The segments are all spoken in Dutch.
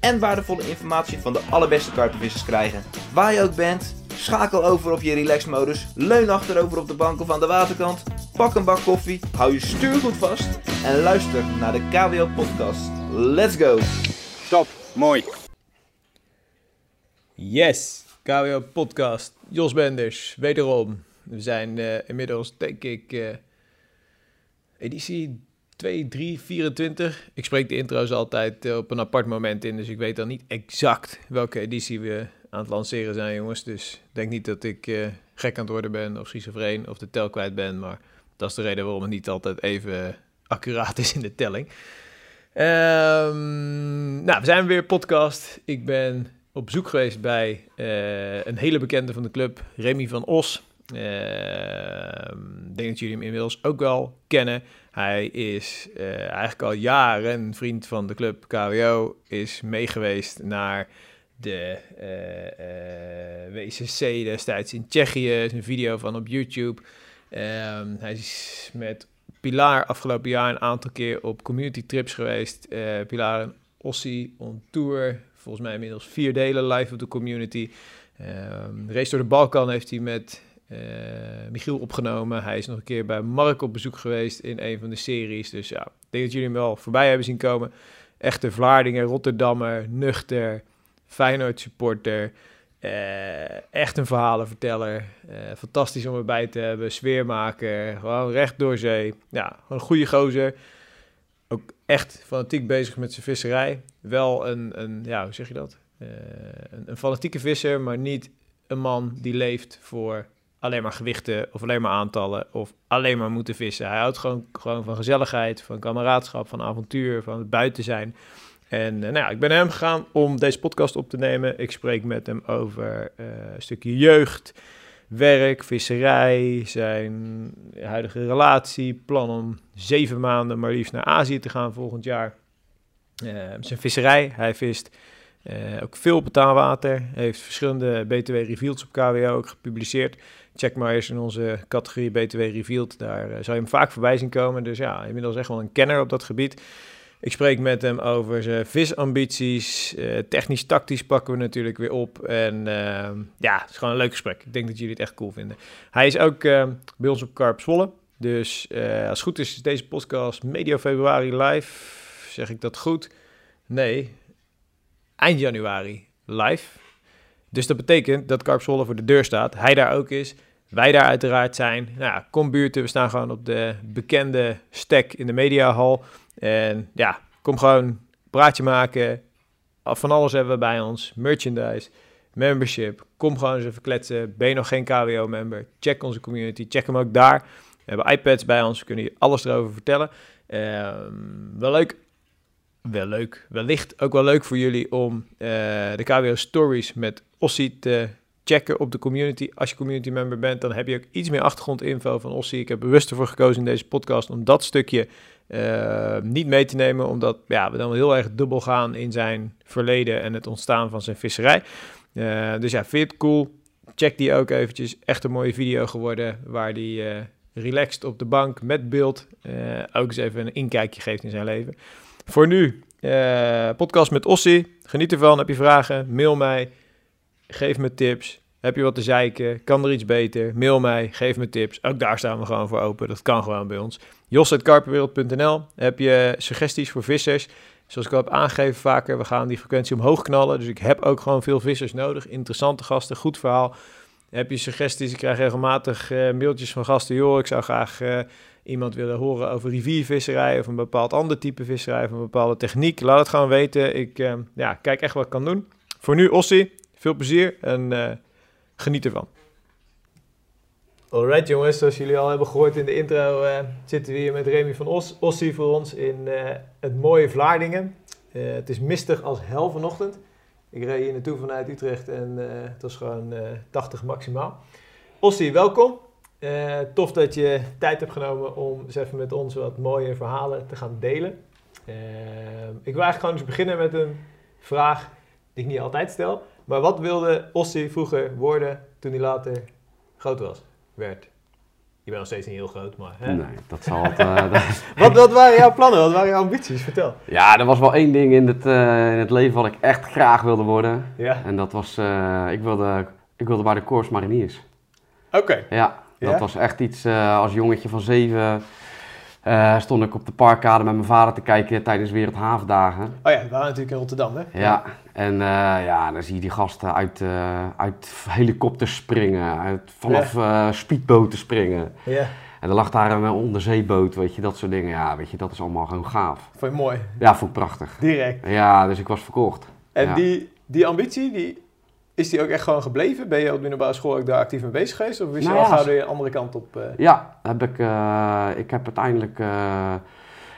en waardevolle informatie van de allerbeste karpenvissers krijgen. Waar je ook bent, schakel over op je relaxmodus, leun achterover op de bank of aan de waterkant, pak een bak koffie, hou je stuur goed vast en luister naar de KWO podcast. Let's go! Top, mooi. Yes, KWO Podcast. Jos Benders, wederom. We zijn eh, inmiddels, denk ik, eh, editie 2, 3, 24. Ik spreek de intro's altijd eh, op een apart moment in, dus ik weet dan niet exact welke editie we aan het lanceren zijn, jongens. Dus denk niet dat ik eh, gek aan het worden ben of schizofreen of de tel kwijt ben, maar dat is de reden waarom het niet altijd even accuraat is in de telling. Ehm, nou, we zijn weer podcast. Ik ben op bezoek geweest bij eh, een hele bekende van de club, Remy van Os. Ehm, Ik denk dat jullie hem inmiddels ook wel kennen. Hij is eh, eigenlijk al jaren vriend van de club KWO. Is meegeweest naar de eh, eh, WCC destijds in Tsjechië. Er is een video van op YouTube. Ehm, hij is met Pilar afgelopen jaar een aantal keer op community trips geweest. Eh, Pilar en Ossie on tour. Volgens mij inmiddels vier delen live op de community. Ehm, Race door de Balkan heeft hij met eh, Michiel opgenomen. Hij is nog een keer bij Mark op bezoek geweest in een van de series. Dus ja, ik denk dat jullie hem wel voorbij hebben zien komen. Echte Vlaardingen, Rotterdammer, nuchter, Feyenoord supporter. Eh, echt een verhalenverteller. Eh, fantastisch om erbij te hebben. Sfeermaker. Gewoon recht door zee. Ja, een goede gozer. Ook echt fanatiek bezig met zijn visserij. Wel een, een ja, hoe zeg je dat? Een fanatieke visser, maar niet een man die leeft voor alleen maar gewichten of alleen maar aantallen of alleen maar moeten vissen. Hij houdt gewoon, gewoon van gezelligheid, van kameraadschap, van avontuur, van het buiten zijn. En eh, nou ja, ik ben naar hem gegaan om deze podcast op te nemen. Ik spreek met hem over eh, een stukje jeugd, werk, visserij, zijn huidige relatie, plan om zeven maanden maar liefst naar Azië te gaan volgend jaar. Eh, zijn visserij, hij vist ook veel betaalwater, Hij heeft verschillende BTW Revealed op KWO ook gepubliceerd. Check maar eens in onze categorie BTW Revealed, daar eh, zou je hem vaak voorbij zien komen. Dus ja, inmiddels echt wel een kenner op dat gebied. Ik spreek met hem over zijn visambities. eh, Technisch-tactisch pakken we natuurlijk weer op. En eh, ja, het is gewoon een leuk gesprek. Ik denk dat jullie het echt cool vinden. Hij is ook eh, bij ons op Carp Zwolle. Dus eh, als het goed is, is deze podcast medio februari live. Zeg ik dat goed? Nee, eind januari live. Dus dat betekent dat Carp Zwolle voor de deur staat. Hij daar ook is. Wij daar uiteraard zijn. Nou, ja, kom buurten. We staan gewoon op de bekende stek in de mediahal. En ja, kom gewoon praatje maken. Van alles hebben we bij ons. Merchandise, membership. Kom gewoon eens even kletsen. Ben je nog geen KWO-member? Check onze community. Check hem ook daar. We hebben iPads bij ons. Kunnen je alles erover vertellen. Ehm, wel leuk. Wel leuk. Wellicht ook wel leuk voor jullie om eh, de KWO Stories met Ossie te checken op de community. Als je community member bent, dan heb je ook iets meer achtergrondinfo van Ossie. Ik heb bewust ervoor gekozen in deze podcast om dat stukje eh, niet mee te nemen, omdat ja, we dan heel erg dubbel gaan in zijn verleden en het ontstaan van zijn visserij. Eh, dus ja, vind het cool? Check die ook eventjes. Echt een mooie video geworden, waar die eh, relaxed op de bank met beeld ook eens even een inkijkje geeft in zijn leven. Voor nu, podcast met Ossie. Geniet ervan. Heb je vragen? Mail mij. Geef me tips. Heb je wat te zeiken? Kan er iets beter? Mail mij. Geef me tips. Ook daar staan we gewoon voor open. Dat kan gewoon bij ons. jos.karpenwereld.nl Heb je suggesties voor vissers? Zoals ik al heb aangegeven vaker, we gaan die frequentie omhoog knallen. Dus ik heb ook gewoon veel vissers nodig. Interessante gasten, goed verhaal. Heb je suggesties? Ik krijg regelmatig eh, mailtjes van gasten. Joh, ik zou graag eh, iemand willen horen over riviervisserij... of een bepaald ander type visserij of een bepaalde techniek. Laat het gewoon weten. Ik eh, ja, kijk echt wat ik kan doen. Voor nu, Ossie, veel plezier en eh, geniet ervan. Alright jongens, zoals jullie al hebben gehoord in de intro... eh, zitten we hier met Remy van Os, Ossie voor ons in eh, het mooie Vlaardingen. Het is mistig als hel vanochtend. Ik reed hier naartoe vanuit Utrecht en het was gewoon eh 80 maximaal. Ossie, welkom. Tof dat je tijd hebt genomen om eens even met ons wat mooie verhalen te gaan delen. Ik wil eigenlijk gewoon eens beginnen met een vraag die ik niet altijd stel. Maar wat wilde Ossie vroeger worden toen hij later groot was? Werd. Je bent nog steeds niet heel groot, maar... Hè? Nee, dat zal het... eh, dat- Wat, wat waren jouw plannen? Wat waren jouw ambities? Vertel. ja, er was wel één ding in het, eh, in het leven wat ik echt graag wilde worden. Ja. En dat was, eh, ik, wilde, ik wilde bij de Corps Mariniers. Oké. Ja, dat Ja? was echt iets, eh, als jongetje van zeven eh, stond ik op de parkkade met mijn vader te kijken tijdens Wereldhavendagen. Oh ja, we waren natuurlijk in Rotterdam, hè? Ja, en eh, ja, dan zie je die gasten uit, eh, uit helikopters springen, uit, vanaf eh, speedboten springen. Ja, En er lag daar een onderzeeboot, weet je, dat soort dingen. Ja, weet je, dat is allemaal gewoon gaaf. vond je mooi. Ja, vond ik prachtig. Direct. Ja, dus ik was verkocht. En Ja. die, die ambitie, die, is die ook echt gewoon gebleven? Ben je op de middelbare school ook daar actief mee bezig geweest? Of is je Nou al ja, gauw de andere kant op? Ja, heb ik, ik heb uiteindelijk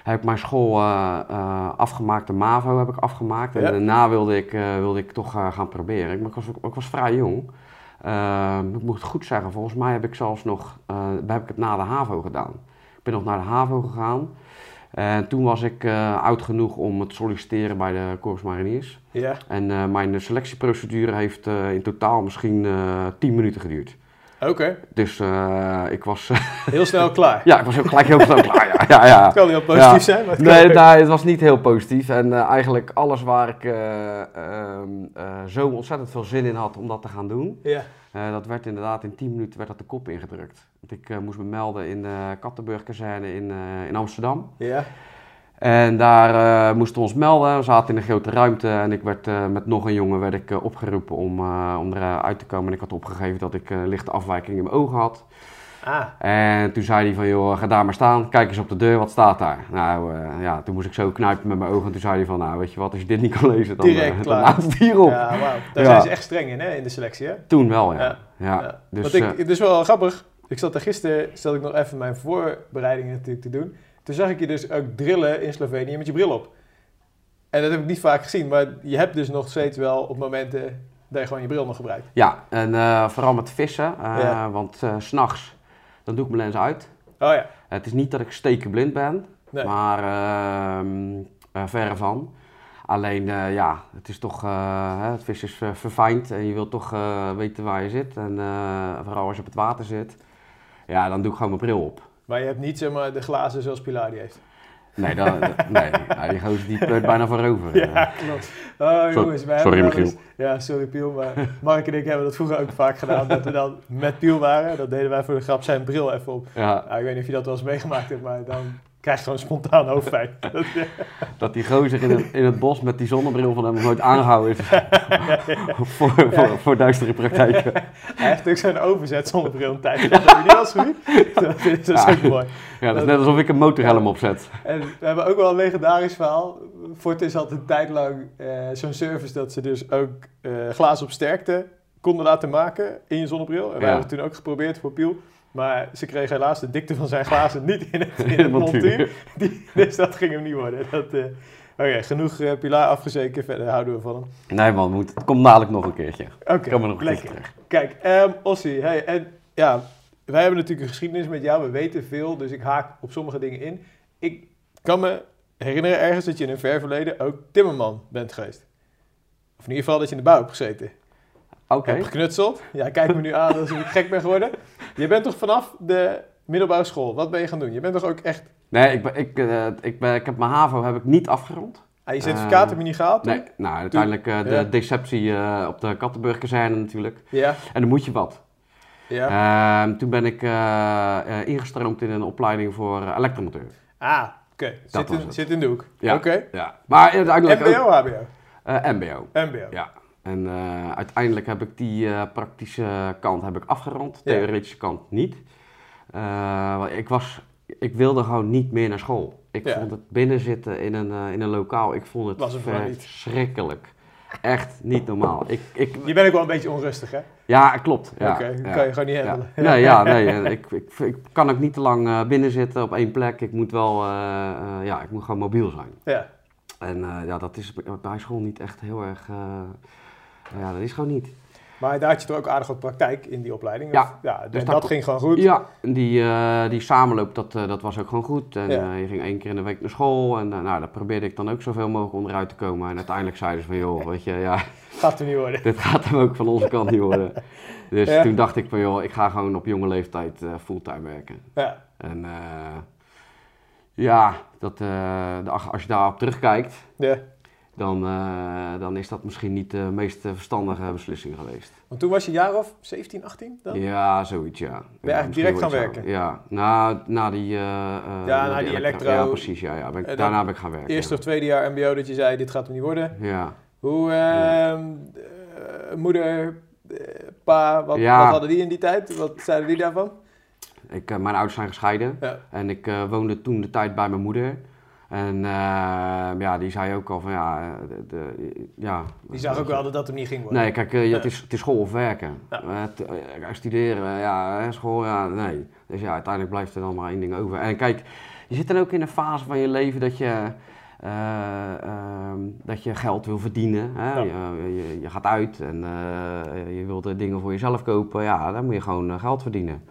heb ik mijn school eh, eh, afgemaakt, de MAVO heb ik afgemaakt. En Ja. daarna wilde ik, eh, wilde ik toch gaan proberen. Ik, ik, was, ik was vrij jong. Eh, ik moet het goed zeggen, volgens mij heb ik zelfs nog, heb ik het na de HAVO gedaan. Ik ben nog naar de HAVO gegaan. En toen was ik oud genoeg om te solliciteren bij de Corps Mariniers. Ja. En mijn selectieprocedure heeft in totaal misschien eh 10 minuten geduurd. Oké, Dus eh, ik was heel snel klaar. ja, ik was ook gelijk heel snel klaar. Ja, ja, ja. Het kan heel positief Ja. zijn, maar het Nee, nee, het was niet heel positief. En eh, eigenlijk alles waar ik eh, ehm, eh, zo ontzettend veel zin in had om dat te gaan doen, Ja. eh, dat werd inderdaad in 10 minuten werd dat de kop ingedrukt. Want ik eh, moest me melden in de Kattenburg-kazerne in, eh, in Amsterdam. Ja. En daar eh, moesten we ons melden. We zaten in een grote ruimte en ik werd eh, met nog een jongen werd ik, eh, opgeroepen om, om eruit te komen. En ik had opgegeven dat ik lichte afwijking in mijn ogen had. Ah, En toen zei hij van, joh, ga daar maar staan, kijk eens op de deur, wat staat daar? Nou, ja, toen moest ik zo knijpen met mijn ogen en toen zei hij van, nou, weet je wat, als je dit niet kan lezen, dan, Direct dan laat het hierop. ja, wauw. Daar Ja. zijn ze echt streng in, hè, in de selectie, hè? Toen wel, ja. Ja. ja. Ja. Dus, ik, het is wel grappig. Ik zat er gisteren, stelde ik nog even mijn voorbereidingen natuurlijk te doen. Toen zag ik je dus ook drillen in Slovenië met je bril op. En dat heb ik niet vaak gezien, maar je hebt dus nog steeds wel op momenten dat je gewoon je bril nog gebruikt. ja, en eh, vooral met vissen, eh, Ja. want eh, s s'nachts, dan doe ik mijn lens uit. Oh ja, Het is niet dat ik stekenblind ben, nee. maar ehm eh, verre van. Alleen, eh, ja, het is toch, eh, het vis is eh, verfijnd en je wilt toch eh, weten waar je zit. En eh, vooral als je op het water zit, ja, dan doe ik gewoon mijn bril op. Maar je hebt niet zeg maar de glazen zoals Pilar die heeft. Nee, dat, nee, ja, die gozer die pleurt bijna voorover. Ja, klopt. Oh jongens, wij sorry, Michiel. eens- Ja, sorry Piel, maar Mark en ik hebben dat vroeger ook vaak gedaan. Dat we dan met Piel waren, dat deden wij voor de grap zijn bril even op. Ja, Nou, ik weet niet of je dat wel eens meegemaakt hebt, maar dan krijg gewoon spontaan hoofdpijn. Dat, die gozer in het, in het bos met die zonnebril van hem nog nooit aangehouden is. voor, voor, voor duistere praktijken. Hij heeft ook zo'n overzet zonder bril een tijd. Dat heb je niet als gezien? Dat is, dat is Ja. ook mooi. Ja, dat is net alsof ik een motorhelm opzet. En we hebben ook wel een legendarisch verhaal. Fortis had een tijd lang eh, zo'n service dat ze dus ook eh glazen op sterkte konden laten maken in je zonnebril. En wij Ja. hebben het toen ook geprobeerd voor Piel. Maar ze kregen helaas de dikte van zijn glazen niet in het, in het montuur. Die, dus dat ging hem niet worden. Dat, eh, Oké, genoeg eh, Pilar afgezeken. Verder houden we van hem. Nee man, moet, het komt dadelijk nog een keertje. Oké, Kom er nog een keertje lekker. terug. Kijk, ehm Ossie, hey, en ja, wij hebben natuurlijk een geschiedenis met jou, we weten veel, dus ik haak op sommige dingen in. Ik kan me herinneren ergens dat je in een ver verleden ook timmerman bent geweest. Of in ieder geval dat je in de bouw hebt gezeten. Oké. Heb geknutseld. Ja, kijk me nu aan alsof ik gek ben geworden. Je bent toch vanaf de middelbare school, wat ben je gaan doen? Je bent toch ook echt... Nee, ik, ben, ik, eh, ik, ben, ik heb mijn HAVO heb ik niet afgerond. Ah, je certificaat Eh, heb je niet gehaald toen? Nee, nou uiteindelijk eh, de Ja. deceptie eh, op de Kattenburg-kazerne natuurlijk. Ja, En dan moet je wat. ja. Ehm, toen ben ik ingestroomd in een opleiding voor elektromonteur. Ah, oké. Zit, in- zit in de hoek. Ja. Oké. Ja. Maar uiteindelijk MBO, ook... HBO? MBO. MBO. Ja. En eh, uiteindelijk heb ik die eh, praktische kant heb ik afgerond, theoretische kant niet. Eh, ik, was, ik wilde gewoon niet meer naar school. Ik Ja. vond het binnenzitten in een, in een lokaal, ik vond het Was verschrikkelijk. Echt niet normaal. Ik, ik, Je bent ook wel een beetje onrustig, hè? ja, klopt. Ja, Oké, ja. kan je gewoon niet Ja. handelen. Nee, ja, nee. Ik, ik, ik kan ook niet te lang binnen zitten op één plek. Ik moet wel, ja, ik moet gewoon mobiel zijn. Ja. En ja, dat is bij school niet echt heel erg... eh, ja, dat is gewoon niet. Maar daar had je toch ook aardig wat praktijk in die opleiding? Ja. Of- ja Dus dat ging gewoon goed? Ja, die, eh, die samenloop, dat, eh, dat was ook gewoon goed. En Ja. eh, je ging één keer in de week naar school. En nou, daar probeerde ik dan ook zoveel mogelijk onderuit te komen. En uiteindelijk zeiden ze van, joh, weet je, ja, Gaat er niet worden. dit gaat hem ook van onze kant niet worden. Dus Ja. toen dacht ik van, joh, ik ga gewoon op jonge leeftijd fulltime werken. Ja. En ja, dat, de- als je daarop terugkijkt, ja. Dan, eh, dan is dat misschien niet de meest eh, verstandige beslissing geweest. Want toen was je jaar of 17, 18 dan? Ja, zoiets, ja. eigenlijk ja, direct gaan werken? Ja, na, na die... eh, Ja, na die elektro. Ja, precies, ja. ja. Ben ik, daarna ben ik gaan werken. Eerste of tweede jaar mbo dat je zei, dit gaat hem niet worden. Ja. Hoe, ehm, eh, moeder, pa, wat, wat hadden die in die tijd? Wat zeiden die daarvan? Ik, mijn ouders zijn gescheiden. En ik woonde toen de tijd bij mijn moeder. En eh, ja, die zei ook al van ja... De, de- ja Die zag ook wel dat dat hem niet ging worden. Nee, kijk, het, is, het is school of werken. Ja. Eh, t- studeren, ja, school, ja, nee. Dus ja, uiteindelijk blijft er dan maar één ding over. En kijk, je zit dan ook in een fase van je leven dat je, eh, ehm, dat je geld wil verdienen. Hè? Ja. Je, je, je gaat uit en je wilt dingen voor jezelf kopen. Ja, dan moet je gewoon geld verdienen.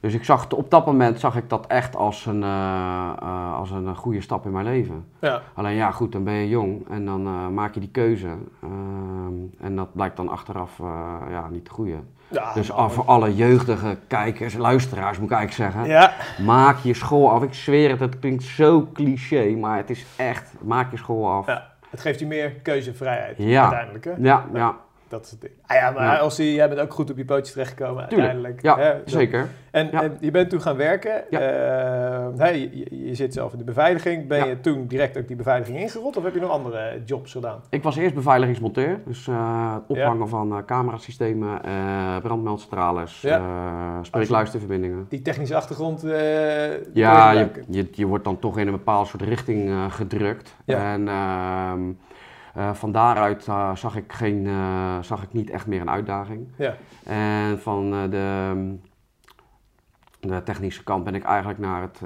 Dus ik zag, op dat moment zag ik dat echt als een, eh, eh, als een goede stap in mijn leven. Ja. Alleen ja, goed, dan ben je jong en dan eh, maak je die keuze. Ehm, en dat blijkt dan achteraf ja, niet de goede. Ja, dus af voor alle jeugdige kijkers, luisteraars moet ik eigenlijk zeggen. Ja, Maak je school af. Ik zweer het, het klinkt zo cliché, maar het is echt, maak je school af. Het geeft je meer keuzevrijheid uiteindelijk. Hè? Ja, ja, Dat is het ding. Ah ja, maar Ja. als je, jij bent ook goed op je pootjes terechtgekomen Tuurlijk. uiteindelijk. ja hè? Zeker. En, Ja. en je bent toen gaan werken. Ja. Eh, je, zit zelf in de beveiliging. Ben je toen direct ook die beveiliging ingerold? Of heb je nog andere jobs gedaan? Ik was eerst beveiligingsmonteur, dus eh, het ophangen van eh, camerasystemen, brandmeldcentrales, spreekluisterverbindingen. Die technische achtergrond Ja, je, je, je wordt dan toch in een bepaald soort richting gedrukt. Ja. En eh, van daaruit eh, zag, ik geen, eh, zag ik niet echt meer een uitdaging. Ja. En van de, de technische kant ben ik eigenlijk naar, het,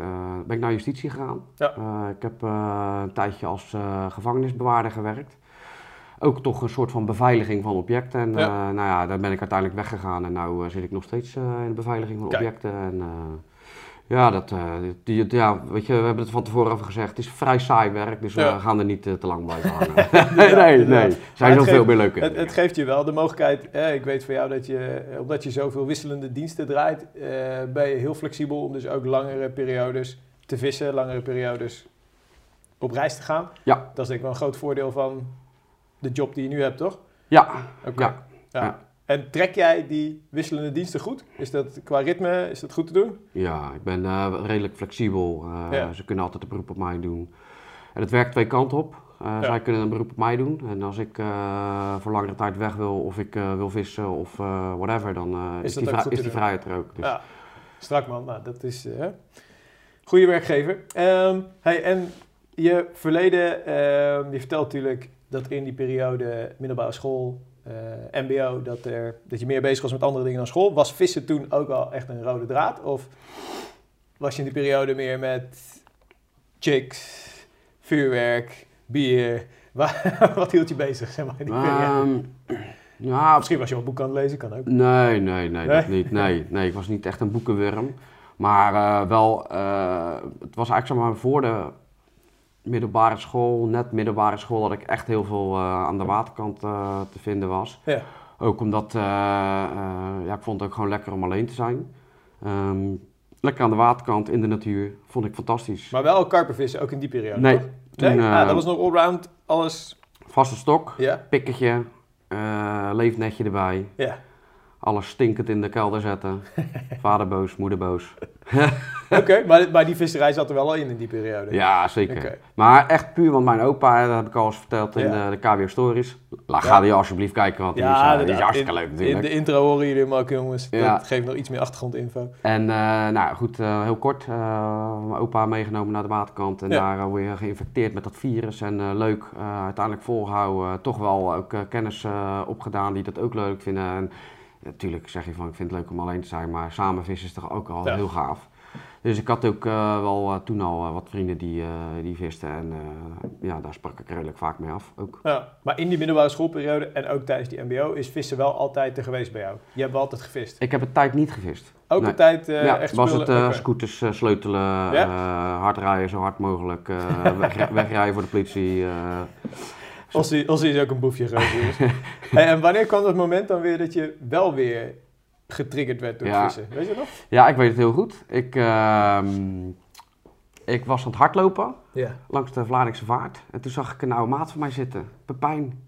ben ik naar justitie gegaan. Ja. Ik heb een tijdje als gevangenisbewaarder gewerkt. Ook toch een soort van beveiliging van objecten. En Ja. nou ja, daar ben ik uiteindelijk weggegaan. En nu zit ik nog steeds in de beveiliging van Kijk. objecten. En, ja, dat, eh, die, ja, weet je, we hebben het van tevoren over gezegd. Het is vrij saai werk, dus Ja. we gaan er niet eh, te lang blijven hangen. Nee, nee, nee. Maar Zijn het nog veel geeft- meer leuke Het, het geeft je wel de mogelijkheid. eh, ik weet van jou dat je, eh, omdat je zoveel wisselende diensten draait, eh, ben je heel flexibel om dus ook langere periodes te vissen, langere periodes op reis te gaan. Ja. Dat is denk ik wel een groot voordeel van de job die je nu hebt, toch? Ja, Oké. Ja. Ja. En trek jij die wisselende diensten goed? Is dat qua ritme, is dat goed te doen? Ja, ik ben eh, redelijk flexibel. Eh, Ja. Ze kunnen altijd een beroep op mij doen. En het werkt twee kanten op. Eh, Ja. Zij kunnen een beroep op mij doen. En als ik voor langere tijd weg wil, of ik wil vissen of whatever, dan Is is, die, is die vrijheid er ook. Dus. Ja, strak man. Nou, dat is goede werkgever. Ehm, hey, en je verleden, ehm, je vertelt natuurlijk dat in die periode middelbare school, mbo, dat, er, dat je meer bezig was met andere dingen dan school. Was vissen toen ook al echt een rode draad? Of was je in die periode meer met chicks, vuurwerk, bier? Wa- Wat hield je bezig, zeg maar, in die periode? Ja, Misschien was je wel boeken aan het lezen, kan ook. Nee, nee, nee, dat Nee? niet. Nee, nee, ik was niet echt een boekenwurm. Maar eh, wel, eh, het was eigenlijk zeg maar voor de middelbare school, net middelbare school, dat ik echt heel veel eh, aan de waterkant eh, te vinden was. Ja. Ook omdat, eh, ja, ik vond het ook gewoon lekker om alleen te zijn. Ehm, lekker aan de waterkant, in de natuur, vond ik fantastisch. Maar wel karpervissen, ook in die periode, Nee, toen, nee? ah, dat was nog allround, alles... Vaste stok, Ja, pikketje, leefnetje erbij. ja. Alles stinkend in de kelder zetten. Vader boos, moeder boos. Oké, maar, maar die visserij zat er wel al in in die periode. Ja, zeker. Maar echt puur, want mijn opa, dat heb ik al eens verteld in Ja. de, de KBO Stories. La, Ja. ga die alsjeblieft kijken, want die, Ja, is, eh, die is hartstikke in, leuk In natuurlijk. de intro horen jullie hem ook, jongens. Ja. Dat geeft nog iets meer achtergrondinfo. En eh, nou goed, eh, heel kort, mijn opa meegenomen naar de waterkant en Ja. daar je geïnfecteerd met dat virus. En leuk, uiteindelijk volgehouden, eh, toch wel ook kennis opgedaan die dat ook leuk vinden. En natuurlijk zeg je van, ik vind het leuk om alleen te zijn, maar samen vissen is toch ook al Ja. heel gaaf. Dus ik had ook eh, wel eh, toen al eh, wat vrienden die, die visten. En ja, daar sprak ik redelijk vaak mee af. Ook. Ja, maar in die middelbare schoolperiode en ook tijdens die mbo is vissen wel altijd er geweest bij jou. Je hebt wel altijd gevist. Ik heb een tijd niet gevist. Ook Nee. eh, ja, echt was spullen? het scooters sleutelen, Ja? hard rijden, zo hard mogelijk, wegri- wegrijden voor de politie. Eh. Ossie, Ossie is ook een boefje geweest. hey, en wanneer kwam het moment dan weer dat je wel weer getriggerd werd door Ja. vissen? Weet je nog? Ja, ik weet het heel goed. Ik, ehm, ik was aan het hardlopen Ja. langs de Vlaardingse Vaart. En toen zag ik een oude maat van mij zitten, Pepijn.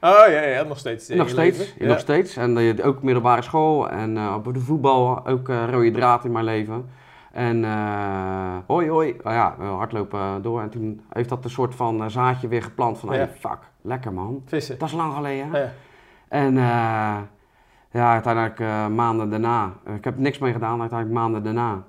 Oh ja, ja, nog steeds. in nog steeds, ja. Nog steeds. En eh, ook middelbare school en eh, op de voetbal ook eh, rode draad in mijn leven. En eh, hoi hoi, nou ja, hardlopen door. En toen heeft dat een soort van eh, zaadje weer geplant van, Ja. hey, fuck, lekker man. Vissen. Dat is lang geleden. Ja. En eh, ja, uiteindelijk eh, maanden daarna, ik heb niks mee gedaan, uiteindelijk maanden daarna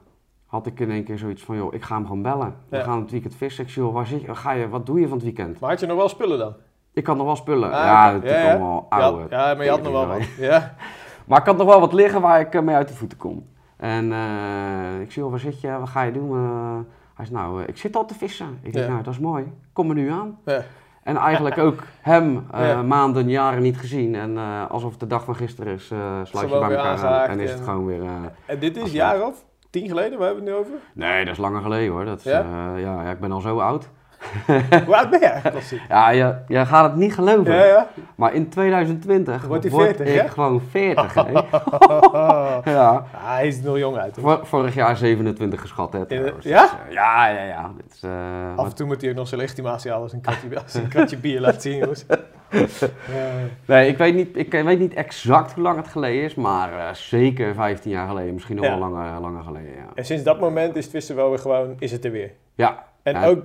had ik in één keer zoiets van, joh, ik ga hem gewoon bellen. We gaan het weekend vissen. Ik zie, joh, waar zit je, ga je, wat doe je van het weekend? Maar had je nog wel spullen dan? Ik had nog wel spullen. Ah, ja, het is allemaal oude. ja, maar je had nog wel wat. Ja. Maar ik had nog wel wat liggen waar ik mee uit de voeten kom. En eh, ik zie, joh, waar zit je, wat ga je doen? Eh, hij zei, nou, eh, ik zit al te vissen. Ik denk, nou, dat is mooi. Kom er nu aan. Ja. En eigenlijk ook hem maanden, jaren niet gezien. En alsof het de dag van gisteren is, sluit je bij elkaar aan. En is het en- gewoon weer... En dit is jaar of tien geleden, waar hebben we het nu over? nee, dat is langer geleden hoor. Dat is, Ja? ja? ja, ja, ik ben al zo oud. Hoe oud ben eigenlijk, Ossie? Ja, je, je gaat het niet geloven. Ja, ja. Maar in 2020 Wordt hij word 40, ik ja? gewoon 40. hè. Ah, ja. hij is nog jong uit. Vor- vorig jaar 27 geschat, hè. Ja? Dus, eh, ja, ja, ja. Dit is, eh, Af en toe moet hij ook nog zijn legitimatie halen als een kratje, als een kratje bier laat zien, jongens. Ja. nee, ik weet, niet, ik weet niet exact hoe lang het geleden is, maar eh, zeker 15 jaar geleden. Misschien nog Ja. wel langer, langer geleden, ja. En sinds dat moment is het wel weer gewoon, is het er weer. Ja, En Ja. ook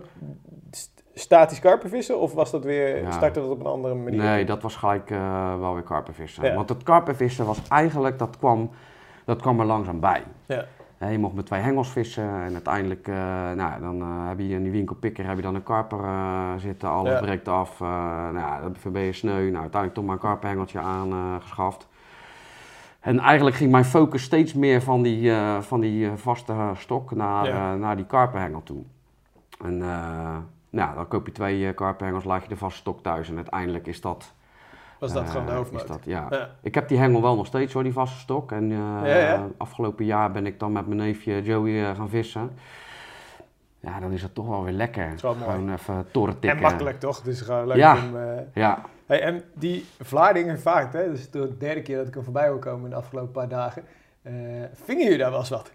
statisch karpenvissen, of was dat weer, Ja. startte dat op een andere manier? nee, dat was gelijk eh, wel weer karpenvissen. Ja. Want het karpenvissen was eigenlijk, dat kwam, dat kwam er langzaam bij. Ja. Je mocht met twee hengels vissen en uiteindelijk, eh, nou, dan eh, heb je in die winkelpikker heb je dan een karper zitten, alles breekt af, nou, dan ben je sneu. Nou, uiteindelijk toch maar een karpenhengeltje aangeschaft. en eigenlijk ging mijn focus steeds meer van die, van die vaste stok naar, Ja. naar die karpenhengel toe. En nou, dan koop je twee uh, karpenhengels, laat je de vaste stok thuis en uiteindelijk is dat... Was dat eh, gewoon de is hoofdmoot? dat, ja. Ja. Ik heb die hengel wel nog steeds hoor, die vaste stok. En eh, Ja, ja. afgelopen jaar ben ik dan met mijn neefje Joey eh, gaan vissen. Ja, dan is het toch wel weer lekker. is wel mooi. Gewoon even torren tikken. En makkelijk toch? Dus gewoon leuk Ja. om... eh, Ja, Hey, en die Vlaardingen vaart, hè, dus de derde keer dat ik hem voorbij wil komen in de afgelopen paar dagen. eh vingen jullie daar wel eens wat?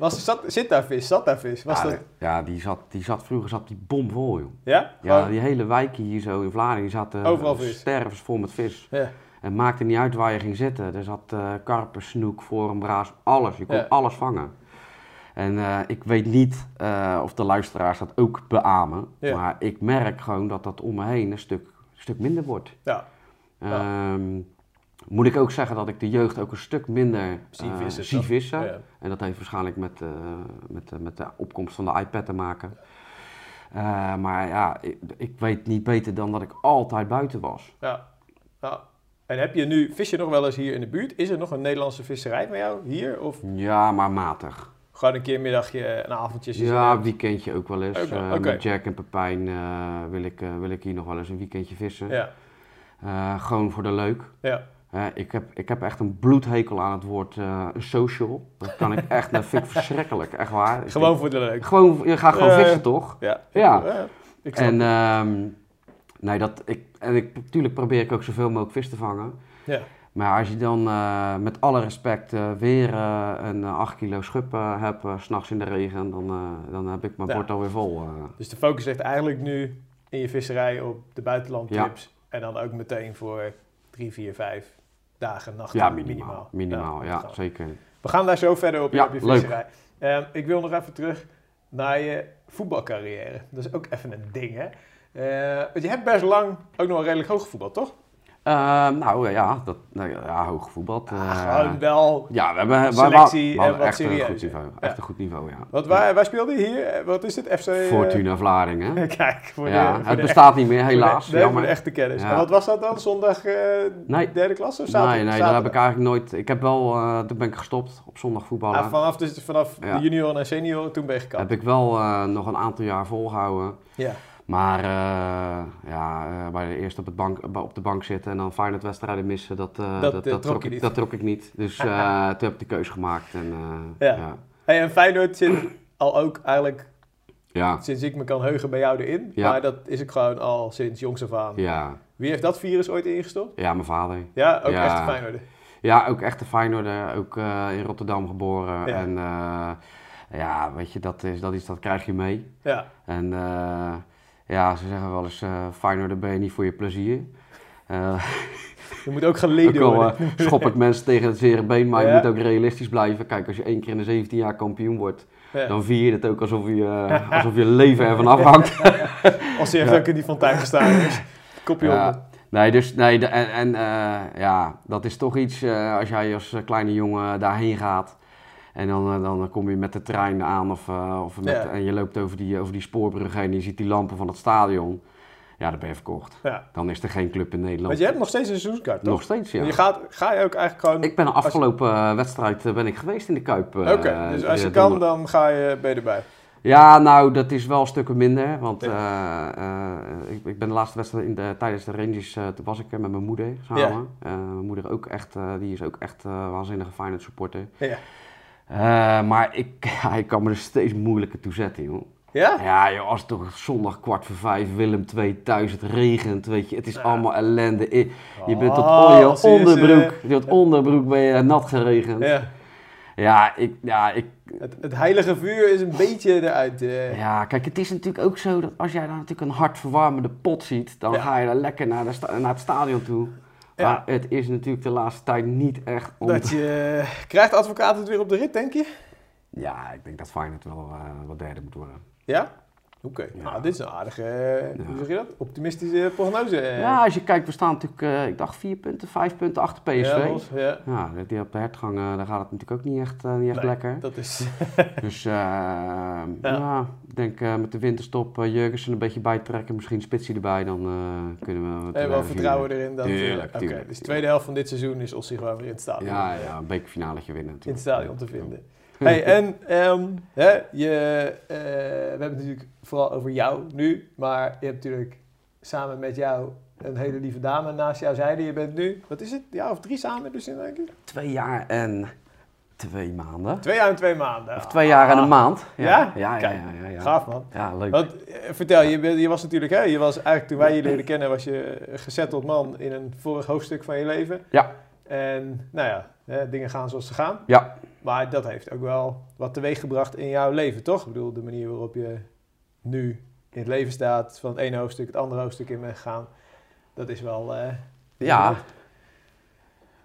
Was, zat, zit daar vis? Zat daar vis? Was ja, dat, ja die, zat, die zat vroeger zat die bomvol, joh. ja? Ja, die hele wijk hier zo in Vlaardingen zat eh, Overal vis. stervens vol met vis. ja. Het maakte niet uit waar je ging zitten. Er zat eh karper, snoek, braas, alles. Je kon Ja. alles vangen. En eh, ik weet niet of de luisteraars dat ook beamen. Ja. Maar ik merk gewoon dat dat om me heen een stuk, stuk minder wordt. Ja. Ja. Moet ik ook zeggen dat ik de jeugd ook een stuk minder Zie eh, vissen, zie toch? vissen. Ja. En dat heeft waarschijnlijk met, eh, met, eh, met de opkomst van de iPad te maken. Maar ja, ik, ik weet niet beter dan dat ik altijd buiten was. Ja. ja. En heb je nu, vis je nog wel eens hier in de buurt? Is er nog een Nederlandse visserij bij jou hier? Of Ja, maar matig. gewoon een keer een middagje, een avondje? Ja, een weekendje ook wel eens. Met Jack en Pepijn wil, ik, wil ik hier nog wel eens een weekendje vissen. Ja, gewoon voor de leuk. ja. Ik, heb, ik heb echt een bloedhekel aan het woord eh, social. Dat kan ik echt, dat vind ik verschrikkelijk, echt waar. Ik Gewoon denk- voor de leuk. gewoon, je gaat gewoon Ja. vissen toch? Ja. Ja. ik En, ehm, nee, dat, ik, en ik, natuurlijk probeer ik ook zoveel mogelijk vis te vangen. ja. Maar als je dan eh, met alle respect eh, weer een 8 kilo schub hebt, s s'nachts in de regen, dan, dan heb ik mijn Ja. bord alweer vol. Dus de focus ligt eigenlijk nu in je visserij op de buitenlandtrips. En dan ook meteen voor drie, vier, vijf dagen, nachten. ja, minimaal. Minimaal, ja, zeker. We gaan daar zo verder op, Ja, op je leuk. visserij. Ehm, ik wil nog even terug naar je voetbalcarrière. Dat is ook even een ding, hè? Eh, want je hebt best lang ook nog wel redelijk hoog gevoetbald, toch? Eh, nou ja, dat, nou, ja, hoog gevoetbald. eh, Gewoon wel. ja, we hebben we- selectie we en wat echt een serieus, goed niveau. ja. Echt een goed niveau, ja. Wat, waar, waar speelde je hier? Eh, Wat is het? FC... eh, Fortuna Vlaardingen. Kijk, voor de, ja, voor het de bestaat niet meer, echte- voor de- helaas. voor jammer. de echte kennis. En wat was dat dan? Zondag Nee. derde klas of zaterdag? Nee, nee, daar heb ik eigenlijk nooit... Ik heb wel... toen ben ik gestopt op zondag voetballen. Ah, vanaf dus, vanaf junioren en senioren, toen ben je gekapt. heb ik wel nog een aantal jaar volgehouden. Ja. Maar eh, ja, eh, bij de eerst op, het bank, op de bank zitten en dan Feyenoord-wedstrijden missen, dat, eh, Dat, dat, dat, trok ik, niet. dat trok ik niet. Dus toen heb ik de keuze gemaakt. En, Ja. ja. Hey, en Feyenoord zit al ook eigenlijk Ja, sinds ik me kan heugen bij jou erin. Ja. Maar dat is ik gewoon al sinds jongs af aan. ja, Wie heeft dat virus ooit ingestopt? ja, mijn vader. Ja, ook echt de Feyenoord. Ja, ook echte Feyenoorder, ook in Rotterdam geboren. Ja. En ja, weet je, dat is, dat is dat krijg je mee. Ja. En ja, ze zeggen wel eens, eh Feyenoorder ben je niet voor je plezier. Eh, Je moet ook ook geleden al worden. schop ik mensen tegen het zere been, maar Ja. je moet ook realistisch blijven. Kijk, als je één keer in de 17 jaar kampioen wordt, Ja. dan vier je het ook alsof je, eh, alsof je leven ervan afhangt. Als heeft Ja. ook in die fontein gestaan is. Kopje onder. Nee, dus, nee, de- en, en ja, dat is toch iets, als jij als kleine jongen daarheen gaat, en dan, eh, dan kom je met de trein aan of, eh, of met, Ja. en je loopt over die, over die spoorbrug heen en je ziet die lampen van het stadion, ja, dan ben je verkocht. Ja. Dan is er geen club in Nederland. Want je hebt nog steeds een seizoenskaart, toch? Nog steeds, ja. Je gaat, ga je ook eigenlijk gewoon... Ik ben de afgelopen eh, wedstrijd eh, ben ik geweest in de Kuip. eh, Oké, dus als je eh, kan, donder- dan ga je, ben je erbij. Ja, nou, dat is wel stukken minder. Want eh, eh, ik, ik ben de laatste wedstrijd in de, tijdens de Rangers, eh, toen was ik er met mijn moeder samen. Ja. Eh, mijn moeder ook echt, eh, die is ook echt eh waanzinnige Feyenoord supporter. Ja. Eh, maar ik, ja, ik kan me er steeds moeilijker toe zetten, joh. Ja? Ja, joh, als het toch zondag kwart voor vijf, Willem 2 thuis, het regent, weet je. Het is Ja. allemaal ellende. Je bent tot Oh, je onderbroek, je tot onderbroek ben je nat geregend. Ja. Ja, ik, ja, ik, Het, het heilige vuur is een beetje eruit. eh. Ja, kijk, het is natuurlijk ook zo dat als jij daar natuurlijk een hartverwarmende pot ziet, dan Ja. ga je daar lekker naar, de sta- naar het stadion toe. Ja. Maar het is natuurlijk de laatste tijd niet echt om... Dat je... Krijgt de advocaat het weer op de rit, denk je? Ja, ik denk dat Feyenoord wel eh, wat derde moet worden. Ja? Oké. Ja. Nou, dit is een aardige, eh, hoe zeg je dat? Optimistische prognose. Ja, als je kijkt, we staan natuurlijk, eh, ik dacht vier punten, vijf punten achter PSV. Ja, Ja, Ros, ja. die op de hertgang, eh, daar gaat het natuurlijk ook niet echt, niet echt Nee, lekker. Dat is... Dus ja. ik denk eh, met de winterstop uh, Jurgensen een beetje bijtrekken, misschien Spitsie erbij, dan eh, kunnen we... wat, wel vinden. vertrouwen erin. Dat, Tuurlijk, Oké, dus de tweede helft van dit seizoen is Ossie gewoon weer in het stadion. Ja, ja, een bekerfinaletje winnen In het natuurlijk. stadion te vinden. Hey, en ehm, hè, je, eh, we hebben het natuurlijk vooral over jou nu, maar je hebt natuurlijk samen met jou een hele lieve dame naast jou zijde. Je bent nu, wat is het, jaar of drie samen dus in denk ik? Twee jaar en twee maanden. Twee jaar en twee maanden. Of twee jaar en een maand. Ja? Ja, ja, ja. Kijk, ja, ja, ja. Gaaf man. Ja, leuk. Want, eh, vertel, je, je was natuurlijk, hè, je was eigenlijk toen wij je leerden kennen, was je een gezetteld man in een vorig hoofdstuk van je leven. Ja. En nou ja, dingen gaan zoals ze gaan. Ja. Maar dat heeft ook wel wat teweeg gebracht in jouw leven, toch? Ik bedoel, de manier waarop je nu in het leven staat, van het ene hoofdstuk het andere hoofdstuk in bent gegaan, dat is wel... eh, Ja,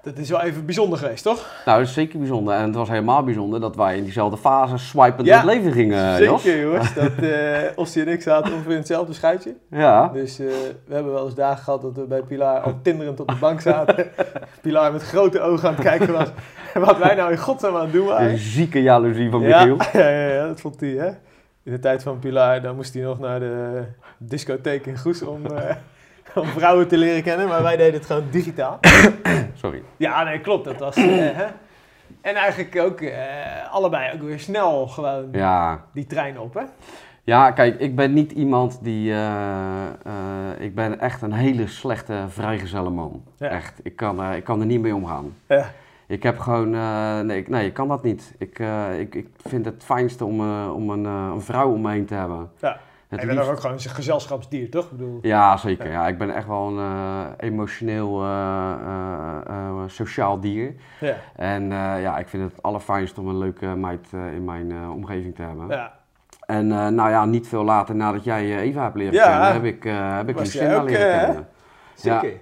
Dat is wel even bijzonder geweest, toch? nou dat is zeker bijzonder. En het was helemaal bijzonder dat wij in diezelfde fase swipend Ja, het leven gingen, Jos. Zeker, jongens. Dat eh Ossie en ik zaten ongeveer in hetzelfde schuitje. Ja. Dus eh, we hebben wel eens dagen gehad dat we bij Pilar al tinderend op de bank zaten. Pilar met grote ogen aan het kijken was. wat wij nou in godsnaam aan het doen De waren. zieke jaloezie van Michiel. ja, ja, ja, dat vond hij, hè. In de tijd van Pilar, dan moest hij nog naar de discotheek in Goes om, eh, om vrouwen te leren kennen. Maar wij deden het gewoon digitaal. Sorry. Ja, nee, klopt. Dat was... eh, hè. En eigenlijk ook eh, allebei ook weer snel gewoon Ja. die trein op, hè. ja, kijk, ik ben niet iemand die... eh, ik ben echt een hele slechte vrijgezelle man. Ja. Echt. Ik kan, ik kan er niet mee omgaan. Ja. Ik heb gewoon, nee, ik- nee, ik kan dat niet. Ik, ik, ik vind het fijnste om, om een, een vrouw om me heen te hebben. Ja. Het En je bent liefst- ook gewoon een gezelschapsdier, toch? Ik bedoel... Ja, zeker. Ja, ik ben echt wel een eh, emotioneel, eh, eh, sociaal dier. Ja. En eh, ja, ik vind het allerfijnst om een leuke meid eh, in mijn eh, omgeving te hebben. ja. En eh, nou ja, niet veel later nadat jij Eva hebt leren Ja. kennen, heb ik, eh heb ik Lucinda ook, leren kennen. Ja. Zeker.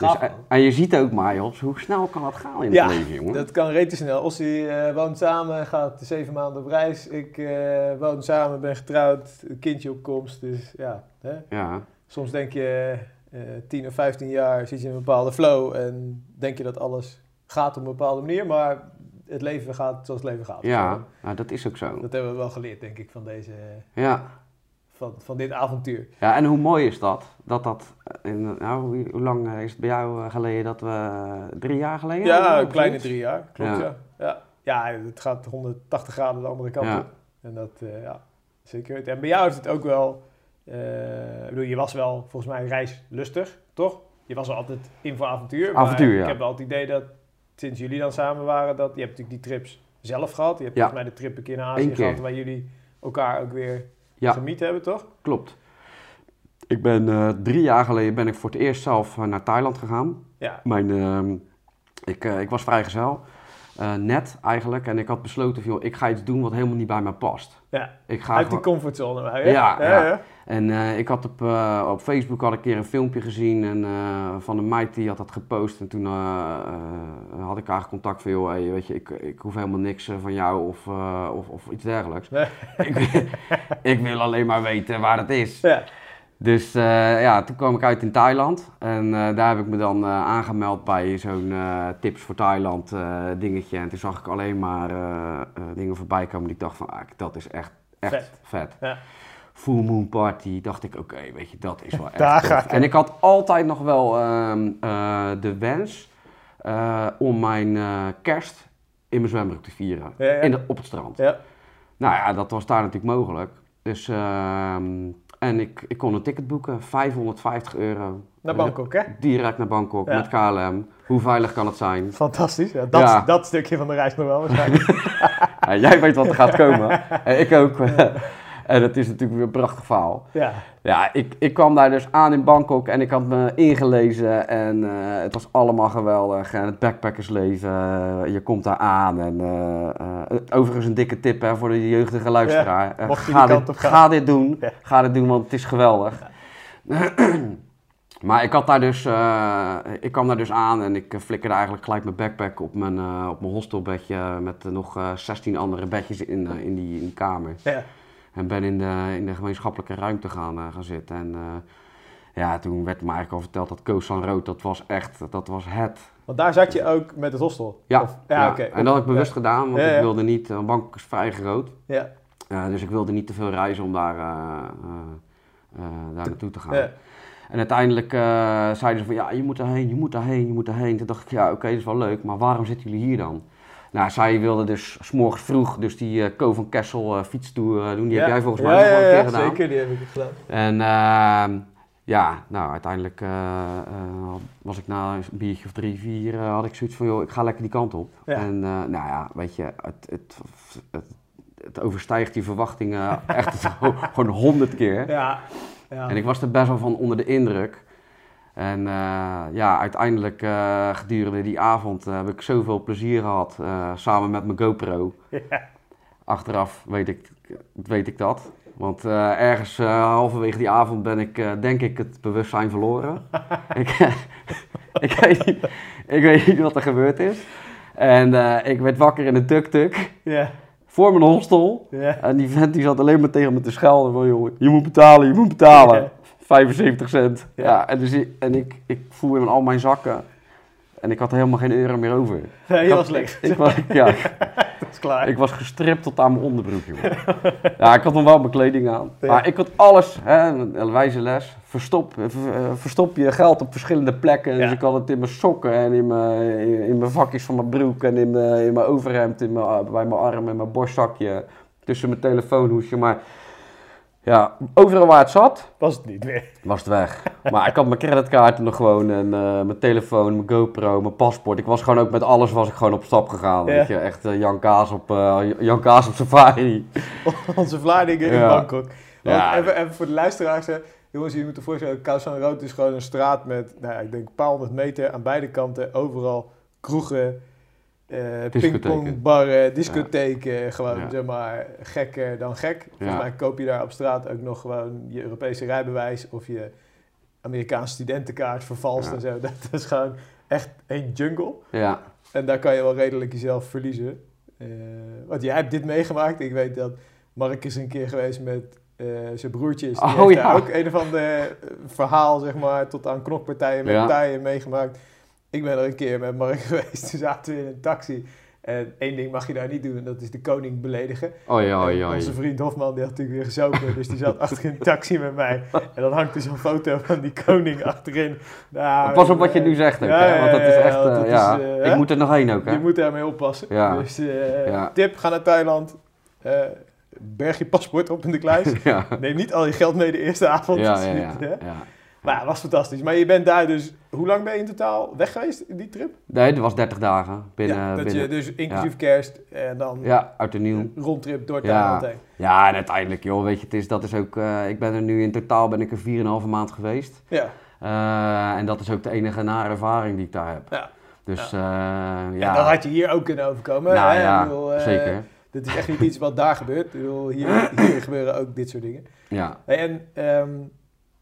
Dus, eh, en je ziet ook maar, Jos, hoe snel kan dat gaan in Ja, het leven, jongen? Dat kan rete snel. Ossie eh, woont samen, gaat zeven maanden op reis. Ik eh, woon samen, ben getrouwd, een kindje op komst. Dus ja, hè? Ja, soms denk je, eh 10 of 15 jaar zit je in een bepaalde flow en denk je dat alles gaat op een bepaalde manier, maar het leven gaat zoals het leven gaat. Ja, nou, dat is ook zo. Dat hebben we wel geleerd, denk ik, van, deze, Ja. Van, van dit avontuur. ja, en hoe mooi is dat? Dat dat, in, nou, hoe, lang eh, is het bij jou eh, geleden dat we, drie jaar geleden? Ja, een kleine drie jaar, klopt Ja. ja. Ja, het gaat 180 graden de andere kant Ja. op. En dat, eh, ja, zeker. En bij jou heeft het ook wel, eh, ik bedoel, je was wel volgens mij reislustig, toch? Je was wel altijd in voor avontuur. Avontuur, ja. Ik heb wel het idee dat sinds jullie dan samen waren, dat je hebt natuurlijk die trips zelf gehad. Je hebt volgens mij de trip een keer naar Azië gehad, waar jullie elkaar ook weer Ja. gemiet hebben, toch? Klopt. Ik ben eh, drie jaar geleden ben ik voor het eerst zelf eh, naar Thailand gegaan. Ja, Mijn, ehm, ik, eh, ik was vrijgezel, eh net eigenlijk. En ik had besloten, van, joh, ik ga iets doen wat helemaal niet bij mij past. ja. Ik ga uit die gewoon- comfortzone. maar, hè? Ja, ja, ja. En eh, ik had op, eh, op Facebook had ik een keer een filmpje gezien en, van een meid die had dat gepost. En toen had ik haar contact van, joh, hey, weet je, ik, ik hoef helemaal niks van jou of, of, of iets dergelijks. Nee. ik, ik wil alleen maar weten waar het is. Ja. Dus eh, ja, toen kwam ik uit in Thailand en eh, daar heb ik me dan eh, aangemeld bij zo'n tips voor Thailand dingetje. En toen zag ik alleen maar dingen voorbij komen die ik dacht van, ah, dat is echt, echt Vet. vet. Ja. Full Moon Party, dacht ik, oké, weet je, dat is wel echt Daar tof. ga ik En ik had altijd nog wel ehm, eh, de wens om mijn kerst in mijn zwembroek te vieren, Ja, ja. In de, op het strand. Ja. Nou ja, dat was daar natuurlijk mogelijk. Dus, ehm, en ik, ik kon een ticket boeken, 550 euro. Naar Bangkok, hè? Direct naar Bangkok Ja. met KLM. Hoe veilig kan het zijn? Fantastisch. Ja, dat, Ja. dat stukje van de reis nog wel waarschijnlijk. Ja, jij weet wat er gaat komen. en ik ook. En het is natuurlijk weer een prachtig verhaal. ja. Ja, ik, ik kwam daar dus aan in Bangkok en ik had me ingelezen en eh, het was allemaal geweldig. En het backpackersleven, eh, je komt daar aan. En eh, overigens een dikke tip hè, voor de jeugdige luisteraar. Ga, dit, ga doen, Ja. ga dit doen, want het is geweldig. maar ik had daar dus, ik kwam daar dus aan en ik flikkerde eigenlijk gelijk mijn backpack op mijn, op mijn hostelbedje met nog eh 16 andere bedjes in, in, die, in die kamer. ja. En ben in de, in de gemeenschappelijke ruimte gaan, eh, gaan zitten. En eh, ja, toen werd me eigenlijk al verteld dat Koos San Rood, dat was echt, dat was het. Want daar zat je ook met het hostel? Ja, Of- ja, ja. oké. en dat had ik bewust gedaan, want ik wilde niet, uh, Bangkok is vrij groot. Ja. Eh, dus ik wilde niet te veel reizen om daar, eh, eh, eh, daar naartoe te gaan. Ja. En uiteindelijk eh, zeiden ze van ja, je moet daarheen, je moet daarheen, je moet daarheen. Toen dacht ik, ja oké, dat is wel leuk, maar waarom zitten jullie hier dan? Nou, zij wilde dus 's morgens vroeg dus die eh Co van Kessel eh, fietstoer eh, doen. Die Ja. heb jij volgens mij ja, nog wel ja, een keer ja, gedaan. Zeker, die heb ik gedaan. En ehm, ja, nou uiteindelijk was ik na een biertje of drie, vier, had ik zoiets van joh, ik ga lekker die kant op. En nou ja, weet je, het, het, het, het overstijgt die verwachtingen echt gewoon honderd keer. Ja. ja. En ik was er best wel van onder de indruk. En eh, ja, uiteindelijk eh, gedurende die avond eh, heb ik zoveel plezier gehad eh, samen met mijn GoPro. Ja. Achteraf weet ik, weet ik dat. Want ergens halverwege die avond ben ik, denk ik, het bewustzijn verloren. ik, ik, weet niet, ik weet niet wat er gebeurd is. En ik werd wakker in een tuk-tuk voor mijn hostel. En die vent die zat alleen maar tegen me te schelden van, joh, je moet betalen, je moet betalen. Ja. 75 cent. Ja. Ja, en, dus, ik- en ik, ik voel in al mijn zakken. En ik had helemaal geen euro meer over. Nee, had- was lekker. Ik, was, ja, Dat is klaar. ik was gestript tot aan mijn onderbroek. Ja, ik had nog wel mijn kleding aan. Ja. Maar ik had alles, hè, een wijze les. Verstop, eh, ver- eh, verstop je geld op verschillende plekken. Ja. Dus ik had het in mijn sokken en in mijn, in, in mijn vakjes van mijn broek. En in mijn, in mijn overhemd, in mijn, bij mijn arm en mijn borstzakje. Tussen mijn telefoonhoesje. Maar ja, overal waar het zat, Was het niet meer. was het weg. Maar ik had mijn creditkaarten nog gewoon en eh, mijn telefoon, mijn GoPro, mijn paspoort. Ik was gewoon ook met alles was ik gewoon op stap gegaan. Ja. Weet je, echt eh, Jan Kaas op, eh, Jan Kaas op safari. Onze Vlaardingen in. Bangkok. Ja. even, even voor de luisteraars. hè. Jongens, je moet je voorstellen, Khao San Road is gewoon een straat met, nou, ik denk een paar honderd meter aan beide kanten. Overal kroegen. Pingpongbarren, discotheken. Gewoon, zeg maar, gekker dan gek. Volgens mij koop je daar op straat ook nog gewoon je Europese rijbewijs of je Amerikaanse studentenkaart vervalst en zo. Dat is gewoon echt een jungle. Ja, En daar kan je wel redelijk jezelf verliezen. Eh, want jij hebt dit meegemaakt. Ik weet dat Mark is een keer geweest met eh, zijn broertjes, die Oh, heeft daar ja. ook een of ander eh, verhaal, zeg maar, tot aan knokpartijen met Ja. partijen meegemaakt. Ik ben er een keer met Mark geweest, toen zaten we in een taxi. En één ding mag je daar niet doen, en dat is de koning beledigen. Oei, En oei, oei. Onze vriend Hofman, die had natuurlijk weer gezopen, dus die zat achter in de taxi met mij. En dan hangt er zo'n foto van die koning achterin. Nou, Pas op wat je eh, nu zegt ook, ja, hè, want dat is ja, echt, ja, eh, is, ja, eh, ik moet er nog heen ook, hè. Je moet daarmee oppassen. Ja. Dus Ja. tip, ga naar Thailand. Berg je paspoort op in de kluis. Ja, Neem niet al je geld mee de eerste avond. ja, ja, ja, Ja. Maar ja, was fantastisch. Maar je bent daar dus... Hoe lang ben je in totaal weg geweest in die trip? Nee, dat was 30 dagen binnen, ja, dat binnen je dus inclusief kerst en dan ja, uit de nieuw. rondtrip door. Thailand heen. Ja, en uiteindelijk, joh, weet je, het is, dat is ook, eh, ik ben er nu in totaal ben ik er 4,5 maand geweest. Ja. Eh, en dat is ook de enige nare ervaring die ik daar heb. Ja. Dus Ja. ja, En ja, dat had je hier ook kunnen overkomen. nou, hè? ja bedoel, zeker. Dit is echt niet iets wat daar gebeurt. Ik bedoel, hier, hier gebeuren ook dit soort dingen. Ja, en ehm,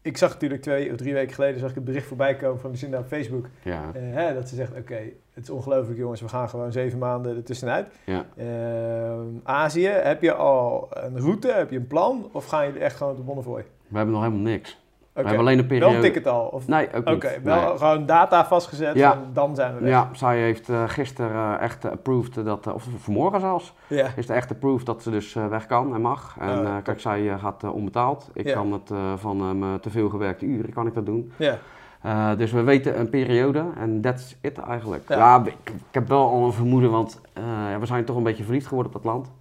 ik zag natuurlijk twee of drie weken geleden zag ik het bericht voorbij komen van Lucinda op Facebook. ja, Eh, hè, dat ze zegt, oké, het is ongelooflijk jongens, we gaan gewoon zeven maanden ertussenuit. ja. Ehm, Azië, heb je al een route, heb je een plan? Of gaan jullie echt gewoon op de Bonnefoy? We hebben nog helemaal niks. We hebben alleen een wel periode... een ticket al? Of... Nee, ook Oké, wel Nee. gewoon data vastgezet Ja. en dan zijn we weg. Ja, zij heeft eh, gisteren eh, echt approved dat, eh, of vanmorgen zelfs, is er echt approved dat ze dus weg kan en mag. En Oh, kijk, zij gaat onbetaald. Ik kan het van mijn te veel gewerkte uren, kan ik dat doen. ja. Dus we weten een periode en that's it eigenlijk. Ja. Ja, ik, ik heb wel al een vermoeden, want we zijn toch een beetje verliefd geworden op dat land.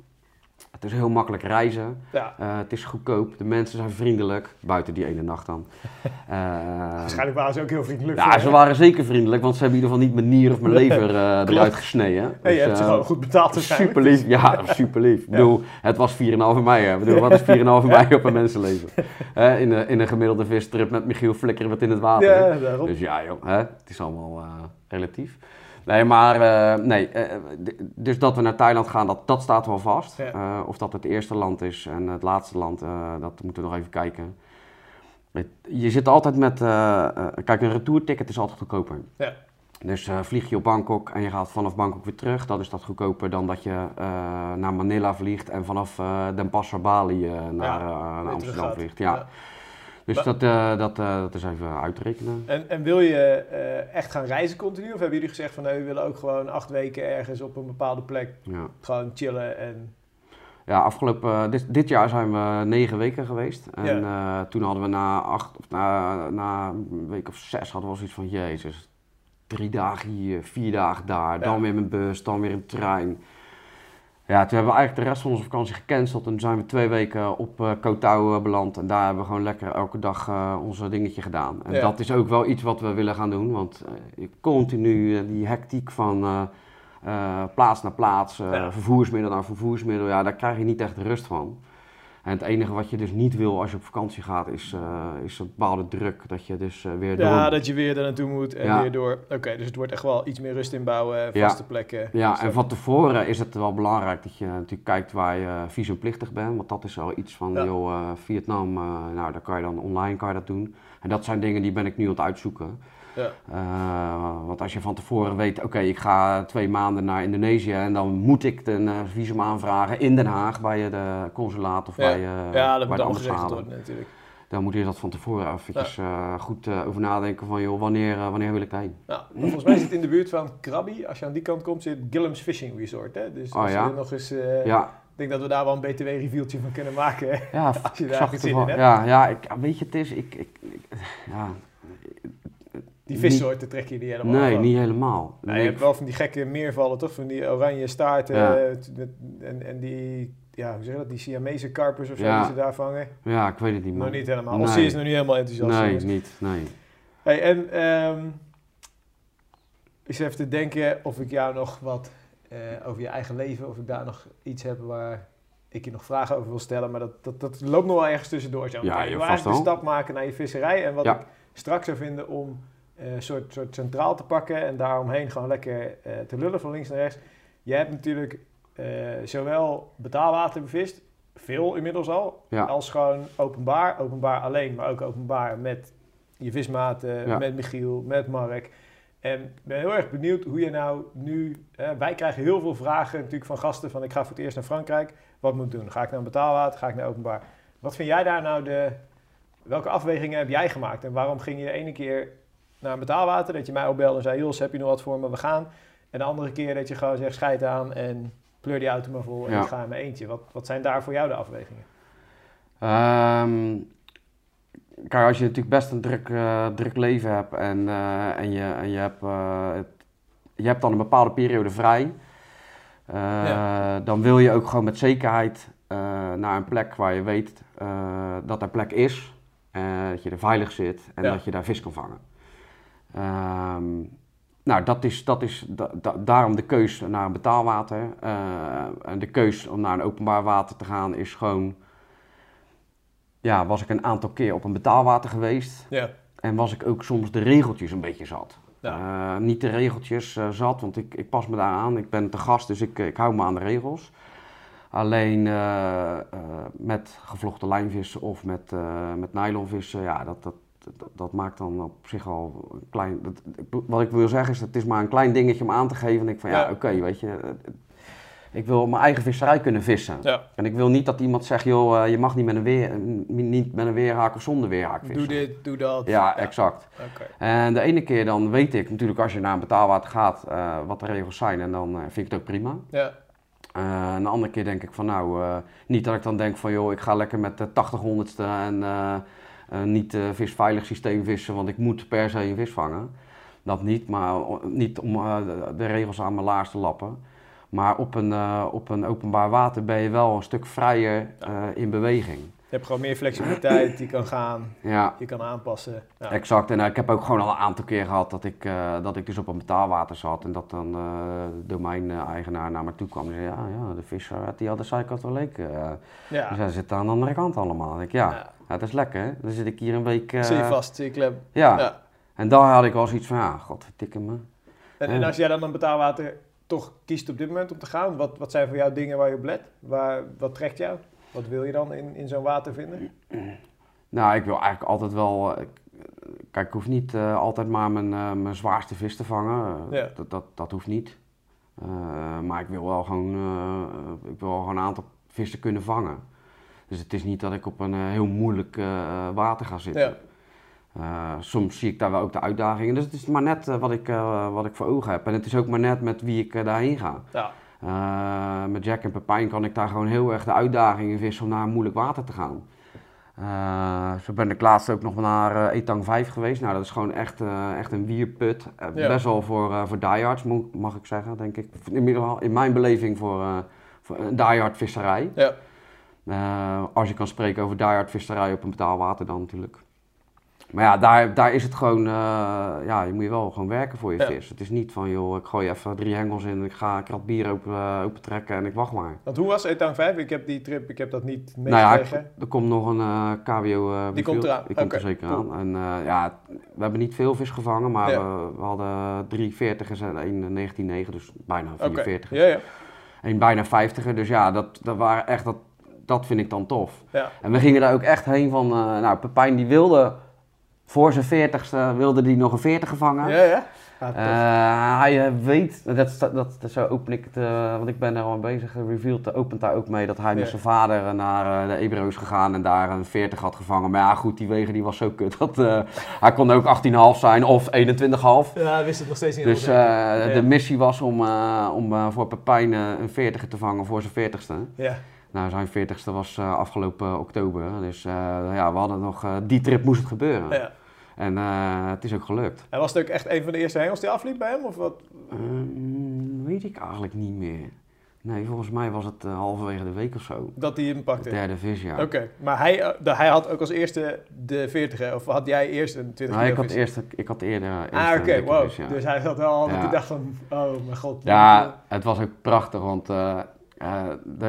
Het is heel makkelijk reizen. ja. Eh, het is goedkoop. De mensen zijn vriendelijk. Buiten die ene nacht dan. Eh, Waarschijnlijk waren ze ook heel vriendelijk. ja, ze waren zeker vriendelijk, want ze hebben in ieder geval niet mijn nier of mijn lever eh, eruit gesneden. Hey, je Dus, hebt ze eh, gewoon goed betaald waarschijnlijk. Super lief, ja, super lief. Ik bedoel, het was 4,5 mei. Hè. Ik bedoel, wat is 4,5 mei op een mensenleven? In, een, in een gemiddelde vistrip met Michiel flikkeren wat in het water. Ja, daarom. Dus ja, joh, hè, het is allemaal relatief. Nee, maar eh, nee, eh, d- dus dat we naar Thailand gaan, dat, dat staat wel vast. Ja. Eh, of dat het eerste land is en het laatste land, eh, dat moeten we nog even kijken. Je zit altijd met, eh, eh, kijk, een retourticket is altijd goedkoper. Ja. Dus eh, vlieg je op Bangkok en je gaat vanaf Bangkok weer terug, dan is dat goedkoper dan dat je eh, naar Manila vliegt en vanaf eh Den Passer Bali eh, naar, Ja, eh, naar Amsterdam vliegt. Ja. Dus dat, eh, dat, eh, dat is even uitrekenen. En, en wil je eh, echt gaan reizen continu? Of hebben jullie gezegd van nee, we willen ook gewoon acht weken ergens op een bepaalde plek Ja. gewoon chillen en... Ja, afgelopen, dit, dit jaar zijn we negen weken geweest. En toen hadden we na acht, of na, na een week of zes hadden we zoiets van, jezus, drie dagen hier, vier dagen daar, dan weer met bus, dan weer een trein. Ja, toen hebben we eigenlijk de rest van onze vakantie gecanceld en toen zijn we twee weken op eh Koh Tao eh, beland. En daar hebben we gewoon lekker elke dag eh onze dingetje gedaan. En Ja. dat is ook wel iets wat we willen gaan doen, want eh, continu eh, die hectiek van... eh, eh, plaats naar plaats, eh, Ja. vervoersmiddel naar vervoersmiddel, ja, daar krijg je niet echt rust van. En het enige wat je dus niet wil als je op vakantie gaat, is, eh, is een bepaalde druk. Dat je dus eh, weer door... Ja, dat je weer er naartoe moet en Ja. weer door. Oké, dus het wordt echt wel iets meer rust inbouwen, Ja. vaste plekken. Ja, Dus en van tevoren is het wel belangrijk dat je natuurlijk kijkt waar je visumplichtig bent. Want dat is wel iets van, Ja. joh, eh, Vietnam, eh, nou, daar kan je dan online kan je dat doen. En dat zijn dingen die ben ik nu aan het uitzoeken. Ja. Eh, want als je van tevoren weet, oké, ik ga twee maanden naar Indonesië en dan moet ik een eh, visum aanvragen in Den Haag bij de consulaat of Ja. bij, eh, ja, dat bij moet de ambassade. worden natuurlijk. Dan moet je dat van tevoren eventjes eh, goed eh, over nadenken van, joh, wanneer, eh, wanneer wil ik daarheen? Nou, volgens mij zit in de buurt van Krabi, als je aan die kant komt, zit Gillem's Fishing Resort. Hè? Dus Oh, als ja? je nog eens... eh, Ja, Ik denk dat we daar wel een BTW-reviewtje van kunnen maken. ja, Als je daar zin in hebt. Ja, ja ik, weet je, het is, ik, ik, ik- ja, Die vissoorten trek je niet helemaal nee, van. niet helemaal. Nee, je hebt wel van die gekke meervallen, toch? Van die oranje staarten Ja. eh, en, en die, ja, hoe zeg je dat? Die Siamese karpers of zo Ja. die ze daar vangen. Ja, ik weet het niet, man. Nog niet helemaal. Nee. Is nog niet helemaal enthousiast. Nee, niet, nee. Hey, en ehm ik zit even te denken of ik jou nog wat eh, over je eigen leven, of ik daar nog iets heb waar ik je nog vragen over wil stellen. Maar dat, dat, dat loopt nog wel ergens tussendoor. Zo. Ja, joh, wil eigenlijk de stap maken naar je visserij. En wat Ja. ik straks zou vinden om een soort, soort centraal te pakken en daaromheen gewoon lekker eh, te lullen van links naar rechts. Je hebt natuurlijk eh, zowel betaalwater bevist, veel inmiddels al, Ja. als gewoon openbaar. Openbaar alleen, maar ook openbaar met je vismaten, Ja. met Michiel, met Mark. En ik ben heel erg benieuwd hoe je nou nu... wij krijgen heel veel vragen natuurlijk van gasten van ik ga voor het eerst naar Frankrijk. Wat moet ik doen? Ga ik naar betaalwater? Ga ik naar openbaar? Wat vind jij daar nou de... Welke afwegingen heb jij gemaakt? En waarom ging je de ene keer naar een betaalwater, dat je mij opbelde en zei... Jos, heb je nog wat voor me? We gaan. En de andere keer dat je gewoon zegt, scheid aan en pleur die auto maar vol en Ja. ik ga in mijn eentje. Wat, wat zijn daar voor jou de afwegingen? Ehm, kijk, als je natuurlijk best een druk, eh, druk leven hebt en, eh, en, je, en je, hebt, eh, het- je hebt dan een bepaalde periode vrij, Ja. dan wil je ook gewoon met zekerheid naar een plek waar je weet dat er plek is, dat je er veilig zit en Ja. dat je daar vis kan vangen. Ehm, nou, dat is, dat is da- da- daarom de keus naar een betaalwater. Eh, en de keus om naar een openbaar water te gaan is gewoon ja, was ik een aantal keer op een betaalwater geweest. Ja. En was ik ook soms de regeltjes een beetje zat. Ja. Eh, niet de regeltjes eh, zat, want ik, ik pas me daar aan. Ik ben te gast, dus ik, ik hou me aan de regels. Alleen met gevlochten lijnvissen of met, met nylonvissen, ja, dat, dat, dat, dat maakt dan op zich al een klein... Dat, wat ik wil zeggen is, het is maar een klein dingetje om aan te geven. En ik van, ja, Ja. oké, weet je... ik wil op mijn eigen visserij kunnen vissen. Ja. En ik wil niet dat iemand zegt, joh, eh, je mag niet met een, weer, niet met een weerhaak of zonder weerhaak vissen. Doe dit, doe dat. Ja, exact. En de ene keer dan weet ik natuurlijk als je naar een betaalwater gaat eh, wat de regels zijn en dan eh, vind ik het ook prima. Ja. Eh, en de andere keer denk ik van nou, niet dat ik dan denk van joh, ik ga lekker met de 80 honderdste en niet eh, visveilig systeem vissen, want ik moet per se een vis vangen. Dat niet, maar niet om eh, de- regels aan mijn laars te lappen. Maar op een, eh, op een openbaar water ben je wel een stuk vrijer eh, in beweging. Je hebt gewoon meer flexibiliteit, je kan gaan, Ja, je kan aanpassen. Ja. Exact, en eh, ik heb ook gewoon al een aantal keer gehad dat ik, eh, dat ik dus op een betaalwater zat en dat dan eh, de domeineigenaar naar me toe kwam en zei, ja, ja de visser uit die hadden zijkant wel leuk. Ja. Dus hij zit aan de andere kant allemaal. Ik, ja, Ja. dat is lekker hè. Dan zit ik hier een week... Zie je vast, zie je klem. Ja. En daar had ik wel zoiets van, ja, godverdikke me. En, en als jij dan een betaalwater toch kiest op dit moment om te gaan, wat, wat zijn voor jou dingen waar je op let? Waar, wat trekt jou? Wat wil je dan in, in zo'n water vinden? Nou, ik wil eigenlijk altijd wel... eh, kijk, ik hoef niet eh, altijd maar mijn, eh, mijn zwaarste vis te vangen. Ja. dat, dat, dat hoeft niet. Maar ik wil wel gewoon, ik wil wel gewoon een aantal vissen kunnen vangen. Dus het is niet dat ik op een heel moeilijk water ga zitten. Ja. Soms zie ik daar wel ook de uitdagingen. Dus het is maar net wat, ik, wat ik voor ogen heb. En het is ook maar net met wie ik daarheen ga. Ja. Eh, met Jack en Pepijn kan ik daar gewoon heel erg de uitdagingen vissen om naar moeilijk water te gaan. Eh, zo ben ik laatst ook nog naar eh, Etang 5 geweest. Nou, dat is gewoon echt, echt een wierput. Ja. Best wel voor, voor diehards, mag ik zeggen, denk ik. In, ieder geval in mijn beleving voor, voor een diehard visserij. Ja. Als je kan spreken over diehard visserij op een betaalwater dan natuurlijk. Maar ja, daar, daar is het gewoon, eh, ja, je moet je wel gewoon werken voor je Ja. vis. Het is niet van, joh, ik gooi even drie hengels in, ik ga een krat bier open, eh, opentrekken en ik wacht maar. Want hoe was Etang 5? Ik heb die trip, ik heb dat niet Nou ja, meegekregen. er komt nog een eh KWO Die komt eraan. Die komt er zeker aan. En ja, we hebben niet veel vis gevangen, maar Ja. we, we hadden drie 40ers en één 19,9, dus bijna Oké. 44. Ja, ja. Een bijna 50er, dus ja, dat, dat waren echt, dat, dat vind ik dan tof. ja. En we gingen daar ook echt heen van, nou, Pepijn die wilde voor zijn 40ste wilde die nog een 40 gevangen. Ja, ja. Ah. Eh, hij eh, weet, dat, dat, dat, zo open ik het, eh, want ik ben er al bezig, Revealed opent daar ook mee dat hij Ja. met zijn vader naar eh, de Ebro is gegaan en daar een 40 had gevangen. Maar ja, goed, die wegen die was zo kut dat eh, hij kon ook 18,5 zijn of 21,5. ja, hij wist het nog steeds niet. Dus eh, Ja. de missie was om, eh, om voor Pepijn een 40 te vangen voor zijn 40ste. zeker. ja. Nou, zijn 40ste was eh, afgelopen oktober. Dus eh, ja, we hadden nog, eh, die trip moest het gebeuren. ja. En eh, het is ook gelukt. En was het ook echt een van de eerste hengels die afliep bij hem? Of wat? Ehm, weet ik eigenlijk niet meer. Nee, volgens mij was het eh, halverwege de week of zo. Dat hij hem De pakte? derde vis, ja. Oké, maar hij, eh, de- hij had ook als eerste de 40, hè? Of had jij eerst een 20 Nou, ik, had eerst, ik had eerder Ah, oké, wow. ja. Dus hij zat wel al, Ja. hij dacht van, oh mijn god. Ja, het was ook prachtig, want er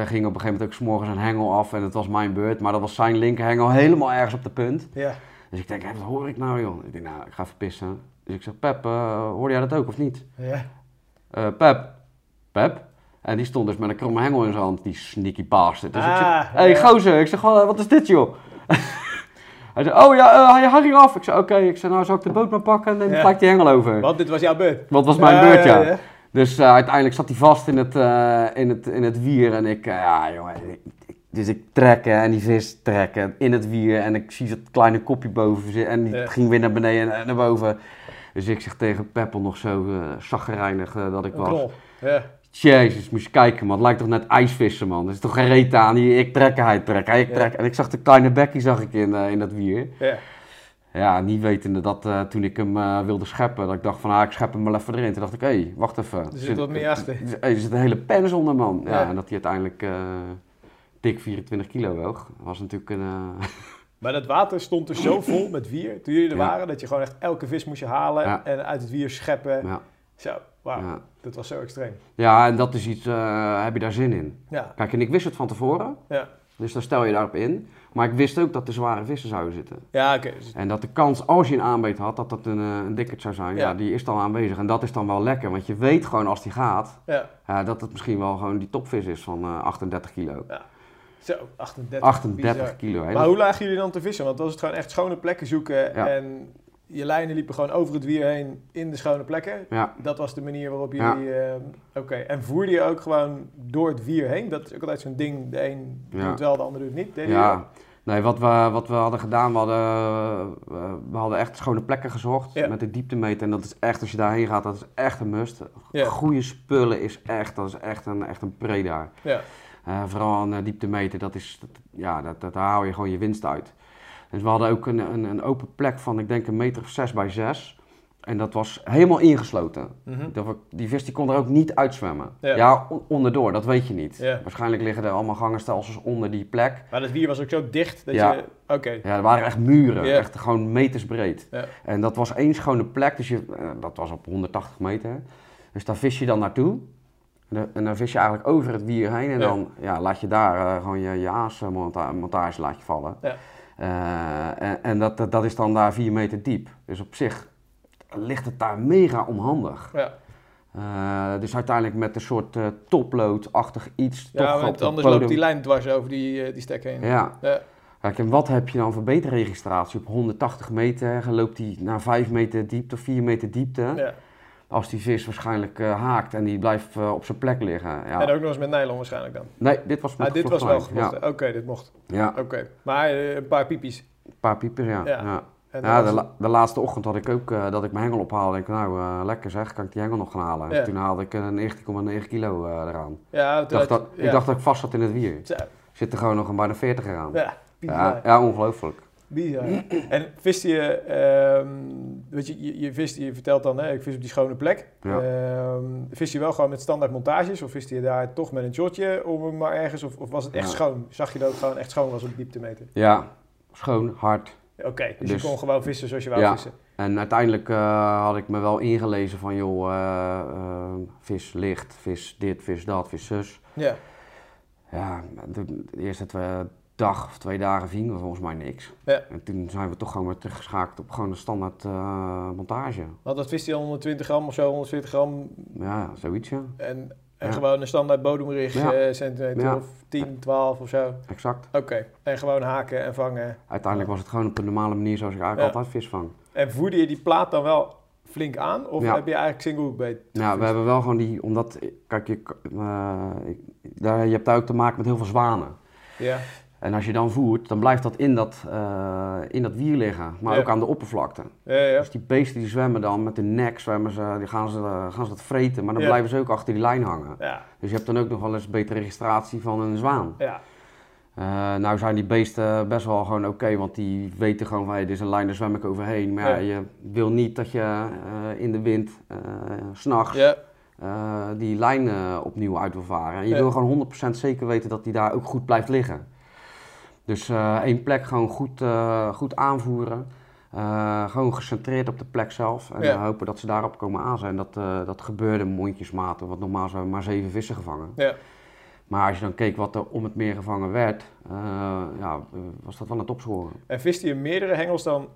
ging op een gegeven moment ook 's morgens een hengel af en het was mijn beurt. Maar dat was zijn linkerhengel helemaal ergens op de punt. Ja, Dus ik denk, hé, wat hoor ik nou joh? Ik denk, nou, ik ga even pissen. Dus ik zeg, Pep, eh, hoorde jij dat ook of niet? ja. Eh, Pep, Pep. En die stond dus met een kromme hengel in zijn hand, die sneaky bastard. Dus ik zeg, Ah, hé hey, ja. gozer, ik zeg, "Wat- is dit joh? Hij zei, oh ja, eh, hij- hij ging af. Ik zei, oké, ik zei, nou zal ik de boot maar pakken en neem Ja. gelijk die hengel over. Want dit was jouw beurt. Want was mijn beurt, ja. ja. Dus eh, uiteindelijk zat hij vast in het, eh, in het, in het wier en ik, eh, ja jongen, dus ik trekken en die vis trekken in het wier en ik zie dat kleine kopje boven zitten en die Ja. ging weer naar beneden en naar boven. Dus ik zeg tegen Peppel nog zo uh, dat ik Een was. Ja. Jezus, moest je kijken man, het lijkt toch net ijsvissen man. Er is toch geen reet aan, hier, ik trek, hij trekt, hij Ja. trekt. En ik zag de kleine bekkie zag ik in, eh, in dat wier. Ja. Ja, niet wetende dat toen ik hem wilde scheppen, dat ik dacht van ah, ik schep hem wel even erin. Toen dacht ik, hé, hey, wacht even. Er zit wat meer achter. Er, er zit een hele pens onder man. Ja, Ja. en dat hij uiteindelijk dik 24 kilo woog. was natuurlijk een... eh, Maar dat water stond er zo vol met wier toen jullie er Ja. waren, dat je gewoon echt elke vis moest je halen Ja. en uit het wier scheppen. ja, Zo, wauw. ja. Dat was zo extreem. ja, en dat is iets, eh, heb je daar zin in? Ja, Kijk, en ik wist het van tevoren, ja. dus dan stel je daarop in. Maar ik wist ook dat er zware vissen zouden zitten. Ja, oké. Dus- En dat de kans, als je een aanbeet had, dat dat een, eh, een dikkerd zou zijn, ja. Ja. die is dan aanwezig. En dat is dan wel lekker, want je weet gewoon als die gaat, ja. ja, dat het misschien wel gewoon die topvis is van eh, 38 kilo. Zo, 38. 38 bizar. kilo, hè. Maar hoe lagen jullie dan te vissen? Want was het gewoon echt schone plekken zoeken Ja. en je lijnen liepen gewoon over het wier heen in de schone plekken. Ja, Dat was de manier waarop Ja. jullie... eh, Oké, en voerde je ook gewoon door het wier heen? Dat is ook altijd zo'n ding. De een doet wel, de ander doet niet. Ja. Nee, wat we, wat we hadden gedaan, we hadden, we hadden echt schone plekken gezocht Ja. met de dieptemeter. En dat is echt, als je daarheen gaat, dat is echt een must. Ja. Goede spullen is echt, dat is echt een, echt een pre daar. Ja. Eh, vooral een eh, dieptemeter, dat is, dat, ja, dat, dat, daar haal je gewoon je winst uit. Dus we hadden ook een, een, een open plek van, ik denk een meter of zes bij zes. En dat was helemaal ingesloten. Mhm. Dat we- die vis die kon er ook niet uitzwemmen. Ja. Ja, on- onderdoor, dat weet je niet. Ja. Waarschijnlijk liggen er allemaal gangenstelsels onder die plek. Maar dat wier was ook zo dicht dat Ja. je... Oké, Ja, er waren echt muren, echt gewoon meters breed. En dat was één schone plek, dus je, eh, dat was op 180 meter. Dus daar vis je dan naartoe. En dan, en dan vis je eigenlijk over het wier heen en Ja. dan ja, laat je daar eh, gewoon je, je aasmontage laat je vallen. Ja. Eh, en en dat, dat, dat is dan daar 4 meter diep. Dus op zich ligt het daar mega onhandig. ja. Eh, dus uiteindelijk met een soort eh topload-achtig iets. Ja, toch want anders loopt die lijn dwars over die, die stek heen. Ja, Ja. Kijk, en wat heb je dan voor beterregistratie? Op 180 meter loopt die naar 5 meter diepte of 4 meter diepte. Ja. Als die vis waarschijnlijk eh, haakt en die blijft eh, op zijn plek liggen. Ja. En ook nog eens met nylon waarschijnlijk dan. Nee, dit was met Ah, dit was wel gevlochten. Oké, dit mocht. Ja, Oké. Maar eh, een paar piepjes. een paar piepers, ja. Ja. ja. De, la- de laatste ochtend had ik ook dat ik mijn hengel ophaalde. En ik nou, lekker zeg, kan ik die hengel nog gaan halen? Ja. Toen haalde ik een 19,9 kilo eraan. Ja, Ik dacht, dat, ik dacht dat ik vast zat in het wier. Zit er gewoon nog een bijna 40 eraan. Ja, ja, ongelooflijk. Bizar. En viste je, ehm, weet je, je, je, vist, je vertelt dan, hè, ik vis op die schone plek. Ja. Ehm, vist je wel gewoon met standaard montages of viste je daar toch met een shotje om hem maar ergens, of, of was het echt Ja. schoon? Zag je dat het gewoon echt schoon was op dieptemeter? Ja, schoon, hard. Oké, dus, Dus- je kon gewoon vissen zoals je wou Ja. vissen. En uiteindelijk eh, had ik me wel ingelezen van, joh, eh, eh, vis licht, vis dit, vis dat, vis zus. Ja, Ja, de, de eerste twee, dag of twee dagen vingen we volgens mij niks. Ja. En toen zijn we toch gewoon weer teruggeschakeld op gewoon een standaard eh, montage. want dat vist hij al 120 gram of zo, 140 gram Ja, zoiets ja. en, en Ja. gewoon een standaard bodemrig Ja. eh, centimeter Ja. of 10, 12 of zo. Exact. Oké, en gewoon haken en vangen. Uiteindelijk was het gewoon op een normale manier zoals ik eigenlijk Ja. altijd vis vang. En voerde je die plaat dan wel flink aan? Of Ja. heb je eigenlijk single hook? Nou, we hebben wel gewoon die, omdat, kijk, je, eh, ik- daar, je hebt daar ook te maken met heel veel zwanen. Ja, En als je dan voert, dan blijft dat in dat, eh, in dat wier liggen, maar Ja. ook aan de oppervlakte. ja, ja. Dus die beesten die zwemmen dan met de nek, zwemmen ze, die gaan, ze, gaan ze dat vreten, maar dan blijven ze ook achter die lijn hangen. Ja, Dus je hebt dan ook nog wel eens betere registratie van een zwaan. ja, Eh, nou zijn die beesten best wel gewoon oké, want die weten gewoon van hey, dit is een lijn, daar zwem ik overheen. Maar ja, Ja. je wil niet dat je eh, in de wind, s s'nachts, ja, die lijn opnieuw uit wil varen. En je wil gewoon 100% zeker weten dat die daar ook goed blijft liggen. Dus eh, één plek gewoon goed, eh, goed aanvoeren. Eh, gewoon gecentreerd op de plek zelf. En Ja. hopen dat ze daarop komen aan zijn. Dat, dat gebeurde mondjesmaat. Want normaal zijn we maar zeven vissen gevangen. ja. Maar als je dan keek wat er om het meer gevangen werd, ja, was dat wel een topscorer. En viste je meerdere hengels dan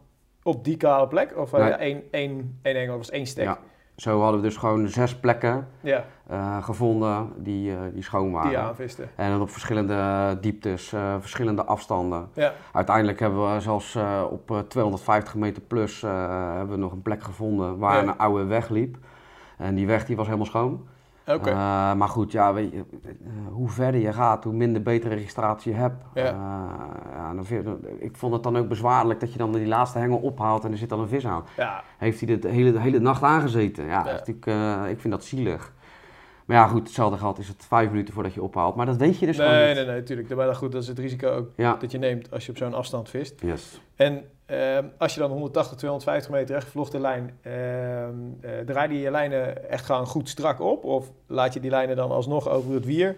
op die kale plek? Of had je Nee. één, één, één hengel, was één stek? Ja. Zo hadden we dus gewoon zes plekken Ja, eh, gevonden die, eh, die schoon waren. die. En dan op verschillende dieptes, eh, verschillende afstanden. Ja, Uiteindelijk hebben we zelfs op eh, 250 meter plus hebben we nog een plek gevonden waar Ja. een oude weg liep. En die weg die was helemaal schoon. Oké. Eh, maar goed, ja, weet je, eh, hoe verder je gaat, hoe minder betere registratie je hebt. Ja. Ja, dan vind, ik vond het dan ook bezwaarlijk dat je dan die laatste hengel ophaalt en er zit dan een vis aan. ja, Heeft hij de hele, de hele nacht aangezeten? Ja, dat eh, ik vind dat zielig. Maar ja, goed, hetzelfde geldt is het vijf minuten voordat je ophaalt. Maar dat weet je dus gewoon nee, niet. nee, nee, natuurlijk. Maar goed, dat is het risico ook Ja, dat je neemt als je op zo'n afstand vist. yes. En ehm, als je dan 180, 250 meter rechtgevlochten lijn, ehm eh, draai je je lijnen echt gewoon goed strak op? Of laat je die lijnen dan alsnog over het wier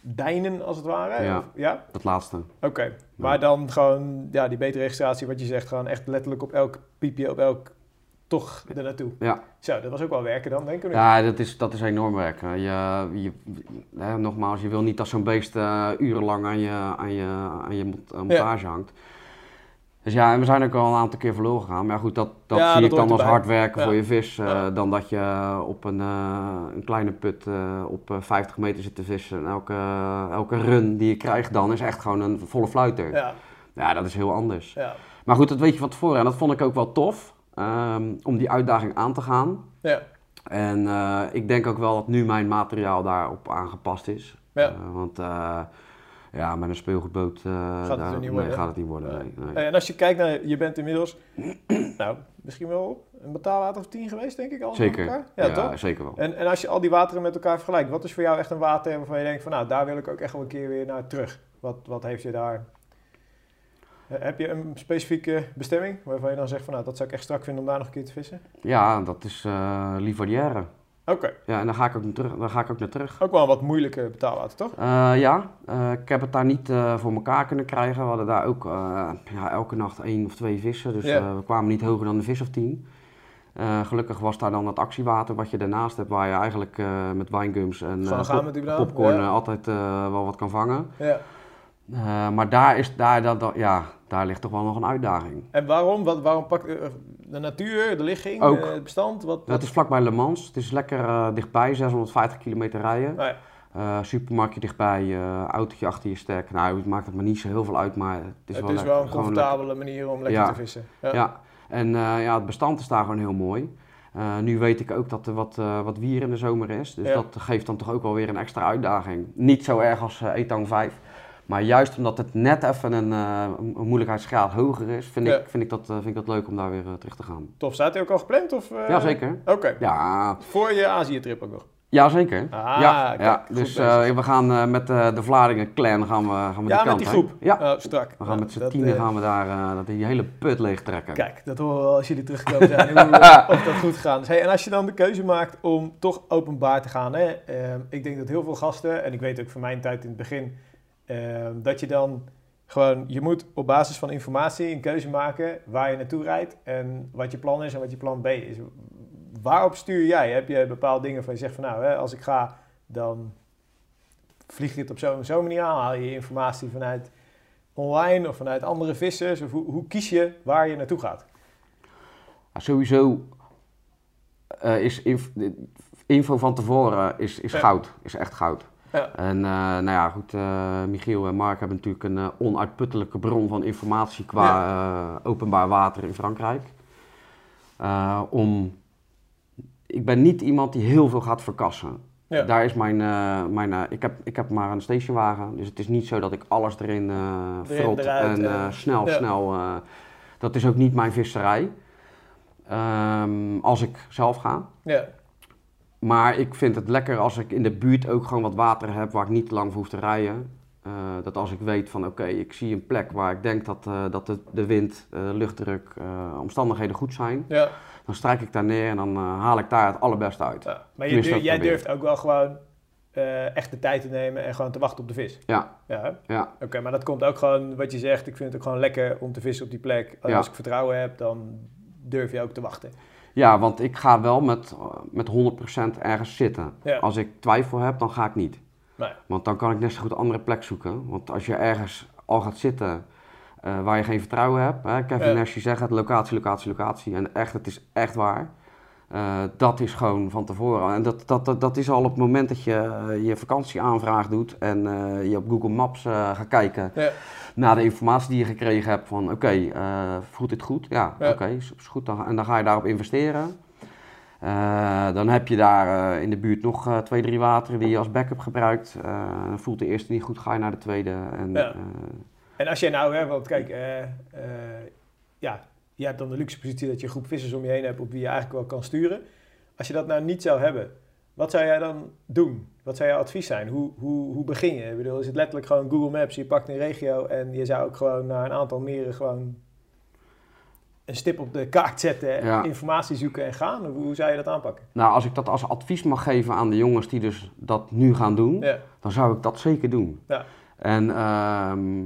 deinen, als het ware? Ja. Of- ja? Dat laatste. Oké. Maar dan gewoon, ja, die betere registratie, wat je zegt, gewoon echt letterlijk op elk piepje, op elk toch er naartoe. Ja. Zo, dat was ook wel werken dan, denk ik. Ja, dat is, dat is enorm werk. Eh, Je, je, hè, nogmaals, je wil niet dat zo'n beest eh, urenlang aan je, aan je, aan je eh, montage hangt. Dus ja, en we zijn ook al een aantal keer verloren gegaan. Maar goed, dat, dat Ja, zie dat ik dan als erbij. hard werken Ja. voor je vis. eh, Ja. Dan dat je op een, eh, een kleine put eh, op eh, 50 meter zit te vissen. En elke, elke run die je krijgt dan is echt gewoon een volle fluiter. Ja, Ja, dat is heel anders. ja, Maar goed, dat weet je van tevoren. En dat vond ik ook wel tof. ehm, om die uitdaging aan te gaan. ja. En eh, ik denk ook wel dat nu mijn materiaal daarop aangepast is. Ja. Eh, want eh, ja, met een speelgoedboot het daar- niet nee, worden, hè? gaat het niet worden. Ja. Nee, nee. Eh, En als je kijkt naar, je bent inmiddels, nou, misschien wel een betaalwater of 10 geweest, denk ik, al Zeker. elkaar. Ja, toch? zeker wel. En, en als je al die wateren met elkaar vergelijkt, wat is voor jou echt een water waarvan je denkt van, nou, daar wil ik ook echt wel een keer weer naar terug? Wat, wat heeft je daar... Eh, Heb je een specifieke bestemming waarvan je dan zegt van, nou, dat zou ik echt strak vinden om daar nog een keer te vissen? Ja, dat is Livadière. Oké, Ja, en daar ga ik ook naar terug. Daar ga ik ook naar terug. ook wel een wat moeilijke betaalwater, toch? Eh, ja, eh, ik heb het daar niet eh, voor elkaar kunnen krijgen. We hadden daar ook ja, elke nacht één of twee vissen. Dus we kwamen niet hoger dan een vis of tien. Gelukkig was daar dan het actiewater wat je daarnaast hebt, waar je eigenlijk met wijngums en pop- popcorn ja. altijd wel wat kan vangen. Ja. Maar daar, is, daar, dat, dat- ja, daar ligt toch wel nog een uitdaging. En waarom? Wat, waarom pak eh, de natuur, de ligging, Ook. eh, het bestand? Wat, Het is vlakbij Le Mans. Het is lekker eh, dichtbij, 650 kilometer rijden. Nou ja, Eh, supermarktje dichtbij, autootje achter je sterk. Nou, het maakt het me niet zo heel veel uit, maar het is het wel, is wel een comfortabele manier om lekker Ja. te vissen. Ja. Ja, en ja, het bestand is daar gewoon heel mooi. Nu weet ik ook dat er wat, wat wier in de zomer is. Dus Ja. dat geeft dan toch ook wel weer een extra uitdaging. Niet zo erg als eh Etang 5. Maar juist omdat het net even een, eh, een moeilijkheidsgraad hoger is, vind, Ja. ik, vind, ik dat, eh, vind ik dat leuk om daar weer eh, terug te gaan. Tof, staat hij ook al gepland? Of? Ja, zeker. Oké, Ja, voor je Azië-trip ook nog. ja zeker. Ah, ja, kijk, ja. dus we gaan met de Vlaardingen clan gaan we, gaan we die Ja, kant met die hè? groep. Ja, Oh, strak. we gaan Nou, met z'n tienen gaan we daar dat die hele put leeg trekken. Kijk, dat horen we wel als jullie teruggekomen zijn, hoe, of dat goed gegaan is. Hey, en als je dan de keuze maakt om toch openbaar te gaan. Hè, ehm, ik denk dat heel veel gasten, en ik weet ook van mijn tijd in het begin, ehm, dat je dan gewoon, je moet op basis van informatie een keuze maken waar je naartoe rijdt en wat je plan is en wat je plan B is. Waarop stuur jij? Heb je bepaalde dingen van je zegt van nou, hè, als ik ga, dan vlieg je het op zo'n zo'n manier aan, haal je informatie vanuit online of vanuit andere vissers? Of hoe, hoe kies je waar je naartoe gaat? Ja, sowieso eh, is inf- info van tevoren is, is Ja. goud, is echt goud. Ja. En eh, nou ja, goed, eh, Michiel en Mark hebben natuurlijk een eh, onuitputtelijke bron van informatie qua openbaar water in Frankrijk. Om, ik ben niet iemand die heel veel gaat verkassen. Ja. Daar is mijn, mijn ik, heb, ik heb maar een stationwagen, dus het is niet zo dat ik alles erin Erin, frot eruit, en snel, ja. snel. dat is ook niet mijn visserij. Ehm, als ik zelf ga. Ja, Maar ik vind het lekker als ik in de buurt ook gewoon wat water heb waar ik niet te lang voor hoef te rijden. Eh, dat als ik weet van oké, ik zie een plek waar ik denk dat, eh, dat de, de wind, eh, luchtdruk, omstandigheden goed zijn. ja, Dan strijk ik daar neer en dan haal ik daar het allerbeste uit. ja. Maar je durf- jij durft ook wel gewoon echt de tijd te nemen en gewoon te wachten op de vis. Ja, Ja, ja, oké. maar dat komt ook gewoon, wat je zegt, ik vind het ook gewoon lekker om te vissen op die plek. Als ik vertrouwen heb, dan durf je ook te wachten. Ja, want ik ga wel met, eh, met 100% ergens zitten. Ja. Als ik twijfel heb, dan ga ik niet. Nee. Want dan kan ik net zo goed een andere plek zoeken. Want als je ergens al gaat zitten eh, waar je geen vertrouwen hebt. Hè, Kevin Ja. Nash die zegt het locatie, locatie, locatie. En echt, het is echt waar. Eh, dat is gewoon van tevoren. En dat, dat, dat, dat is al op het moment dat je je vakantieaanvraag doet en je op Google Maps gaat kijken Ja, naar de informatie die je gekregen hebt van oké, eh, voelt dit goed? Ja, oké, is, is goed. Dan, en dan ga je daarop investeren. Eh, dan heb je daar eh, in de buurt nog twee, drie wateren die je als backup gebruikt. Dan voelt de eerste niet goed, ga je naar de tweede. En, Ja. En als jij nou, hè, want kijk, ja, je hebt dan de luxe positie dat je een groep vissers om je heen hebt op wie je eigenlijk wel kan sturen. Als je dat nou niet zou hebben, wat zou jij dan doen? Wat zou jouw advies zijn? Hoe, hoe, hoe begin je? Ik bedoel, is het letterlijk gewoon Google Maps, je pakt een regio en je zou ook gewoon naar een aantal meren gewoon een stip op de kaart zetten, Ja. informatie zoeken en gaan? Hoe, hoe zou je dat aanpakken? nou, als ik dat als advies mag geven aan de jongens die dus dat nu gaan doen, Ja, dan zou ik dat zeker doen. Ja. En ehm,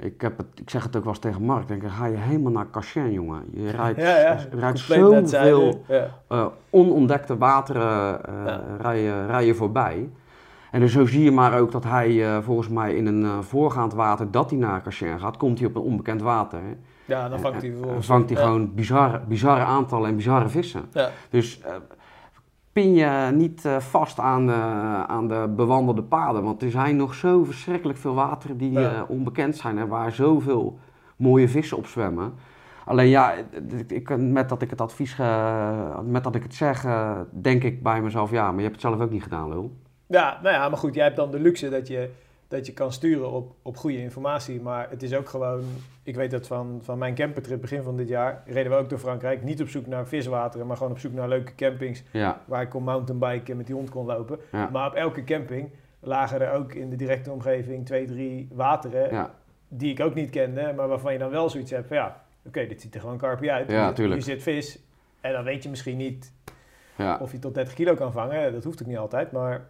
ik, heb het, ik zeg het ook wel eens tegen Mark, ik denk, dan ga je helemaal naar Cachin, jongen. Je rijdt, ja, rijdt zoveel Ja. eh, onontdekte wateren Ja. rijden, rijden voorbij. En dus zo zie je maar ook dat hij eh, volgens mij in een voorgaand water dat hij naar Cachin gaat, komt hij op een onbekend water. hè. ja, dan vangt hij En- en vervolgens. vangt hij gewoon bizarre, bizarre aantallen en bizarre vissen. Ja. Dus pin je niet eh, vast aan, de- aan de bewandelde paden. Want er zijn nog zo verschrikkelijk veel wateren die Ja. eh, onbekend zijn en waar zoveel mooie vissen op zwemmen. Alleen ja, ik, met dat ik het advies, ge- met dat ik het zeg, eh, denk ik bij mezelf, ja, maar je hebt het zelf ook niet gedaan, lul. Ja, nou ja, maar goed, jij hebt dan de luxe dat je, dat je kan sturen op, op goede informatie. Maar het is ook gewoon, ik weet dat van, van mijn campertrip begin van dit jaar, reden we ook door Frankrijk. Niet op zoek naar viswateren, maar gewoon op zoek naar leuke campings Ja, waar ik kon mountainbiken en met die hond kon lopen. ja, Maar op elke camping lagen er ook in de directe omgeving twee, drie wateren ja, die ik ook niet kende, maar waarvan je dan wel zoiets hebt van ja, oké, dit ziet er gewoon karpie uit. Ja, Hier. Hier zit vis. En dan weet je misschien niet of je tot 30 kilo kan vangen, dat hoeft ook niet altijd. Maar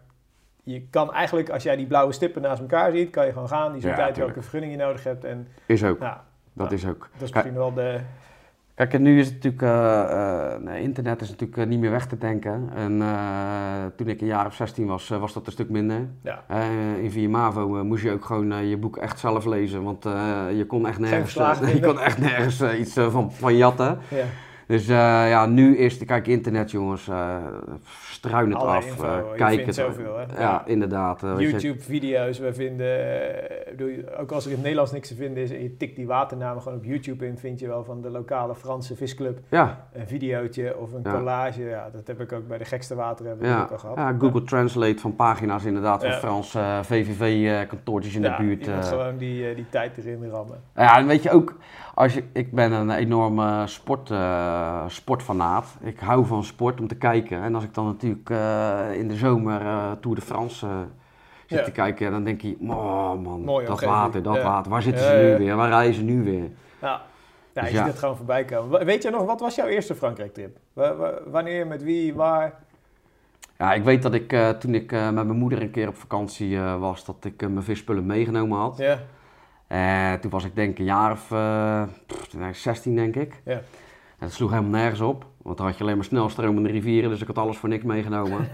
je kan eigenlijk, als jij die blauwe stippen naast elkaar ziet, kan je gewoon gaan. Die zoekt Ja, uit tuurlijk. welke vergunning je nodig hebt. En Is ook. nou, Dat Ja. is ook. dat is Kijk, misschien wel de... Kijk, en nu is het natuurlijk, eh, eh, internet is natuurlijk eh, niet meer weg te denken. En toen ik een jaar of 16 was, was dat een stuk minder. Ja. In Viamavo eh, moest je ook gewoon je boek echt zelf lezen, want je kon echt nergens, je kon echt nergens iets van, van jatten. Ja, Dus ja, nu is, kijk, internet jongens, struin het Alle af, info, je kijk het. zoveel, hè? Ja, Ja. inderdaad. eh. YouTube-video's, we vinden, eh, bedoel, ook als er in het Nederlands niks te vinden is en je tikt die waternamen gewoon op YouTube in, vind je wel van de lokale Franse visclub Ja, een videootje of een Ja. collage. Ja, dat heb ik ook bij de gekste wateren hebben ja, ook al gehad. ja, Google Translate van pagina's inderdaad, van Ja. Frans eh, VVV-kantoortjes in Ja, de buurt. eh. gewoon die, die tijd erin rammen. Ja, en weet je ook, als je, ik ben een enorme sport, eh, sportfanaat. Ik hou van sport om te kijken. En als ik dan natuurlijk eh, in de zomer eh, Tour de France zit Ja. te kijken, dan denk je, oh man, Mooie dat water, dat Ja. water. Waar zitten ze nu weer? Waar rijden ze nu weer? Ja, Dus je ziet het gewoon voorbij komen. Weet je nog, wat was jouw eerste Frankrijk-trip? Wa- wa- wanneer, met wie, waar? Ja, ik weet dat ik toen ik met mijn moeder een keer op vakantie was, dat ik mijn visspullen meegenomen had. Ja, En toen was ik denk een jaar of eh, pff, nee, 16 denk ik. Ja. En dat sloeg helemaal nergens op, want dan had je alleen maar snelstromende rivieren, dus ik had alles voor niks meegenomen.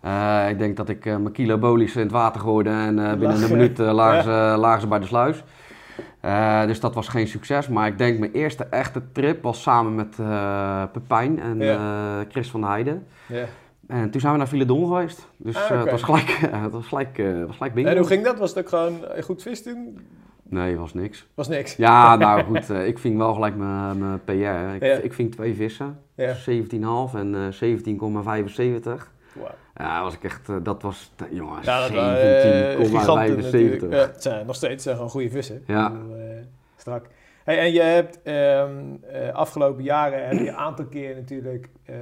Eh, ik denk dat ik eh, mijn kilo bolies in het water gooide en eh, binnen een minuut eh, lagen, ze, lagen ze bij de sluis. Eh, dus dat was geen succes, maar ik denk mijn eerste echte trip was samen met eh Pepijn en Ja. eh, Chris van Heijden. ja. En toen zijn we naar Villedon geweest. Dus Ah, eh, het was gelijk, het was gelijk, eh, was gelijk bingo. En hoe ging dat? Was het ook gewoon eh, goed vis doen? Nee, was niks. Was niks. Ja, nou goed, eh, ik ving wel gelijk mijn, mijn PR. Ik, Ja. ik ving twee vissen, Ja. 17,5 en eh 17,75. Wauw. Ja, was ik echt, eh, dat was, jongens, Ja, dat waren eh, giganten 17,75. natuurlijk. Ja, het zijn nog steeds eh, gewoon goede vissen. Ja. Bedoel, eh, strak. Hey, en je hebt eh, afgelopen jaren heb je een aantal keer natuurlijk eh,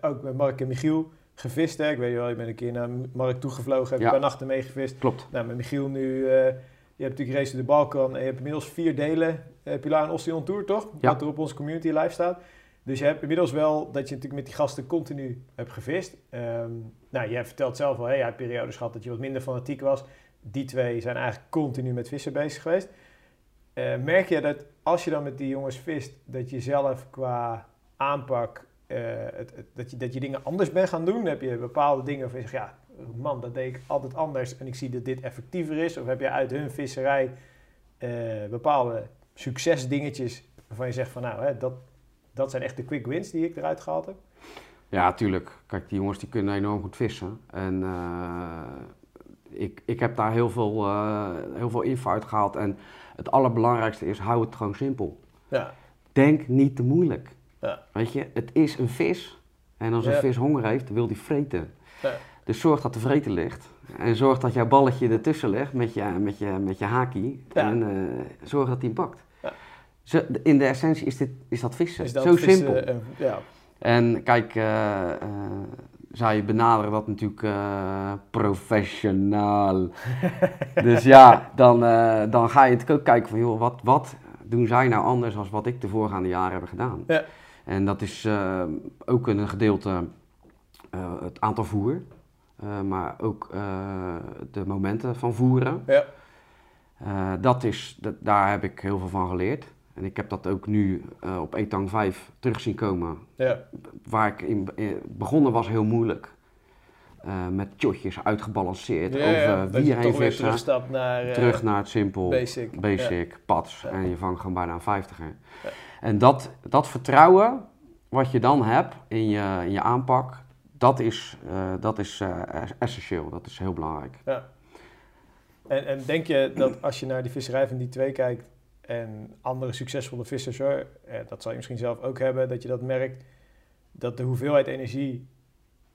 ook met Mark en Michiel gevist. Hè? Ik weet wel, je bent een keer naar Mark toegevlogen, heb je Ja. nachten meegevist. Klopt. Nou, met Michiel nu, eh, je hebt natuurlijk Race the Balkan en je hebt inmiddels vier delen uh, Pilar en Ostion Tour, toch? Ja. Wat er op onze community live staat. Dus je hebt inmiddels wel dat je natuurlijk met die gasten continu hebt gevist. Ehm, nou, jij vertelt zelf al, hè, jij hebt periodes gehad dat je wat minder fanatiek was. Die twee zijn eigenlijk continu met vissen bezig geweest. Eh, merk je dat als je dan met die jongens vist, dat je zelf qua aanpak, eh, het, het- dat, je, dat je dingen anders bent gaan doen? Heb je bepaalde dingen waarvan je zegt, ja, man, dat deed ik altijd anders en ik zie dat dit effectiever is? Of heb je uit hun visserij eh, bepaalde succesdingetjes waarvan je zegt van, nou, hè, dat, dat zijn echt de quick wins die ik eruit gehaald heb? Ja, tuurlijk. Kijk, die jongens die kunnen enorm goed vissen. En eh, ik, ik heb daar heel veel, eh, heel veel info uit gehaald. En het allerbelangrijkste is, hou het gewoon simpel. Ja, Denk niet te moeilijk. Ja. Weet je, het is een vis. En als een vis honger heeft, wil die vreten. Ja. Dus zorg dat de vreten ligt. En zorg dat jouw balletje ertussen ligt met je, met je, met je hakie. Ja. En eh, zorg dat hij hem pakt. Ja. Zo, in de essentie is, dit, is dat vissen. Is dat Zo vissen, simpel. eh, ja. En kijk, eh, eh, zij benaderen dat natuurlijk eh, professionaal. dus ja, dan, eh, dan ga je natuurlijk ook kijken van, joh, wat, wat doen zij nou anders dan wat ik de voorgaande jaren heb gedaan? Ja. En dat is eh, ook een gedeelte eh, het aantal voer, eh, maar ook eh, de momenten van voeren. Ja. Eh, dat is, dat, daar heb ik heel veel van geleerd. En ik heb dat ook nu op Etang 5 terug zien komen Ja. waar ik in, in- begonnen was heel moeilijk. Eh, met tjotjes uitgebalanceerd Ja, ja, over dat wie vissen. terugstapt naar terug naar het simpel, basic. basic, pads. Ja. En je vangt gewoon bijna een vijftiger. Ja. En dat, dat vertrouwen wat je dan hebt in je, in je aanpak, dat is, eh, dat is eh, essentieel. Dat is heel belangrijk. Ja. En, en denk je dat als je naar die visserij van die twee kijkt en andere succesvolle vissers, hoor, eh, dat zal je misschien zelf ook hebben, dat je dat merkt, dat de hoeveelheid energie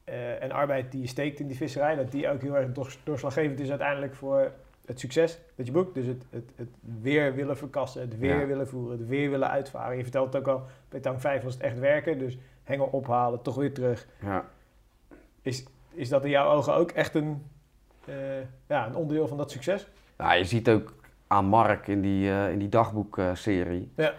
eh, en arbeid die je steekt in die visserij, dat die ook heel erg doors- doorslaggevend is uiteindelijk voor het succes dat je boekt. Dus het, het, het weer willen verkassen, het weer Ja. willen voeren, het weer willen uitvaren. Je vertelt het ook al, bij tang 5 was het echt werken, dus hengel ophalen, toch weer terug. Ja. Is, is dat in jouw ogen ook echt een, eh, ja, een onderdeel van dat succes? Nou, je ziet ook aan Mark in die, eh, in die dagboekserie. Ja.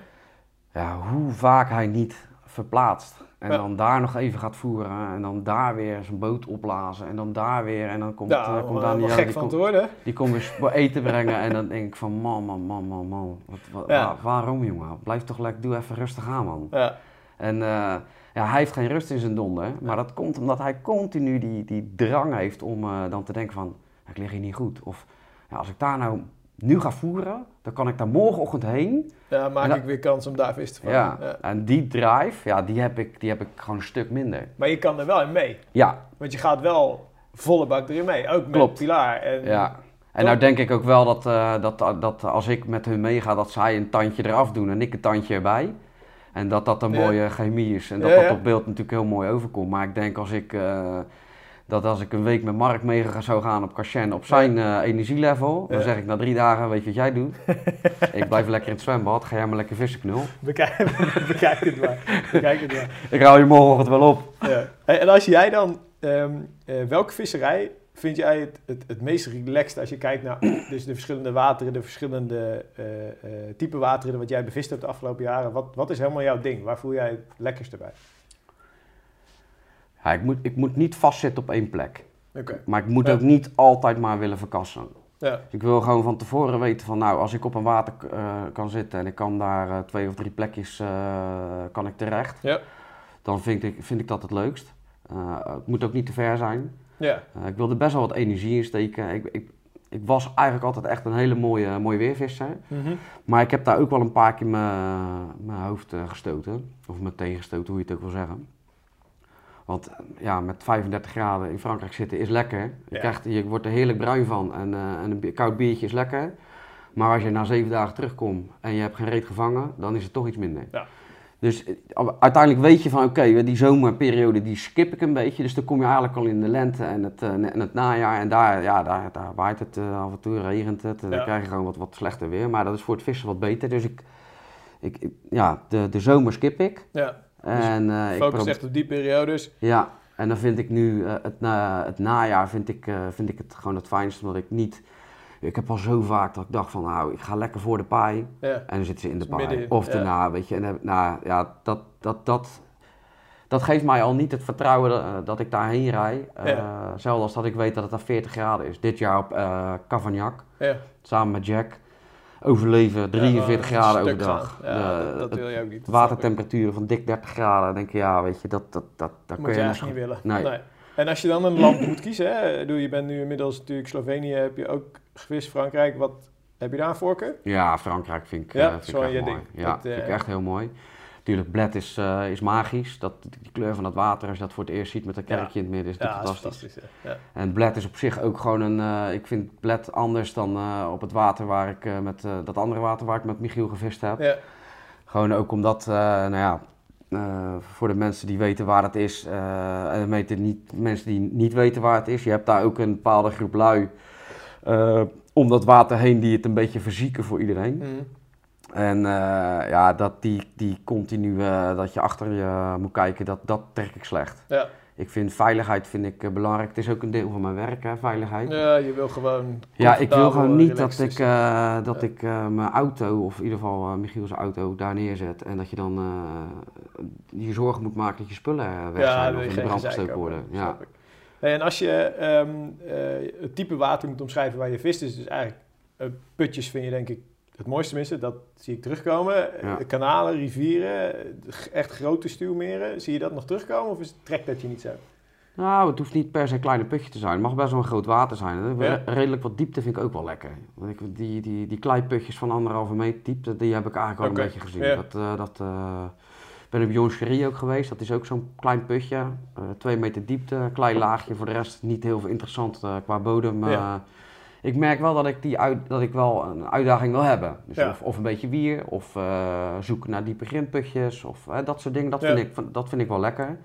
ja, hoe vaak hij niet verplaatst. En Ja. dan daar nog even gaat voeren. En dan daar weer zijn boot opblazen. En dan daar weer. En dan komt, Ja, eh, nou, komt wel Daniel. gek Die, van komt, te worden. die komt weer eten brengen. En dan denk ik van man, man, man, man, man. Wat, waarom jongen? Blijf toch lekker, doe even rustig aan man. Ja, En eh, ja, hij heeft geen rust in zijn donder. Maar dat komt omdat hij continu die, die drang heeft om eh, dan te denken van... Ik lig hier niet goed. Of ja, als ik daar nou nu ga voeren, dan kan ik daar morgenochtend heen. ja maak dat- ik weer kans om daar vis te vangen. Ja. Ja. En die drive, ja, die heb, ik, die heb ik gewoon een stuk minder. Maar je kan er wel in mee. Ja, Want je gaat wel volle bak erin mee. Ook met Klopt. Pilar. En, ja. En nou denk ik ook wel dat, eh, dat, dat als ik met hun meega, dat zij een tandje eraf doen en ik een tandje erbij. En dat dat een mooie chemie is. En dat dat op beeld natuurlijk heel mooi overkomt. Maar ik denk als ik, eh, dat als ik een week met Mark mee zou gaan op Cachen op zijn eh, energielevel, dan zeg ik na drie dagen, weet je wat jij doet? ik blijf lekker in het zwembad, ga jij maar lekker vissen knul. Bekijk, bekijk het maar. Bekijk het maar. Ik hou je morgenochtend wel op. Ja. En als jij dan, ehm, eh, welke visserij vind jij het, het, het meest relaxed als je kijkt naar dus de verschillende wateren, de verschillende eh, type wateren wat jij bevist hebt de afgelopen jaren? Wat, wat is helemaal jouw ding? Waar voel jij het lekkerste bij? Ja, ik, moet, ik moet niet vastzitten op één plek. Oké. Maar ik moet Ja. ook niet altijd maar willen verkassen. Ja. Dus ik wil gewoon van tevoren weten van nou, als ik op een water eh, kan zitten en ik kan daar twee of drie plekjes kan ik terecht, Ja. dan vind ik, vind ik dat het leukst. Het moet ook niet te ver zijn. Ja. Eh, ik wil er best wel wat energie in steken. Ik, ik, ik was eigenlijk altijd echt een hele mooie, mooie weervisser. Mhm. Maar ik heb daar ook wel een paar keer mijn mijn hoofd eh, gestoten. Of me tegengestoten, hoe je het ook wil zeggen. Want eh, ja, met 35 graden in Frankrijk zitten is lekker. Je, Ja. krijgt, je wordt er heerlijk bruin van en, en een koud biertje is lekker. Maar als je na zeven dagen terugkomt en je hebt geen reet gevangen, dan is het toch iets minder. Ja. Dus eh, uiteindelijk weet je van oké, die zomerperiode die skip ik een beetje. Dus dan kom je eigenlijk al in de lente en het, eh, en het najaar. En daar, ja, daar, daar waait het eh, af en toe, regent het. En Ja. dan krijg je gewoon wat, wat slechter weer. Maar dat is voor het vissen wat beter. Dus ik, ik, ik- ja, de, de zomer skip ik. Ja. En, eh, ik Focus echt op die periodes. ja, en dan vind ik nu het, het najaar vind ik, vind ik het gewoon het fijnste. Omdat ik niet. Ik heb al zo vaak dat ik dacht van nou, ik ga lekker voor de paai. Ja. En dan zitten ze in de paai. Of daarna, weet je. En nou ja, dat, dat, dat, dat geeft mij al niet het vertrouwen dat, dat ik daarheen rij. Eh Ja. Zelfs als dat ik weet dat het daar 40 graden is. Dit jaar op eh Cavagnac, Ja. samen met Jack. Overleven, 43 Ja, graden overdag. Ja, De- dat, wil je ook niet. Watertemperaturen van dik 30 graden. Dan denk je, ja, weet je, dat, dat, dat, dat moet kun je je eigenlijk niet willen. Nee. En als je dan een land moet kiezen, hè, je bent nu inmiddels natuurlijk Slovenië, heb je ook gewist, Frankrijk, wat heb je daar een voorkeur? Ja, Frankrijk vind ik, Ja, eh, vind zo ik echt je mooi. ding. Ja, Dat, vind ik eh, echt heel mooi. Natuurlijk, bled is, eh, is magisch. Dat, die kleur van het water, als je dat voor het eerst ziet met een Ja. kerkje in het midden, is dat Ja, dat is fantastisch. fantastisch. Ja. En bled is op zich ook gewoon een... ik vind bled anders dan op het water waar ik met... dat andere water waar ik met Michiel gevist heb. Ja. Gewoon ook omdat, nou ja... voor de mensen die weten waar het is en weten niet, mensen die niet weten waar het is. Je hebt daar ook een bepaalde groep lui eh, om dat water heen die het een beetje verzieken voor iedereen. Mhm. En eh, ja, dat die, die continu, eh, dat je achter je moet kijken, dat, dat trek ik slecht. Ja. Ik vind veiligheid vind ik, belangrijk. Het is ook een deel van mijn werk, hè, veiligheid. ja, je wil gewoon. Ja, ik wil gewoon niet dat ik, dat Ja. ik mijn auto, of in ieder geval Michiel's auto, daar neerzet. En dat je dan je zorgen moet maken dat je spullen weg zijn of in de brand gestoken worden. Ja. En als je ehm, eh, het type water moet omschrijven waar je vist, is dus eigenlijk eh, putjes vind je denk ik het mooiste tenminste, dat zie ik terugkomen. Eh, Ja. kanalen, rivieren, echt grote stuwmeren, zie je dat nog terugkomen of is, trekt dat je niet zo? Nou, het hoeft niet per se een kleine putje te zijn. Het mag best wel een groot water zijn. Ja. Redelijk wat diepte vind ik ook wel lekker. Want ik, die, die, die kleiputjes van anderhalve meter diepte, die heb ik eigenlijk al een beetje gezien. ja. Dat, eh, dat, ben op Joncherie ook geweest. Dat is ook zo'n klein putje. eh, twee meter diepte, klein laagje. Voor de rest niet heel veel interessant eh, qua bodem. eh. Ja. ik merk wel dat ik, die uit, dat ik wel een uitdaging wil hebben. Dus Ja. of, of een beetje wier, of zoeken naar diepe grindputjes, of dat soort dingen. Dat, vind ik, dat vind ik wel lekker.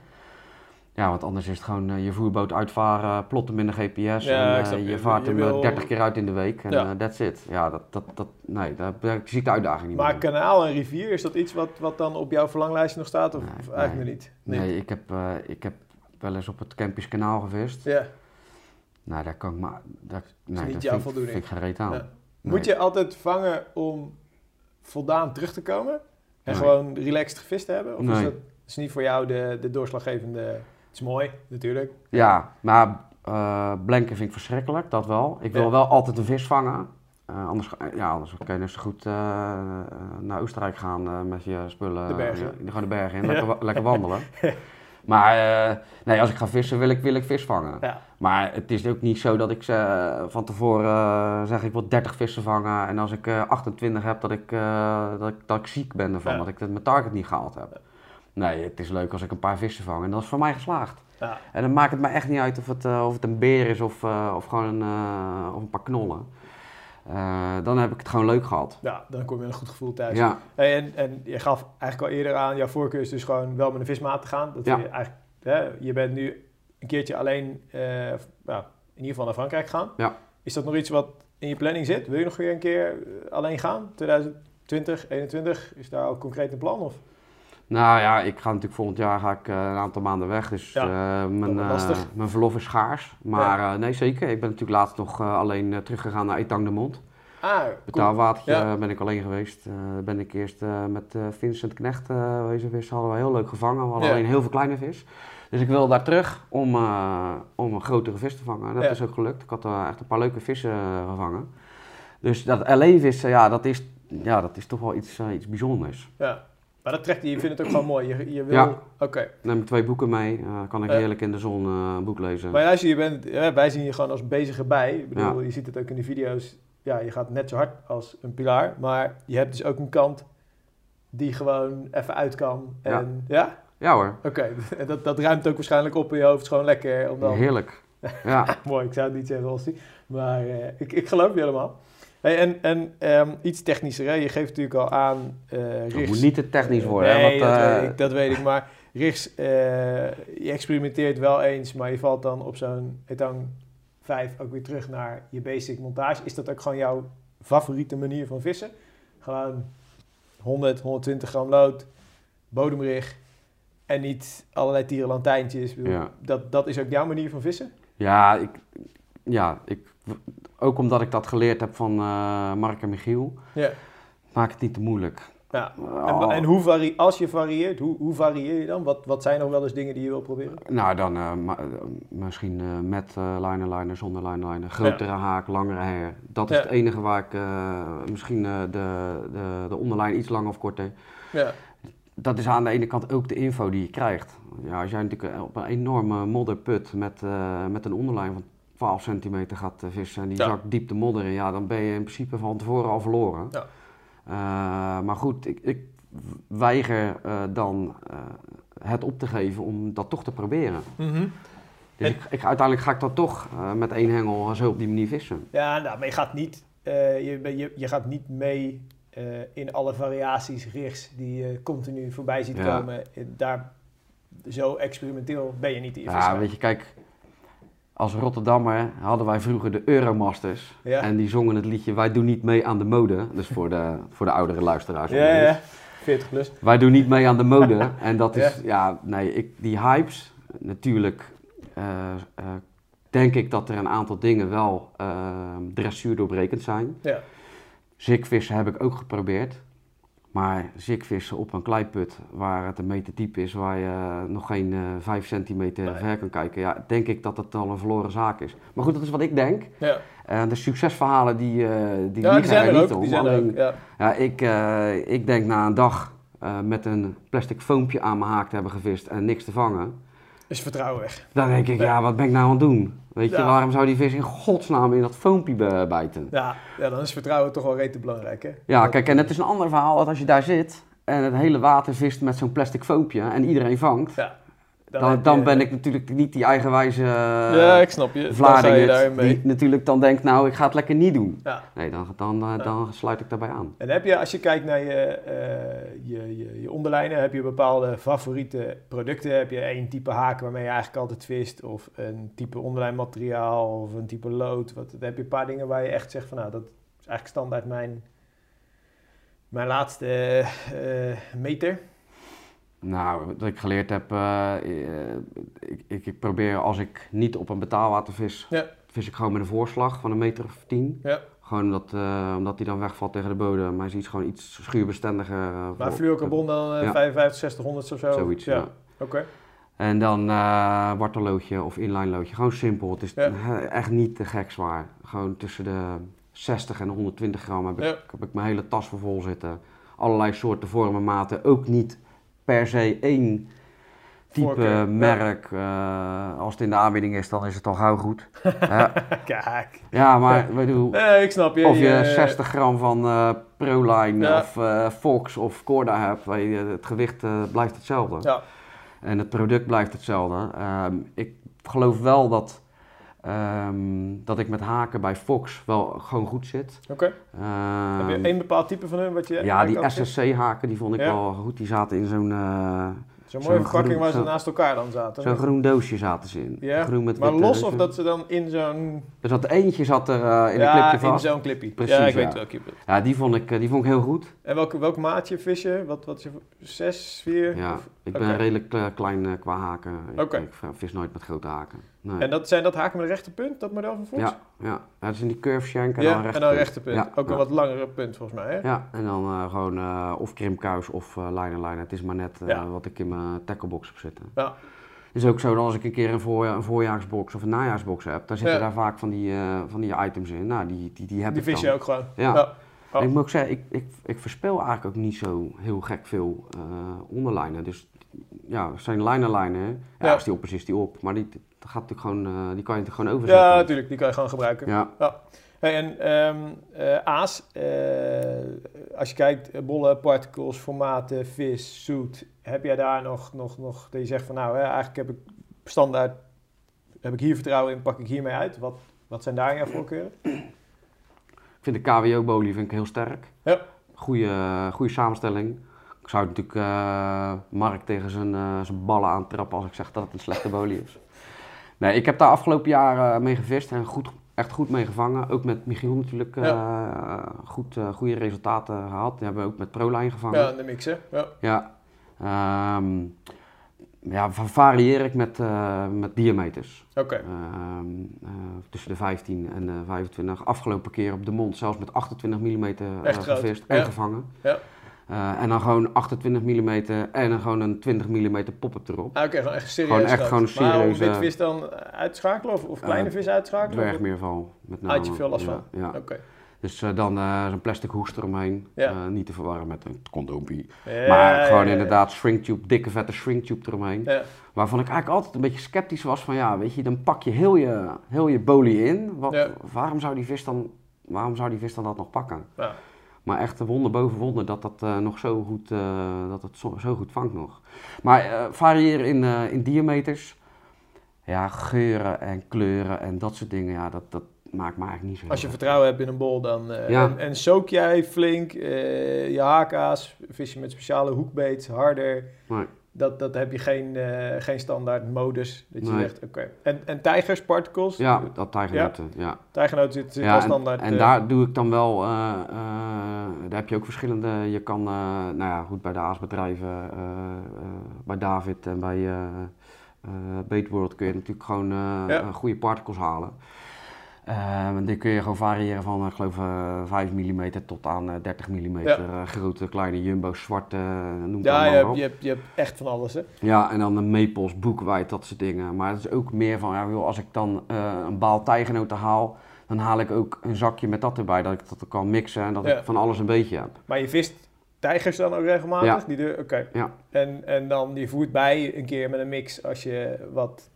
Ja, want anders is het gewoon eh, je voerboot uitvaren, plotten minder GPS. Ja, en, ik eh, snap je je. vaart Je hem wil- eh, 30 keer uit in de week en Ja. that's it. Ja, dat, dat, dat, nee, daar, daar zie ik de uitdaging niet Maar meer. in. kanaal en rivier, is dat iets wat, wat dan op jouw verlanglijstje nog staat of, Nee, of eigenlijk nee. niet? Nee, ik heb, ik heb wel eens op het Campisch kanaal gevist. Ja. Nou, daar kan ik maar... Daar, nee, niet dat jouw voldoening. vind ik geen reet aan. Ja. Moet je altijd vangen om voldaan terug te komen? En gewoon relaxed gevist te hebben? Of is dat is niet voor jou de, de doorslaggevende... Is mooi, natuurlijk. Ja, maar eh blanken vind ik verschrikkelijk, dat wel. Ik wil Ja. wel altijd een vis vangen. Eh, anders, ja, anders kan je net zo goed eh, naar Oostenrijk gaan met je spullen. De bergen. Gewoon de bergen in, Ja. lekker, wa- lekker wandelen. maar nee, als ik ga vissen wil ik, wil ik vis vangen. Ja. Maar het is ook niet zo dat ik ze van tevoren zeg ik wil 30 vissen vangen. En als ik eh, 28 heb dat ik, dat ik, dat ik ziek ben ervan, dat ik het mijn target niet gehaald heb. Nee, het is leuk als ik een paar vissen vang en dat is voor mij geslaagd. Ja. En dan maakt het me echt niet uit of het, eh, of het een beer is of, eh, of gewoon een, eh, of een paar knollen. Dan heb ik het gewoon leuk gehad. ja, dan kom je met een goed gevoel thuis. Ja, Hey, en, en je gaf eigenlijk al eerder aan, jouw voorkeur is dus gewoon wel met een vismaat te gaan. Dat Ja. je, eigenlijk, hè, je bent nu een keertje alleen, nou, in ieder geval naar Frankrijk gegaan. Ja. Is dat nog iets wat in je planning zit? Wil je nog weer een keer alleen gaan? 2020, 2021? Is daar al concreet een plan? Of? Nou ja, ik ga natuurlijk volgend jaar ga ik, eh, een aantal maanden weg. Dus Ja, eh, mijn, eh, mijn verlof is schaars. Maar nee, zeker. Ik ben natuurlijk laatst nog alleen teruggegaan naar Etang de Mont. Ah, cool. Betaalwatertje Ja. eh, ben ik alleen geweest. Ben ik eerst met Vincent Knecht wezen vissen. Hadden we heel leuk gevangen. We hadden alleen heel veel kleine vis. Dus ik wil daar terug om, om een grotere vis te vangen. En dat is ook gelukt. Ik had echt een paar leuke vissen gevangen. Dus dat alleen vissen, ja, dat is, ja, dat is toch wel iets, iets bijzonders. Ja. Maar dat trekt je, je vindt het ook gewoon mooi. Je, je wil... Ja. Oké. Neem twee boeken mee. eh, kan ik Ja. heerlijk in de zon eh, een boek lezen. Maar luister, je bent, ja, wij zien je gewoon als bezige bij. Ik bedoel, Ja. je ziet het ook in de video's. Ja, je gaat net zo hard als een pilaar. Maar je hebt dus ook een kant die gewoon even uit kan. En ja, Ja hoor, oké. En dat, dat ruimt ook waarschijnlijk op in je hoofd. Het is gewoon lekker. Om dan... heerlijk. Ja. Mooi, ik zou het niet zeggen, Rossi. Maar eh, ik, ik geloof je helemaal. Hey, en en ehm, iets technischer, hè? je geeft natuurlijk al aan uh, Het Rigs. moet niet te technisch worden. Nee, hè, want, dat, eh, weet ik, dat weet ik. Maar Rigs, eh, je experimenteert wel eens, maar je valt dan op zo'n Etang 5 ook weer terug naar je basic montage. Is dat ook gewoon jouw favoriete manier van vissen? Gewoon 100, 120 gram lood, bodemrig en niet allerlei tierenlantijntjes. Ja. Dat, dat is ook jouw manier van vissen? Ja, ik, ja ik, ook omdat ik dat geleerd heb van eh, Mark en Michiel, Ja. maak het niet te moeilijk. Ja. Oh. En, en hoe vari als je varieert, hoe, hoe varieer je dan? Wat, wat zijn nog wel eens dingen die je wil proberen? Nou, dan eh, eh, misschien met eh liner liner, zonder liner liner, grotere haak, langere her. Dat is Ja. het enige waar ik misschien de, de, de onderlijn iets langer of korter. Ja. Dat is aan de ene kant ook de info die je krijgt. Ja, als jij natuurlijk op een enorme modderput met, met een onderlijn van 12 centimeter gaat eh, vissen en die Ja. zakt diep de modder in, ja, dan ben je in principe van tevoren al verloren. Ja. Eh, maar goed, ik, ik weiger eh, dan het op te geven om dat toch te proberen. Mhm. Dus En- ik, ik, uiteindelijk ga ik dan toch met één hengel zo op die manier vissen. Ja, nou, maar je gaat niet, je, je, je gaat niet mee in alle variaties, rigs die je continu voorbij ziet Ja. komen, daar zo experimenteel ben je niet in Ja, weet je, kijk, als Rotterdammer hadden wij vroeger de Euromasters. Ja. En die zongen het liedje Wij doen niet mee aan de mode. Dus voor de, voor de oudere luisteraars. Ja, ja, ja. 40 plus. Wij doen niet mee aan de mode. En dat is, Ja. ja, nee, ik, die hypes, natuurlijk eh, eh, denk ik dat er een aantal dingen wel eh, dressuur doorbrekend zijn. Ja. Zikvissen heb ik ook geprobeerd. Maar zikvissen op een kleiput waar het een meter diep is, waar je eh, nog geen eh 5 centimeter Nee. ver kan kijken, ja, denk ik dat het al een verloren zaak is. Maar goed, dat is wat ik denk. Ja, Eh, de succesverhalen die, eh die ja die zijn er niet ook. om. Die zijn er ook. Ja. ja, ik, eh, ik denk na een dag eh, met een plastic foompje aan mijn haak te hebben gevist en niks te vangen. Is vertrouwen weg. Dan denk ik, ja, wat ben ik nou aan het doen? Weet je, Ja. waarom zou die vis in godsnaam in dat foompje bijten? Ja, ja, dan is vertrouwen toch wel rete belangrijk, hè? Ja, Dat- kijk, en het is een ander verhaal dat als je daar zit en het hele water vist met zo'n plastic foompje en iedereen vangt, Ja, dan, dan je- ben ik natuurlijk niet die eigenwijze eh Ja, ik snap je. Die natuurlijk dan denkt, nou, ik ga het lekker niet doen. Ja. Nee, dan, dan, eh, dan sluit ik daarbij aan. En heb je, als je kijkt naar je, eh, je, je, je onderlijnen, heb je bepaalde favoriete producten? Heb je één type haak waarmee je eigenlijk altijd vist? Of een type onderlijnmateriaal of een type lood? Wat, dan heb je een paar dingen waar je echt zegt van nou, dat is eigenlijk standaard mijn, mijn laatste eh, meter. Nou, wat ik geleerd heb, eh, eh, ik, ik, ik probeer als ik niet op een betaalwater vis, Ja. vis ik gewoon met een voorslag van een meter of tien. Ja. Gewoon omdat, eh, omdat die dan wegvalt tegen de bodem, maar is iets gewoon iets schuurbestendiger. eh, Maar fluorocarbon dan eh Ja. 55, 60, 100 of zo? Zoiets, ja. Oké. En dan eh wartelloodje of inline loodje. Gewoon simpel. Het is echt niet te gek zwaar. Gewoon tussen de 60 en de 120 gram heb ik, heb ik mijn hele tas voor vol zitten. Allerlei soorten, vormen, maten. Ook niet per se één type Voorkeur, ja. merk. Eh, als het in de aanbieding is, dan is het al gauw goed. ja, Kijk. ja, maar ik bedoel, Nee, ik snap je. of je Je- 60 gram van eh Proline Ja. of eh, Fox of Corda hebt, je, het gewicht eh, blijft hetzelfde. Ja. En het product blijft hetzelfde. Ehm, ik geloof wel dat, ehm, dat ik met haken bij Fox wel gewoon goed zit. Oké. Ehm, Heb je één bepaald type van hun wat je ja, die? SSC-haken die vond ik Ja. wel goed. Die zaten in zo'n eh, Zo'n mooie verpakking groen- waar ze naast elkaar dan zaten. zo'n groen doosje zaten ze in. Ja, Groen met maar witte los of dat ze dan in zo'n... Er zat eentje zat er eh, in ja, een clipje in vast. zo'n clippy. Precies, ja, ik ja. weet welke je. Ja, die vond, ik, eh, die vond ik heel goed. En welke, welk maatje vis je? Wat, wat is je... Zes, vier? Ja, Of- ik ben redelijk eh, klein eh, qua haken. Ik, ik vis nooit met grote haken. Nee. En dat, zijn dat haken met een rechte punt, dat model van Fox? Ja, ja. ja, dat is in die curve shank en Ja, dan recht. en dan rechte punt. Ja, Ook een wat langere punt volgens mij, hè? Ja, en dan eh, gewoon of krimkuis of lijnen lijnen. Het is maar net wat ik in mijn tacklebox heb zitten. Ja. Het is ook zo dat als ik een keer een, voor, een voorjaarsbox of een najaarsbox heb, dan zitten daar vaak van die, van die items in. Nou, die, die, die heb Die ik vis dan. je ook gewoon. Ja. Ik moet ook zeggen, ik, ik, ik verspeel eigenlijk ook niet zo heel gek veel onderlijnen. Dus ja, zijn lijnenlijnen, ja, Ja. als die op is, is die op. Maar die, dat gaat natuurlijk gewoon, eh, die kan je natuurlijk gewoon overzetten. Ja, natuurlijk. Die kan je gewoon gebruiken. Ja, Hey, en ehm, eh, aas, eh, als je kijkt, bollen, particles, formaten, vis, zoet, heb jij daar nog, nog, nog dat je zegt van nou, hè, eigenlijk heb ik standaard, heb ik hier vertrouwen in, pak ik hiermee uit. Wat, wat zijn daar jouw voorkeuren? Ik vind de KWO-bolie vind ik heel sterk. Ja. Goeie, goede samenstelling. Ik zou natuurlijk eh Mark tegen zijn, eh, zijn ballen aantrappen als ik zeg dat het een slechte bolie is. Nee, ik heb daar afgelopen jaar eh, mee gevist en goed, echt goed mee gevangen. Ook met Michiel natuurlijk goed, goede resultaten gehad. Die hebben we ook met ProLine gevangen. Ja, de mixen. Ja. Ja, Ehm, ja va- varieer ik met, met diameters. Oké. Ehm, eh, tussen de 15 en de 25. Afgelopen keer op de mond zelfs met 28 mm groot, gevist ja. en gevangen. Ja. Eh, en dan gewoon 28 mm en dan gewoon een 20 mm pop-up erop. Ah, Oké, gewoon echt serieus. Gewoon echt gewoon een Maar serieuze- witvis dan uitschakelen of, of kleine Eh, vis uitschakelen? Of- Dwergmeerval met name. Had je veel last ja, van? Ja. Oké. Dus eh, dan zo'n plastic hoest eromheen. Ja. Niet te verwarren met een condoompie. Ja, maar gewoon inderdaad shrinktube, dikke vette shrinktube eromheen. Ja. Waarvan ik eigenlijk altijd een beetje sceptisch was van ja, weet je, dan pak je heel je, heel je bolie in. Wat, waarom, zou die vis dan, waarom zou die vis dan dat nog pakken? Ja. Maar echt wonder boven wonder dat dat eh, nog zo goed, eh, dat het zo, zo goed vangt nog. Maar eh, variëren in, in diameters. Ja, geuren en kleuren en dat soort dingen. Ja, dat, dat, maakt me eigenlijk niet zo Als je vertrouwen hebt in een bol, dan... Ja. en, en soak jij flink je haka's, vis je met speciale hoekbeets, harder... Nee. Dat, dat heb je geen, eh, geen standaard modus. Dat je Nee. zegt, oké. En, en tijgers, particles? Ja, dat tijgernetten, ja. Tijgernoot zit, zit Ja, al en, standaard. en eh, daar doe ik dan wel, eh, daar heb je ook verschillende, je kan, nou ja, goed, bij de aasbedrijven, bij David en bij eh eh, Bait World kun je natuurlijk gewoon Ja. goede particles halen. Eh, en die kun je gewoon variëren van, eh, ik geloof, eh 5 mm tot aan eh, 30 mm. Ja. grote, kleine jumbo's, zwarte, eh, noem het ja, je maar hebt, op. je, hebt, je hebt echt van alles, hè? Ja, en dan de maples, boekwijd, dat soort dingen. Maar het is ook meer van, ja, joh, als ik dan eh, een baal tijgenoten haal, dan haal ik ook een zakje met dat erbij, dat ik dat kan mixen en dat Ja. ik van alles een beetje heb. Maar je vist tijgers dan ook regelmatig? Ja. Oké. Ja. En, en dan je voert bij een keer met een mix als je wat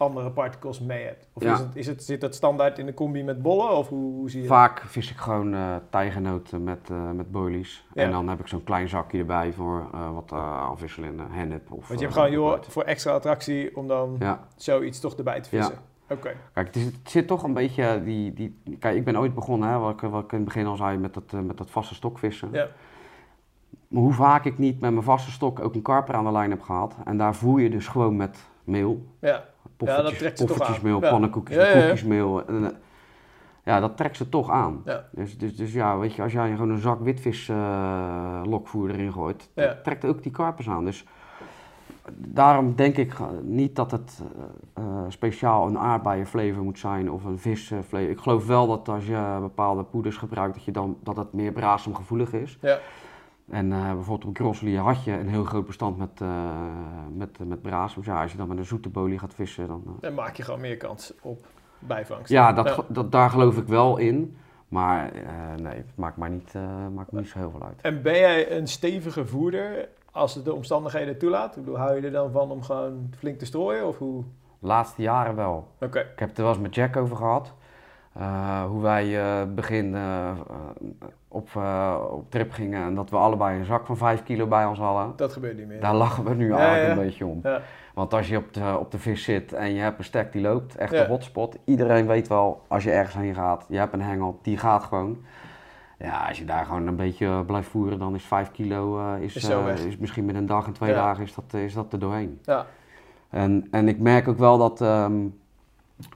andere particles mee hebt? Of Ja. is het, is het, zit dat standaard in de combi met bollen? Of hoe, hoe zie je Vaak vis ik gewoon eh tijgenoten met, eh met boilies. Ja. En dan heb ik zo'n klein zakje erbij voor eh, wat uh, afwisselende hennep. Of, Want je hebt gewoon, joh, voor extra attractie om dan Ja, zoiets toch erbij te vissen. Oké. kijk, het, is, het zit toch een beetje die, die... Kijk, ik ben ooit begonnen, hè, wat, ik, wat ik in het begin al zei, met dat, met dat vaste stokvissen. Ja. Maar hoe vaak ik niet met mijn vaste stok ook een karper aan de lijn heb gehad. En daar voer je dus gewoon met meel. Ja. Poffertjes, dat trekt ze toch. Ja. pannenkoekjes, Ja, ja, ja. koekjesmeel. En, eh, ja, dat trekt ze toch aan. Ja. Dus, dus, dus ja, weet je, als jij gewoon een zak witvis eh, lokvoer erin gooit, Ja. trekt ook die karpers aan. Dus daarom denk ik eh, niet dat het eh, eh, speciaal een aardbeienflavor moet zijn of een visflavor. Ik geloof wel dat als je bepaalde poeders gebruikt, dat, je dan, dat het meer brasemgevoelig is. Ja. En eh, bijvoorbeeld op Grosselie had je een heel groot bestand met, eh met, met brasems. Ja, als je dan met een zoete bolie gaat vissen, dan... eh, Dan maak je gewoon meer kans op bijvangst. ja, dat, Dat, daar geloof ik wel in. Maar eh, nee, het maakt mij niet, eh, maakt me niet zo heel veel uit. En ben jij een stevige voerder als het de omstandigheden toelaat? Bedoel, hou je er dan van om gewoon flink te strooien? Of hoe? De laatste jaren wel. Oké. Ik heb het er wel eens met Jack over gehad. Eh, hoe wij eh begin eh, op, op trip gingen en dat we allebei een zak van 5 kilo bij ons hadden. Dat gebeurt niet meer. Daar lachen we nu Ja, eigenlijk ja. een beetje om. Ja. Want als je op de, op de vis zit en je hebt een stek die loopt, echt een hotspot. Iedereen weet wel, als je ergens heen gaat, je hebt een hengel, die gaat gewoon. Ja, als je daar gewoon een beetje blijft voeren, dan is 5 kilo, is, Is is misschien met een dag en twee dagen is dat, is dat er doorheen. Ja. En, en ik merk ook wel dat ehm,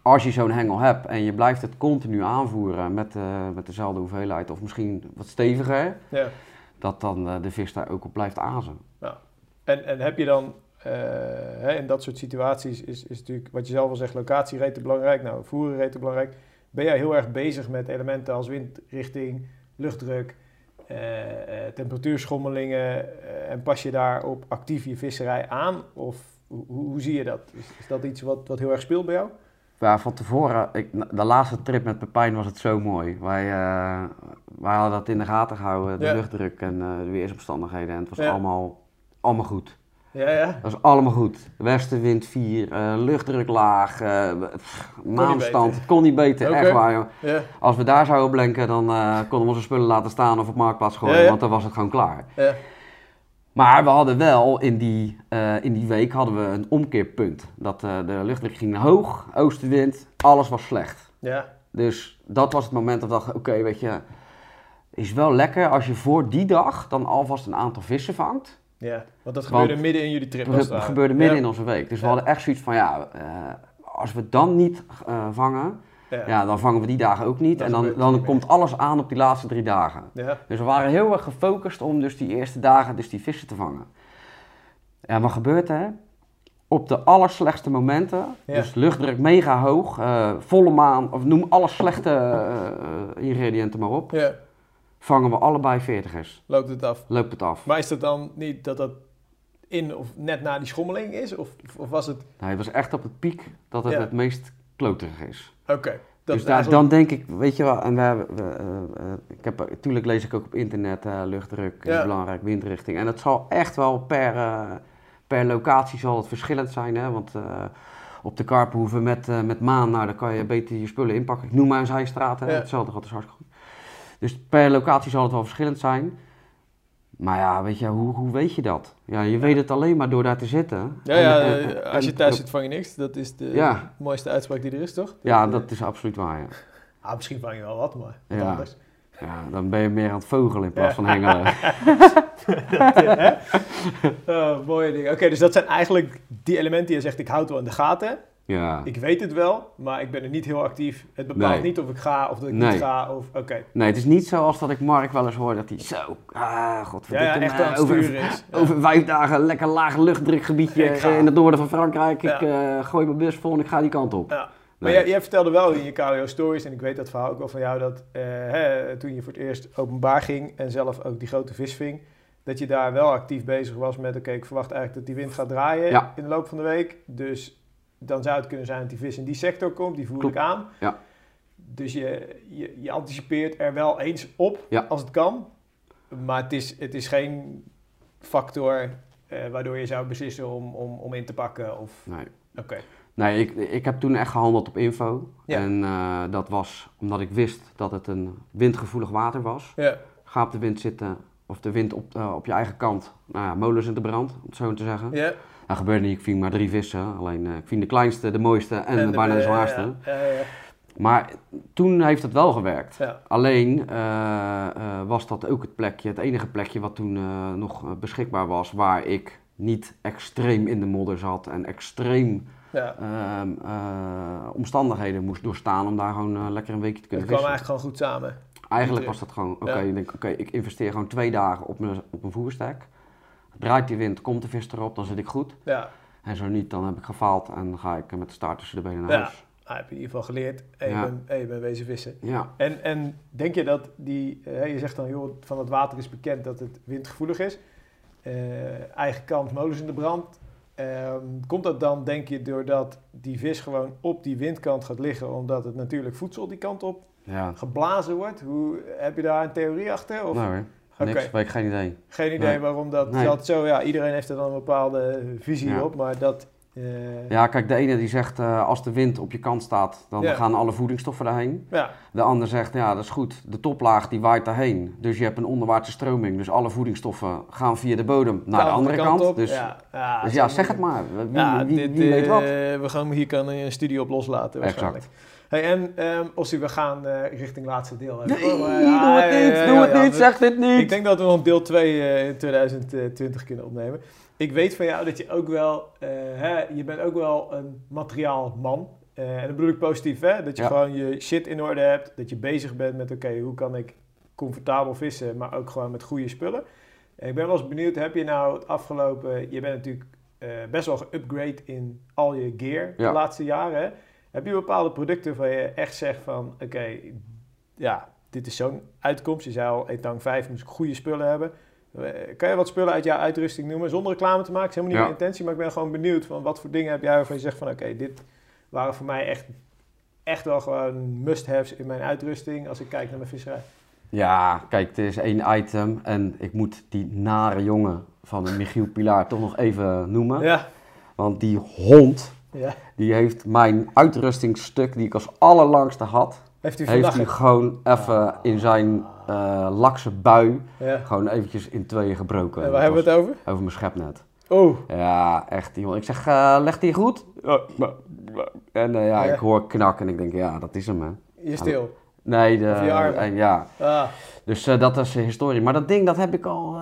als je zo'n hengel hebt en je blijft het continu aanvoeren met, eh, met dezelfde hoeveelheid of misschien wat steviger, ja. dat dan eh, de vis daar ook op blijft azen. En, en heb je dan, eh, hè, in dat soort situaties is, is natuurlijk, wat je zelf al zegt, locatie rete belangrijk, nou, voeren rete belangrijk. Ben jij heel erg bezig met elementen als windrichting, luchtdruk, temperatuurschommelingen en pas je daarop actief je visserij aan? Of hoe, hoe hoe zie je dat? Is, is dat iets wat, wat heel erg speelt bij jou? Ja, van tevoren, ik, de laatste trip met Pepijn was het zo mooi. Wij, eh, wij hadden dat in de gaten gehouden, de Ja. luchtdruk en eh, de weersomstandigheden. En het was Ja. allemaal, allemaal goed. Ja, ja. Het was allemaal goed. Westenwind 4, eh, luchtdruk laag, pff, maanstand. Het kon niet beter, echt waar joh. Als we daar zouden blenken, dan konden we onze spullen laten staan of op marktplaats gooien, want dan was het gewoon klaar. Maar we hadden wel in die, eh, in die week hadden we een omkeerpunt. Dat eh, de luchtdruk ging hoog, oostenwind, alles was slecht. ja. Dus dat was het moment dat we dachten, oké, weet je, is wel lekker als je voor die dag dan alvast een aantal vissen vangt. Ja, want dat Want- gebeurde midden in jullie trip. Dat gebeurde midden Ja. in onze week. Dus we hadden echt zoiets van, ja, eh, als we dan niet vangen, Ja. ja, dan vangen we die dagen ook niet. En dan, dan komt alles aan op die laatste drie dagen. Ja. Dus we waren heel erg gefocust om dus die eerste dagen dus die vissen te vangen. En wat gebeurt er? Op de allerslechtste momenten, Ja. dus luchtdruk mega hoog, eh, volle maan, of noem alle slechte eh, eh, ingrediënten maar op, ja, vangen we allebei veertigers. loopt het af. Loopt het af. Maar is dat dan niet dat dat in of net na die schommeling is? Of, of was het... Nou, het was echt op het piek dat het het meest kloterig is. Oké. dat dus daar, dan denk ik, weet je wel, en we, hebben- we, eh, eh, ik heb, natuurlijk lees ik ook op internet, eh, luchtdruk Ja. belangrijk, windrichting. En het zal echt wel per, eh, per locatie zal het verschillend zijn, hè, want eh, op de Karpenhoeven met, eh, met maan, nou dan kan je beter je spullen inpakken. Ik noem maar een zijstraat, hè, Ja. hetzelfde gaat is hartstikke goed. Dus per locatie zal het wel verschillend zijn. Maar ja, weet je, hoe, hoe weet je dat? Ja, je weet het alleen maar door daar te zitten. Ja, En- ja en- eh, als je en- thuis zit vang je niks. Dat is de Ja. mooiste uitspraak die er is, toch? Ja, dat is absoluut waar, ja. Ah, misschien vang je wel wat, maar wat Ja. anders. ja. Dan ben je meer aan het vogelen in plaats van hengelen. Oh, mooie dingen. Oké, dus dat zijn eigenlijk die elementen die je zegt, ik houd wel in de gaten. Ja. Ik weet het wel, maar ik ben er niet heel actief. Het bepaalt Nee. niet of ik ga of dat ik Nee. niet ga. Of, oké. Nee, het is niet zoals dat ik Mark wel eens hoor dat hij zo, ah, godverdikke ja, echt over, sturen is. Ja. over vijf dagen lekker laag luchtdrukgebiedje Ik ga. in het noorden van Frankrijk. Ik eh, gooi mijn bus vol en ik ga die kant op. Ja. Maar Nee. jij, jij vertelde wel in je KWO Stories, en ik weet dat verhaal ook wel van jou, dat eh, hè, toen je voor het eerst openbaar ging en zelf ook die grote vis ving, dat je daar wel actief bezig was met, oké, ik verwacht eigenlijk dat die wind gaat draaien in de loop van de week. Dus dan zou het kunnen zijn dat die vis in die sector komt, die voer Klopt. ik aan. Ja. Dus je, je, je anticipeert er wel eens op Ja. als het kan, maar het is, het is geen factor eh, waardoor je zou beslissen om, om, om in te pakken. Of, Nee. oké. Nee, ik, ik heb toen echt gehandeld op info. Ja. En eh, dat was omdat ik wist dat het een windgevoelig water was. Ja. Ga op de wind zitten, of de wind op, eh, op je eigen kant. Nou ja, molens in de brand, om het zo te zeggen. Ja. Dat gebeurde niet, ik ving maar drie vissen. Alleen eh, ik ving de kleinste, de mooiste en, En bijna de zwaarste. Ja, ja, ja. Maar toen heeft het wel gewerkt. Ja. Alleen eh, eh, was dat ook het plekje, het enige plekje wat toen nog beschikbaar was, waar ik niet extreem in de modder zat en extreem Ja. ehm, eh, omstandigheden moest doorstaan om daar gewoon lekker een weekje te Het kunnen kwam vissen. eigenlijk gewoon goed samen. Eigenlijk was dat gewoon, oké, Ja. ik ik investeer gewoon twee dagen op mijn, op mijn voerstek. Draait die wind, komt de vis erop, dan zit ik goed. Ja, En zo niet, dan heb ik gefaald en dan ga ik met de staart tussen de benen naar Ja. huis. ah, heb je in ieder geval geleerd en je, Ja. bent, en je bent wezen vissen. Ja, En, en denk je dat die, eh, je zegt dan, joh, van het water is bekend dat het windgevoelig is. Eh, eigen kant, molens in de brand. Ehm, komt dat dan, denk je, doordat die vis gewoon op die windkant gaat liggen, omdat het natuurlijk voedsel die kant op ja. geblazen wordt? Hoe, heb je daar een theorie achter? Of? Nou Oké. weet ik geen idee. Geen idee Nee. waarom dat, Nee. zo... Ja, iedereen heeft er dan een bepaalde visie Ja. op, maar dat... eh, Ja, kijk, de ene die zegt eh, als de wind op je kant staat, dan Ja. gaan alle voedingsstoffen daarheen. ja, De ander zegt, ja, dat is goed. De toplaag die waait daarheen. Dus je hebt een onderwaartse stroming. Dus alle voedingsstoffen gaan via de bodem naar de andere kant. op. Dus ja, ja, dus ja, zeg het. maar. Wie, dit, weet wat? eh, we gaan hier kan een studie op loslaten waarschijnlijk. Hey, en Ossie, we gaan eh, richting laatste deel. hè. Nee, Oh, maar doe ja, het ja, niet, ja, doe ja, het ja, niet, zeg dit niet. Ik denk dat we nog deel 2 in 2020 kunnen opnemen. Ik weet van jou dat je ook wel, eh, hè, je bent ook wel een materiaalman. Eh, en dat bedoel ik positief, hè? Dat je gewoon je shit in orde hebt. Dat je bezig bent met, oké, hoe kan ik comfortabel vissen, maar ook gewoon met goede spullen. En ik ben wel eens benieuwd, heb je nou het afgelopen... Je bent natuurlijk eh, best wel geupgrade in al je gear de laatste jaren. hè? Heb je bepaalde producten waar je echt zegt van, oké, ja, dit is zo'n uitkomst. Je zei al, Etang 5 moest ik goede spullen hebben. Eh, Kan je wat spullen uit jouw uitrusting noemen zonder reclame te maken? is helemaal niet Ja. mijn intentie, maar ik ben gewoon benieuwd van wat voor dingen heb jij waarvan je zegt van oké, dit waren voor mij echt, echt wel gewoon must-haves in mijn uitrusting als ik kijk naar mijn visserij. Ja, kijk, het is één item. En ik moet die nare jongen van Michiel Pilaar toch nog even noemen. Ja, Want die hond, ja. Die heeft mijn uitrustingstuk, die ik als allerlangste had, Heeft u heeft hij gewoon even in zijn eh lakse bui Ja. gewoon eventjes in tweeën gebroken. En waar hebben we het over? Over mijn schepnet. Oh, Ja, echt, jongen. Ik zeg, eh legt hij goed? En eh, ja, Ja. ik hoor knak en ik denk, ja, dat is hem, hè. je stil. Nee, de, je en ja. Ah, Dus dat is de historie. Maar dat ding, dat heb ik al,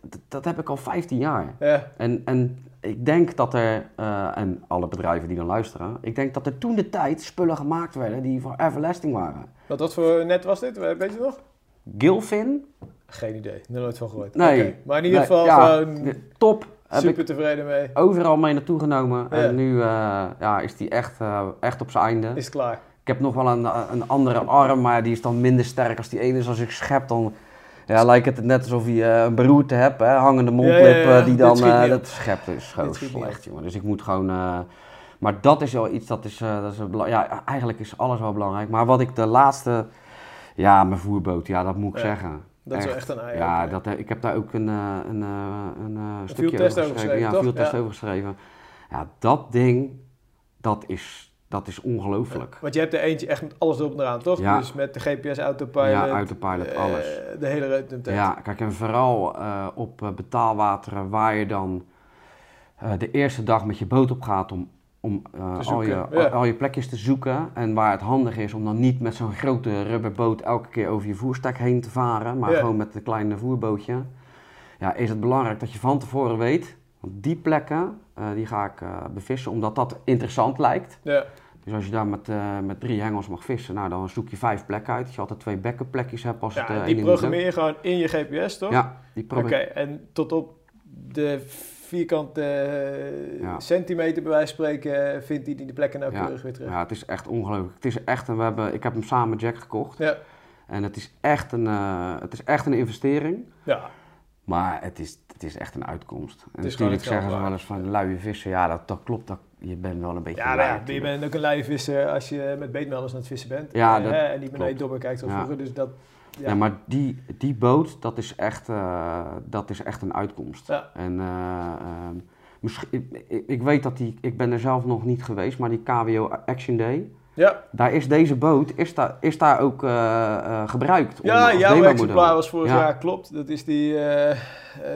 dat, dat heb ik al 15 jaar. ja. En, en ik denk dat er, eh, en alle bedrijven die dan luisteren, ik denk dat er toen de tijd spullen gemaakt werden die voor everlasting waren. Wat, wat voor net was dit? Weet je nog? Gilfin, Geen idee, er nooit van gehoord. Nee. Maar in ieder Nee, geval ja, gewoon top. Super tevreden mee. overal mee naartoe genomen. Ja. En nu eh, ja, is die echt, eh, echt op zijn einde. Is klaar? Ik heb nog wel een, een andere arm, maar die is dan minder sterk als die ene. Dus als ik schep, dan ja, lijkt het net alsof je eh, een beroerte hebt, hè? hangende mondklep, Ja, eh, die dan, eh, dat schept is gewoon slecht, jongen. Dus ik moet gewoon, maar dat is wel iets, dat is, dat is een ja, eigenlijk is alles wel belangrijk. Maar wat ik de laatste, ja, mijn voerboot, ja, dat moet ik zeggen. Dat is wel echt een ei. Ja, dat, ik heb daar ook een, een, een, eh, stukje over geschreven. Ja, Ja. over geschreven. Ja, dat ding, dat is, dat is ongelooflijk. Want je hebt er eentje echt met alles erop en eraan, toch? Ja. Dus met de GPS, autopilot, Ja, autopilot, eh, alles. de hele reutemtijd. Ja, kijk, en vooral eh, op eh, betaalwateren waar je dan de eerste dag met je boot op gaat om, om al, je, ja. al je plekjes te zoeken. En waar het handig is om dan niet met zo'n grote rubberboot elke keer over je voerstek heen te varen, maar gewoon met een kleine voerbootje. Ja, is het belangrijk dat je van tevoren weet, want die plekken, die ga ik bevissen, omdat dat interessant lijkt. Ja. Dus als je daar met, eh, met drie hengels mag vissen, nou, dan zoek je vijf plekken uit. Dat je altijd twee backup plekjes hebt als het Ja, eh, die programmeer je gewoon in je GPS, toch? Ja, die Oké, probeer en tot op de vierkante Ja. centimeter bij wijze van spreken vindt hij die de plekken nauwkeurig Ja. weer terug. Ja, het is echt ongelooflijk. Het is echt een, we hebben, ik heb hem samen met Jack gekocht. Ja. En het is echt een, eh, het is echt een investering. Ja, Maar het is, is echt een uitkomst. En natuurlijk zeggen ze wel eens van luie vissen. Ja, dat, dat klopt. Dat, je bent wel een beetje ja, lui maar ja je bent ook een luie visser als je met beetmelders aan het vissen bent. Ja, Eh, dat hè, en niet meer naar je klopt. dobber kijkt zoals vroeger. Dus dat, ja. Ja. maar die, die boot, dat is echt, eh, dat is echt een uitkomst. Ja. En eh, ehm, misschien, ik, ik weet dat die, ik ben er zelf nog niet geweest, maar die KWO Action Day, ja, daar is deze boot, is daar, is daar ook eh, eh, gebruikt. ja jouw exemplaar was vorig Ja. jaar, klopt. Dat is die, eh,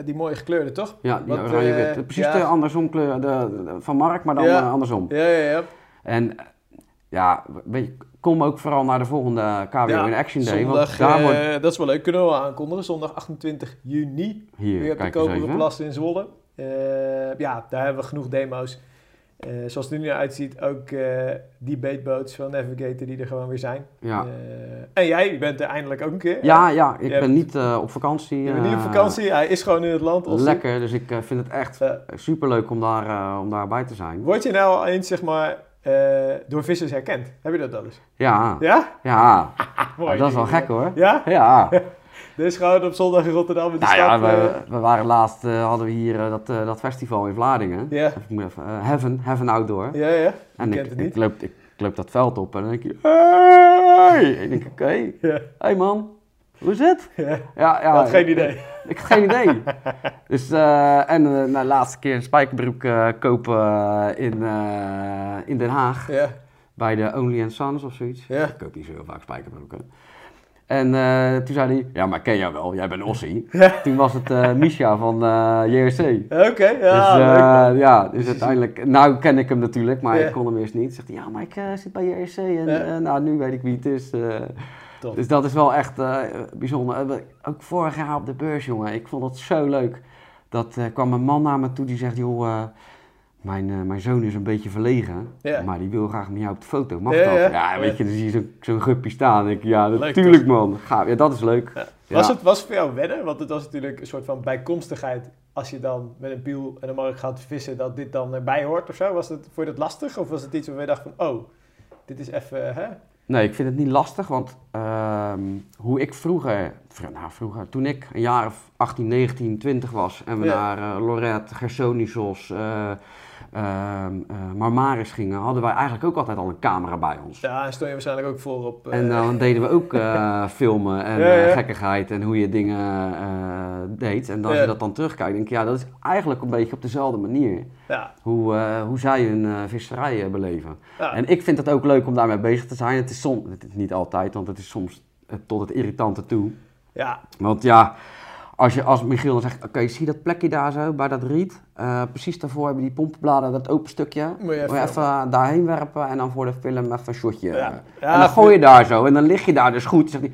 die mooie gekleurde, toch? Ja, die Wat, oranje wit. Precies ja. de andersom kleur de, de- van Mark, maar dan Ja. andersom. Ja, ja, ja. En ja, weet je, kom ook vooral naar de volgende KWO in Action Day. Zondag, want daar wordt dat is wel leuk, kunnen we wel aankondigen. Zondag 28 juni hier, Weer op de Koperen even. Plas in Zwolle. Ja, daar hebben we genoeg demo's. Eh, zoals het er nu uitziet, ook eh, die beetboats van Navigator die er gewoon weer zijn. Ja. Eh, en jij, je bent er eindelijk ook een keer. ja, ja, ik ben niet op vakantie. Je bent niet op vakantie, hij is gewoon in het land. Lekker, dus ik vind het echt superleuk om, daar, om daarbij te zijn. word je nou eens, zeg maar, door vissers herkend? Heb je dat wel eens? Ja, Ja? ja. Mooi. dat is wel gek hoor. Ja? Ja. Dus gewoon op zondag in Rotterdam in de Nou ja, stad. we, eh, we waren laatst, eh, hadden we hier eh, dat, dat festival in Vlaardingen. ja. Of ik moet even, eh, Heaven, Heaven Outdoor. Ja, ja. En ik, ik, loop, ik loop dat veld op en dan denk je, hey! En ik denk, oké, Ja. hey man, hoe is het? Ja. Ja, ja. Ik had geen ik- idee. Ik had geen idee. dus, en eh, nou, de laatste keer een spijkerbroek kopen in, in Den Haag. Ja. Bij de Only and Sons of zoiets. Ja. Ik koop niet zo heel vaak spijkerbroeken. En eh, toen zei hij, ja, maar ik ken jou wel, jij bent Ossie. Ja. Toen was het eh Misha van eh JRC. Oké, ja, dus, leuk ja, dus uiteindelijk, nou ken ik hem natuurlijk, maar Ja. ik kon hem eerst niet. Zegt hij, ja, maar ik zit bij JRC en nou, nu weet ik wie het is. dus dat is wel echt bijzonder. Ook vorig jaar op de beurs, jongen, ik vond dat zo leuk. Dat kwam een man naar me toe die zegt, joh, mijn, eh, mijn zoon is een beetje verlegen, Ja. maar die wil graag met jou op de foto. Mag Ja, dat? ja. Ja, weet je, dan zie je zo'n zo'n guppy staan. Ik, ja, natuurlijk man. Gaaf. Ja, dat is leuk. Was, het, was het voor jou wennen? Want het was natuurlijk een soort van bijkomstigheid als je dan met een piel en een markt gaat vissen, dat dit dan erbij hoort of zo. Was het, vond je dat lastig? Of was het iets waar je dacht van, oh, dit is even, hè? Nee, ik vind het niet lastig, want ehm, hoe ik vroeger, vr- nou vroeger, toen ik een jaar of 18, 19, 20 was en we naar eh, Lorette, Gersonisos, eh, Marmaris gingen, hadden wij eigenlijk ook altijd al een camera bij ons. Ja, en stond je waarschijnlijk ook voor op... eh, En dan deden we ook eh, filmen en Ja, ja. eh, gekkigheid en hoe je dingen eh, deed. En als Ja. je dat dan terugkijkt, denk je, ja, dat is eigenlijk een beetje op dezelfde manier. ja, Hoe, eh, hoe zij hun eh, visserij eh, beleven. En ik vind het ook leuk om daarmee bezig te zijn. Het is soms, het is niet altijd, want het is soms eh, tot het irritante toe. ja, Want ja, als, je, als Michiel dan zegt, oké, zie je dat plekje daar zo, bij dat riet? Eh, precies daarvoor hebben die pompenbladen, dat open stukje. Moet je Moet even... je even daarheen werpen en dan voor de film even een shotje. Ja. eh. Ja, en dan gooi je daar zo en dan lig je daar dus goed. Zegt hij,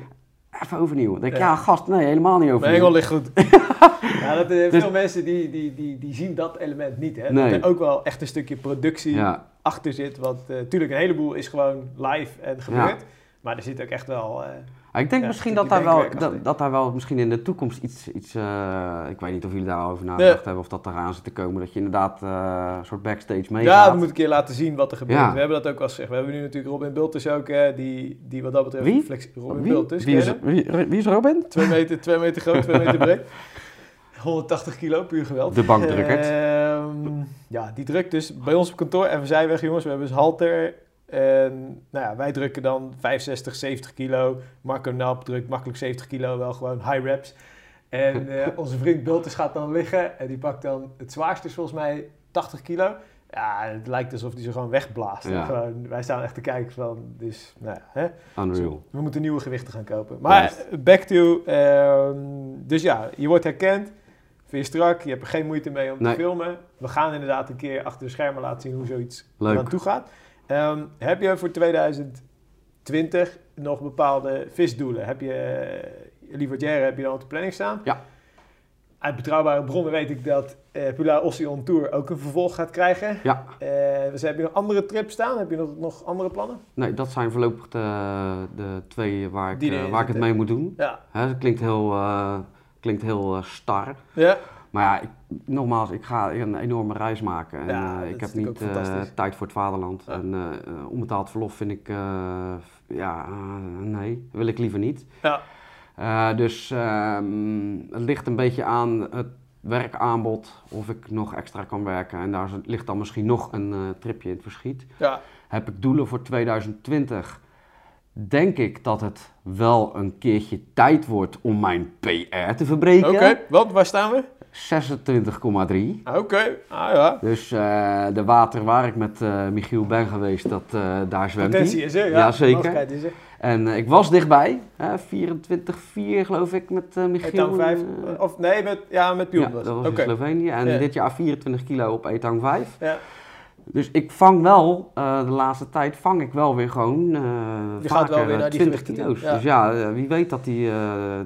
even overnieuw. Dan denk ik, Ja. ja. gast, nee, helemaal niet Mijn overnieuw. engel ligt goed. ja, dat, eh, Dus- veel mensen die, die, die, die zien dat element niet. Hè? Nee. Dat er ook wel echt een stukje productie achter zit. Want natuurlijk, een heleboel is gewoon live en gebeurd. Maar er zit ook echt wel... eh, Maar ik denk Ja, misschien dat daar, wel, dat, dat daar wel misschien in de toekomst iets, iets eh, ik weet niet of jullie daarover nagedacht hebben of dat eraan zit te komen, dat je inderdaad eh, een soort backstage Ja, meegaat. we moeten een keer laten zien wat er gebeurt. Ja. We hebben dat ook al gezegd. We hebben nu natuurlijk Robin Bultus ook, eh, die, die wat dat betreft... Wie? flex- Robin wie, Bultus, wie, is, wie, wie is Robin? Twee meter, twee meter groot, twee meter breed. 180 kilo, puur geweld. De bankdrukkert. Ehm, ja, die drukt dus bij ons op kantoor. Even zijweg, jongens. We hebben dus halter. En nou ja, wij drukken dan 65, 70 kilo. Marco Nap drukt makkelijk 70 kilo, wel gewoon high reps. En eh, onze vriend Bultus gaat dan liggen. En die pakt dan het zwaarste, volgens mij 80 kilo. Ja, het lijkt alsof hij ze gewoon wegblaast. Ja. Gewoon, wij staan echt te kijken van, dus, nou ja, hè? Unreal. we moeten nieuwe gewichten gaan kopen. Maar back to, ehm, dus ja, je wordt herkend, vind je strak, je hebt er geen moeite mee om Nee. te filmen. We gaan inderdaad een keer achter de schermen laten zien hoe zoiets eraan toe gaat. Ehm, heb je voor 2020 nog bepaalde visdoelen? Heb je, uh, Livadière heb je dan op de planning staan? Ja. Uit betrouwbare bronnen weet ik dat eh Pilar Ossion Tour ook een vervolg gaat krijgen. Ja. Eh, dus heb je nog andere trips staan? Heb je nog, nog andere plannen? Nee, dat zijn voorlopig de, de twee waar ik, eh, waar ik het mee moet doen. Ja. Hè, dat klinkt heel, eh, klinkt heel eh, star. Ja. Maar ja, ik, nogmaals, ik ga een enorme reis maken. En Ja, eh, ik heb niet eh, tijd voor het vaderland. Ja. En eh, onbetaald verlof vind ik, ja, nee, wil ik liever niet. Ja. Dus ehm, het ligt een beetje aan het werkaanbod, of ik nog extra kan werken. En daar ligt dan misschien nog een tripje in het verschiet. Ja. Heb ik doelen voor 2020? Denk ik dat het wel een keertje tijd wordt om mijn PR te verbreken. Oké, want waar staan we? 26,3. Ah, Oké, ah ja. Dus eh, de water waar ik met eh, Michiel ben geweest, dat, eh, daar zwemt Potentie hij. is er, ja. Zeker. Is er. En eh, ik was dichtbij, hè, 24,4 geloof ik met Michiel. Etang 5, eh, of nee, met, ja, met Pion ja, was dat was in Slovenië. En Ja. dit jaar 24 kilo op Etang 5. Ja. Dus ik vang wel, eh, de laatste tijd vang ik wel weer gewoon eh Je gaat wel vaker, weer eh, naar die 20 gewichten kilo's. toe, ja. Dus ja, wie weet dat die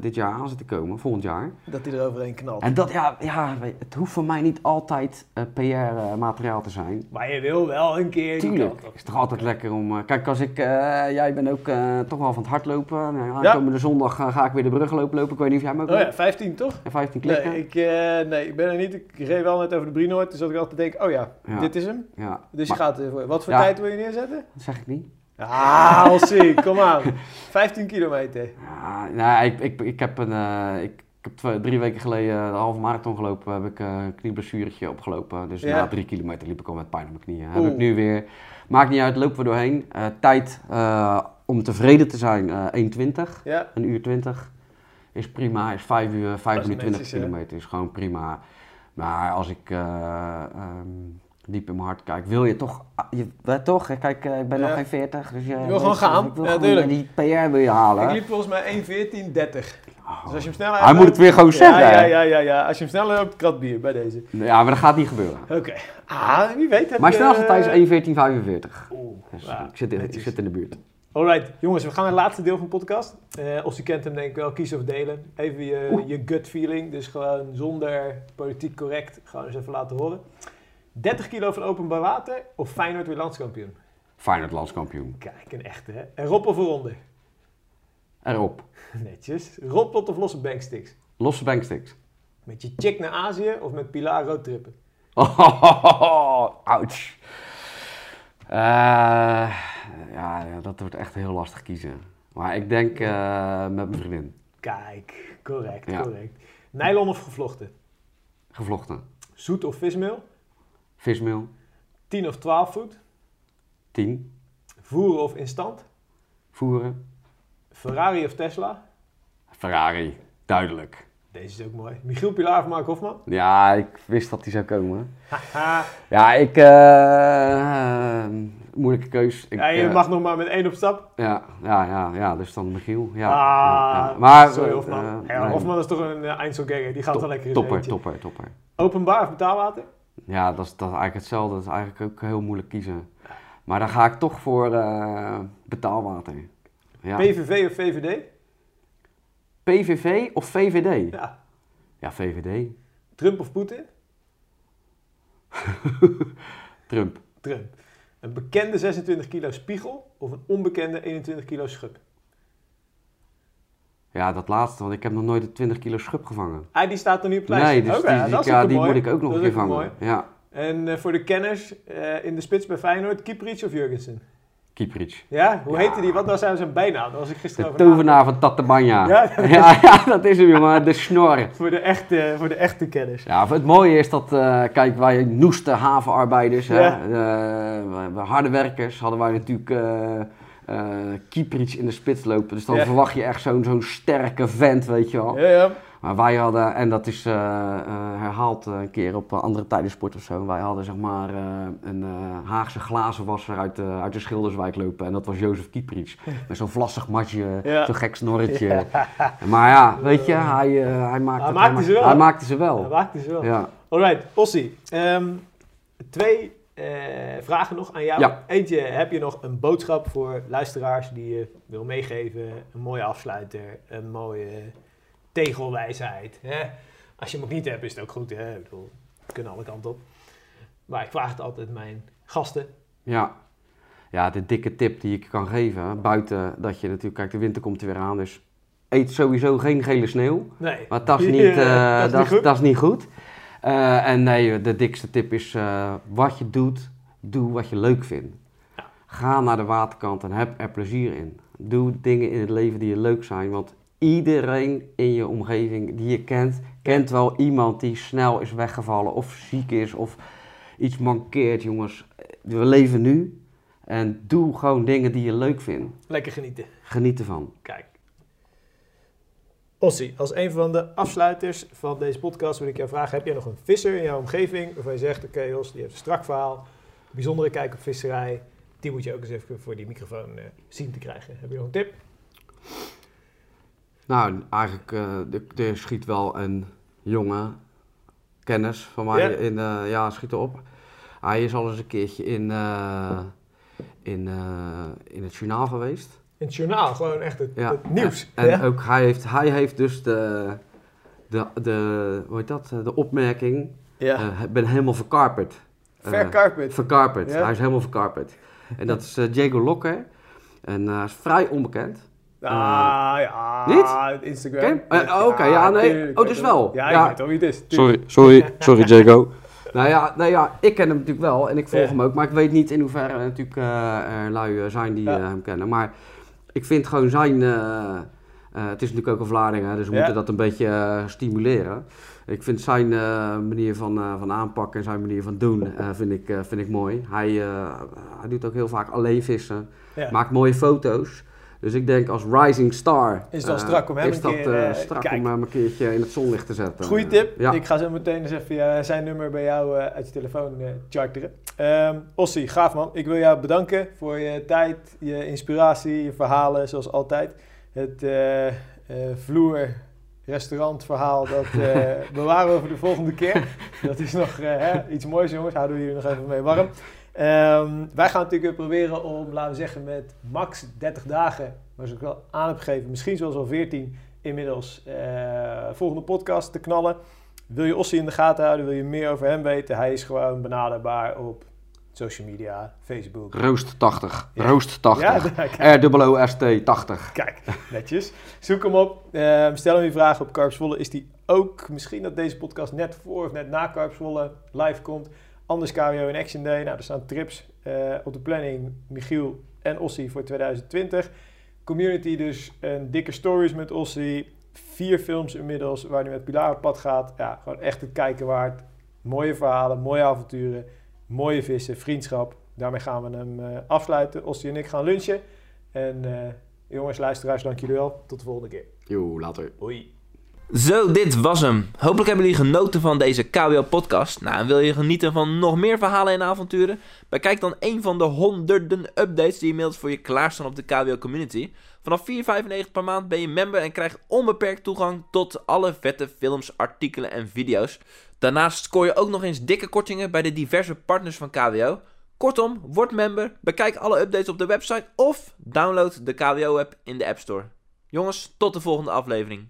dit jaar aan zit te komen, volgend jaar. Dat hij er overheen knalt. En dat, ja, ja het hoeft voor mij niet altijd PR-materiaal te zijn. Maar je wil wel een keer die Tuurlijk, op. is toch altijd lekker om... kijk, als ik... jij bent ook toch wel van het hardlopen. Nou, ja. Komende zondag ga ik weer de brug lopen lopen. Ik weet niet of jij me ook Oh ja, doet. 15 toch? En 15 klikken. Nee ik, nee, ik ben er niet. Ik reed wel net over de Brienoord, dus dat ik altijd denk, oh ja, Ja. dit is hem. Ja, Dus maar- je gaat ervoor. Wat voor Ja. tijd wil je neerzetten? dat zeg ik niet. Ah, see, kom aan. 15 kilometer. Ja, nou, ik, ik, ik heb, een, eh, ik, ik heb twee, drie weken geleden de halve marathon gelopen. Heb ik eh, een knieblessuretje opgelopen. Dus Ja. na drie kilometer liep ik al met pijn op mijn knieën. Heb ik nu weer... Maakt niet uit, lopen we doorheen. Eh, tijd eh, om tevreden te zijn, eh 1,20. Ja, Een uur 20 is prima. Is 5 uur, 5 Dat is minuten 20 netjes, hè? kilometer. Is gewoon prima. Maar als ik eh, ehm, diep in mijn hart kijk, wil je toch... ah, Je, weet toch, hè, kijk, eh, ik ben Ja. nog geen 40. Dus je, wil gewoon gaan. Ik wil Ja, gewoon die PR wil je halen. ik liep volgens mij 1.14.30. Oh. Dus als je hem sneller Hij moet het weer gewoon Ja, zeggen. Ja, hè? ja, ja, ja. Als je hem sneller loopt, krat bier bij deze. Ja, maar dat gaat niet gebeuren. Oké. Ah, wie weet. heb Mijn je- snelste tijd is 1.14.45. Oeh, Dus ja, ik, zit in, ik zit in de buurt. Alright, jongens, we gaan naar het laatste deel van de podcast. Eh als u kent hem, denk ik wel, kies of delen. Even je, je gut feeling, dus gewoon zonder politiek correct, gewoon eens even laten horen. 30 kilo van openbaar water of Feyenoord weer landskampioen? Feyenoord landskampioen. Kijk, een echte, hè? En Rob of eronder? Erop. Netjes. Rotpot of losse banksticks? Losse banksticks. Met je chick naar Azië of met Pilar roadtrippen? ouch. Eh, ja, dat wordt echt heel lastig kiezen. Maar ik denk eh, met mijn vriendin. Kijk, correct, Ja. correct. Nylon of gevlochten? Gevlochten. Zoet of vismeel? Vismeel. 10 of 12 voet? 10. Voeren of instant? Voeren. Ferrari of Tesla? Ferrari. Duidelijk. Deze is ook mooi. Michiel Pilar of Mark Hofman? Ja, ik wist dat die zou komen. Ja, ik... eh, eh, moeilijke keus. Ik, ja, je eh, mag nog maar met één op stap. Ja, ja, ja, ja, dus dan Michiel. Ja, ah, ja, ja. Maar, sorry Hofman. Hofman is toch een uh, Einzelganger. Die gaat wel lekker in Topper, topper, topper. Openbaar of betaalwater? Ja, dat is, dat is eigenlijk hetzelfde. Dat is eigenlijk ook heel moeilijk kiezen. Maar dan ga ik toch voor eh, betaalwater. Ja. PVV of VVD? PVV of VVD? Ja. Ja, VVD. Trump of Poetin? Trump. Trump. Een bekende 26 kilo spiegel of een onbekende 21 kilo schub? Ja, dat laatste, want ik heb nog nooit een 20 kilo schub gevangen. Ah, die staat er nu op het lijstje. Nee, dus die, ja, die- dat is ja, moet ik ook nog Dat een is keer vangen. Ja, En eh, voor de kenners, eh, in de spits bij Feyenoord, Kieprits of Jurgensen? Kieprits. Ja, hoe Ja. heette die? Wat was nou zijn bijnaam? Daar was ik gisteren De over tovenaar van Tatabanya. Ja? Ja, ja, dat is hem, jongen. De snor. Voor de echte, voor de echte kenners. Ja, het mooie is dat, eh, kijk, wij noeste havenarbeiders, hè, harde werkers, hadden wij natuurlijk Kieprits in de spits lopen. Dus dan Ja. verwacht je echt zo'n zo'n sterke vent, weet je wel. Ja, ja. Maar wij hadden, en dat is eh, eh, herhaald eh, een keer op eh, andere tijdensport of zo. Wij hadden zeg maar eh, een eh, Haagse glazenwasser uit, de uit de Schilderswijk lopen. En dat was Jozef Kieprits. Met zo'n vlassig matje, Ja. zo'n gek snorretje. Maar ja, weet je, hij, eh, hij maakte Hij maakte ze wel, Hij maakte ze wel. Dat maakt het wel. Ja. Alright, Ossie. ehm, twee eh, vragen nog aan jou. Ja. Eentje, heb je nog een boodschap voor luisteraars die je wil meegeven? Een mooie afsluiter, een mooie tegelwijsheid. Hè? Als je hem ook niet hebt, is het ook goed. Hè? Ik bedoel, we kunnen alle kanten op. Maar ik vraag het altijd mijn gasten. Ja. ja, de dikke tip die ik kan geven, buiten dat je natuurlijk, kijk de winter komt er weer aan, dus eet sowieso geen gele sneeuw. Nee. Maar dat is niet, Ja, eh, dat is niet goed. dat is niet goed. Eh, en nee, de dikste tip is, eh, wat je doet, doe wat je leuk vindt. Ja. Ga naar de waterkant en heb er plezier in. Doe dingen in het leven die je leuk zijn, want iedereen in je omgeving die je kent, kent wel iemand die snel is weggevallen of ziek is of iets mankeert, jongens. We leven nu en doe gewoon dingen die je leuk vindt. Lekker genieten. Geniet ervan. Kijk. Ossie, als een van de afsluiters van deze podcast wil ik jou vragen: heb jij nog een visser in jouw omgeving waarvan je zegt: Oké, Jos, die heeft een strak verhaal, bijzondere kijk op visserij. Die moet je ook eens even voor die microfoon eh, zien te krijgen. Heb je nog een tip? Nou, eigenlijk, eh, er- schiet wel een jonge kennis van mij in, eh, ja, schiet erop. Hij is al eens een keertje in, in, in het journaal geweest. In het journaal, gewoon echt het, Ja. het nieuws. En ja? ook hij heeft, hij heeft dus de, de, de, hoe heet dat, de opmerking, ja. eh, ik ben helemaal verkarperd. Eh, Verkarpet. verkarperd, Ja? hij is helemaal verkarperd. en dat is uh, Diego Locker. En hij is vrij onbekend. ah, ja. niet? Instagram. Oké, ja, nee. Oh, dus wel. Ja, Ja. ik weet wie het is. Sorry, sorry, sorry Jago. nou, ja, nou ja, ik ken hem natuurlijk wel en ik volg Ja. hem ook. Maar ik weet niet in hoeverre natuurlijk eh, er lui zijn die Ja. hem kennen. Maar ik vind gewoon zijn... eh, eh, het is natuurlijk ook een Vlaardingen, dus we Ja. moeten dat een beetje eh, stimuleren. Ik vind zijn manier van, van aanpakken en zijn manier van doen vind, ik, vind ik mooi. Hij, hij doet ook heel vaak alleen vissen, Ja. maakt mooie foto's. Dus ik denk als rising star... Is wel eh, strak om hem is een dat, keer, eh, eh, strak kijk. om hem een keertje in het zonlicht te zetten. Goeie tip. Ja. Ik ga zo meteen eens even zijn nummer bij jou uit je telefoon charteren. Ehm Ossie, gaaf man. Ik wil jou bedanken voor je tijd, je inspiratie, je verhalen zoals altijd. Het vloer restaurantverhaal, dat bewaren we voor de volgende keer. Dat is nog hè, iets moois jongens, houden we hier nog even mee warm. Ehm, wij gaan natuurlijk proberen om, laten we zeggen, met max 30 dagen, maar zoals ik al aan heb gegeven, misschien zelfs wel 14 inmiddels, eh, volgende podcast te knallen. Wil je Ossie in de gaten houden, wil je meer over hem weten, hij is gewoon benaderbaar op social media, Facebook. Roost 80. Ja. Roost 80. Ja. R-O-O-S-T 80. Kijk, netjes. Zoek hem op. Ehm, stel hem je vragen op Karpswolle. Is die ook misschien dat deze podcast net voor of net na Karpswolle live komt. Anders KWO in Action Day. Nou, er staan trips eh, op de planning. Michiel en Ossie voor 2020. Community dus een dikke stories met Ossie. Vier films inmiddels waar hij met Pilar op pad gaat. Ja, gewoon echt het kijken waard. Mooie verhalen, mooie avonturen, mooie vissen, vriendschap. Daarmee gaan we hem eh, afsluiten. Ossie en ik gaan lunchen. En eh, jongens, luisteraars, dank jullie wel. Tot de volgende keer. Jo, later. Hoi. Zo, dit was hem. Hopelijk hebben jullie genoten van deze KWO-podcast. Nou, en wil je genieten van nog meer verhalen en avonturen? Bekijk dan een van de honderden updates die inmiddels voor je klaarstaan op de KWO-community. Vanaf 4,95 per maand ben je member en krijgt onbeperkt toegang tot alle vette films, artikelen en video's. Daarnaast scoor je ook nog eens dikke kortingen bij de diverse partners van KWO. Kortom, word member, bekijk alle updates op de website of download de KWO-app in de App Store. Jongens, tot de volgende aflevering.